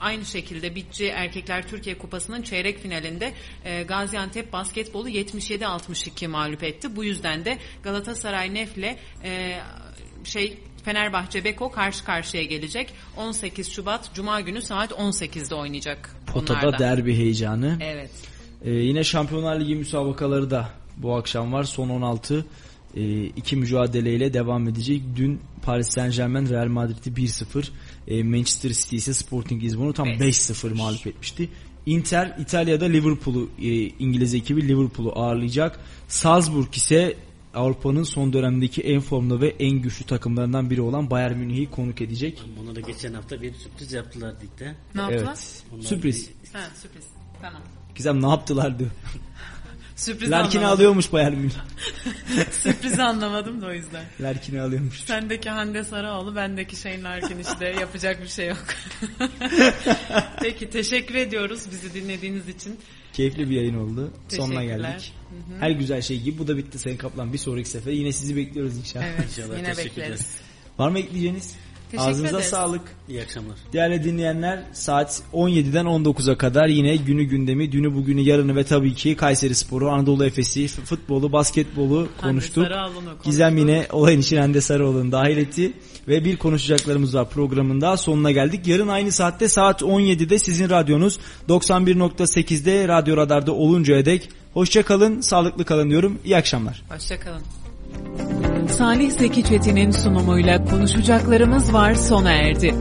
aynı şekilde Bitçi Erkekler Türkiye Kupası'nın çeyrek finalinde e, Gaziantep Basketbolu 77-62 mağlup etti. Bu yüzden de Galatasaray Nef'le e, şey Fenerbahçe Beko karşı karşıya gelecek. 18 Şubat Cuma günü saat 18'de oynayacak. Potada onlar da. derbi heyecanı. Evet. Ee, yine Şampiyonlar Ligi müsabakaları da bu akşam var. Son 16 e, iki mücadeleyle devam edecek. Dün Paris Saint Germain Real Madrid'i 1-0, e, Manchester City ise Sporting Lisbon'u tam 5-0 mağlup etmişti. Inter İtalya'da Liverpool'u e, İngiliz ekibi Liverpool'u ağırlayacak. Salzburg ise Avrupa'nın son dönemdeki en formlu ve en güçlü takımlarından biri olan Bayern Münih'i konuk edecek. Buna da geçen hafta bir sürpriz yaptılar ligde. Ne yaptılar? Evet. Onlar Sürpriz. Ha, sürpriz. Tamam. Gizem ne yaptılar diyor. Sürpriz Larkin'i alıyormuş Bayern Münih. Sürprizi anlamadım da o yüzden. Larkin'i alıyormuş. Sendeki Hande Sarıoğlu, bendeki Shane Larkin işte yapacak bir şey yok. Peki teşekkür ediyoruz bizi dinlediğiniz için. Keyifli bir yayın oldu. Sonuna geldik. Hı hı. Her güzel şey gibi bu da bitti Sayın Kaplan. Bir sonraki sefer yine sizi bekliyoruz inşallah. Evet, yine bekleriz. Var mı ekleyeceğiniz? Teşekkür Ağzınıza ederiz. sağlık. İyi akşamlar. Değerli dinleyenler saat 17'den 19'a kadar yine günü gündemi, dünü bugünü, yarını ve tabii ki Kayseri Sporu, Anadolu Efes'i, futbolu, basketbolu konuştuk. Konuştuk. Gizem yine olayın içine Hande Sarıoğlu'nu dahil etti. Ve bir konuşacaklarımız var programın daha sonuna geldik. Yarın aynı saatte saat 17'de sizin radyonuz 91.8'de Radyo Radar'da oluncaya dek. Hoşça kalın, sağlıklı kalın diyorum. İyi akşamlar. Hoşçakalın. Salih Zeki Çetin'in sunumuyla konuşacaklarımız var sona erdi.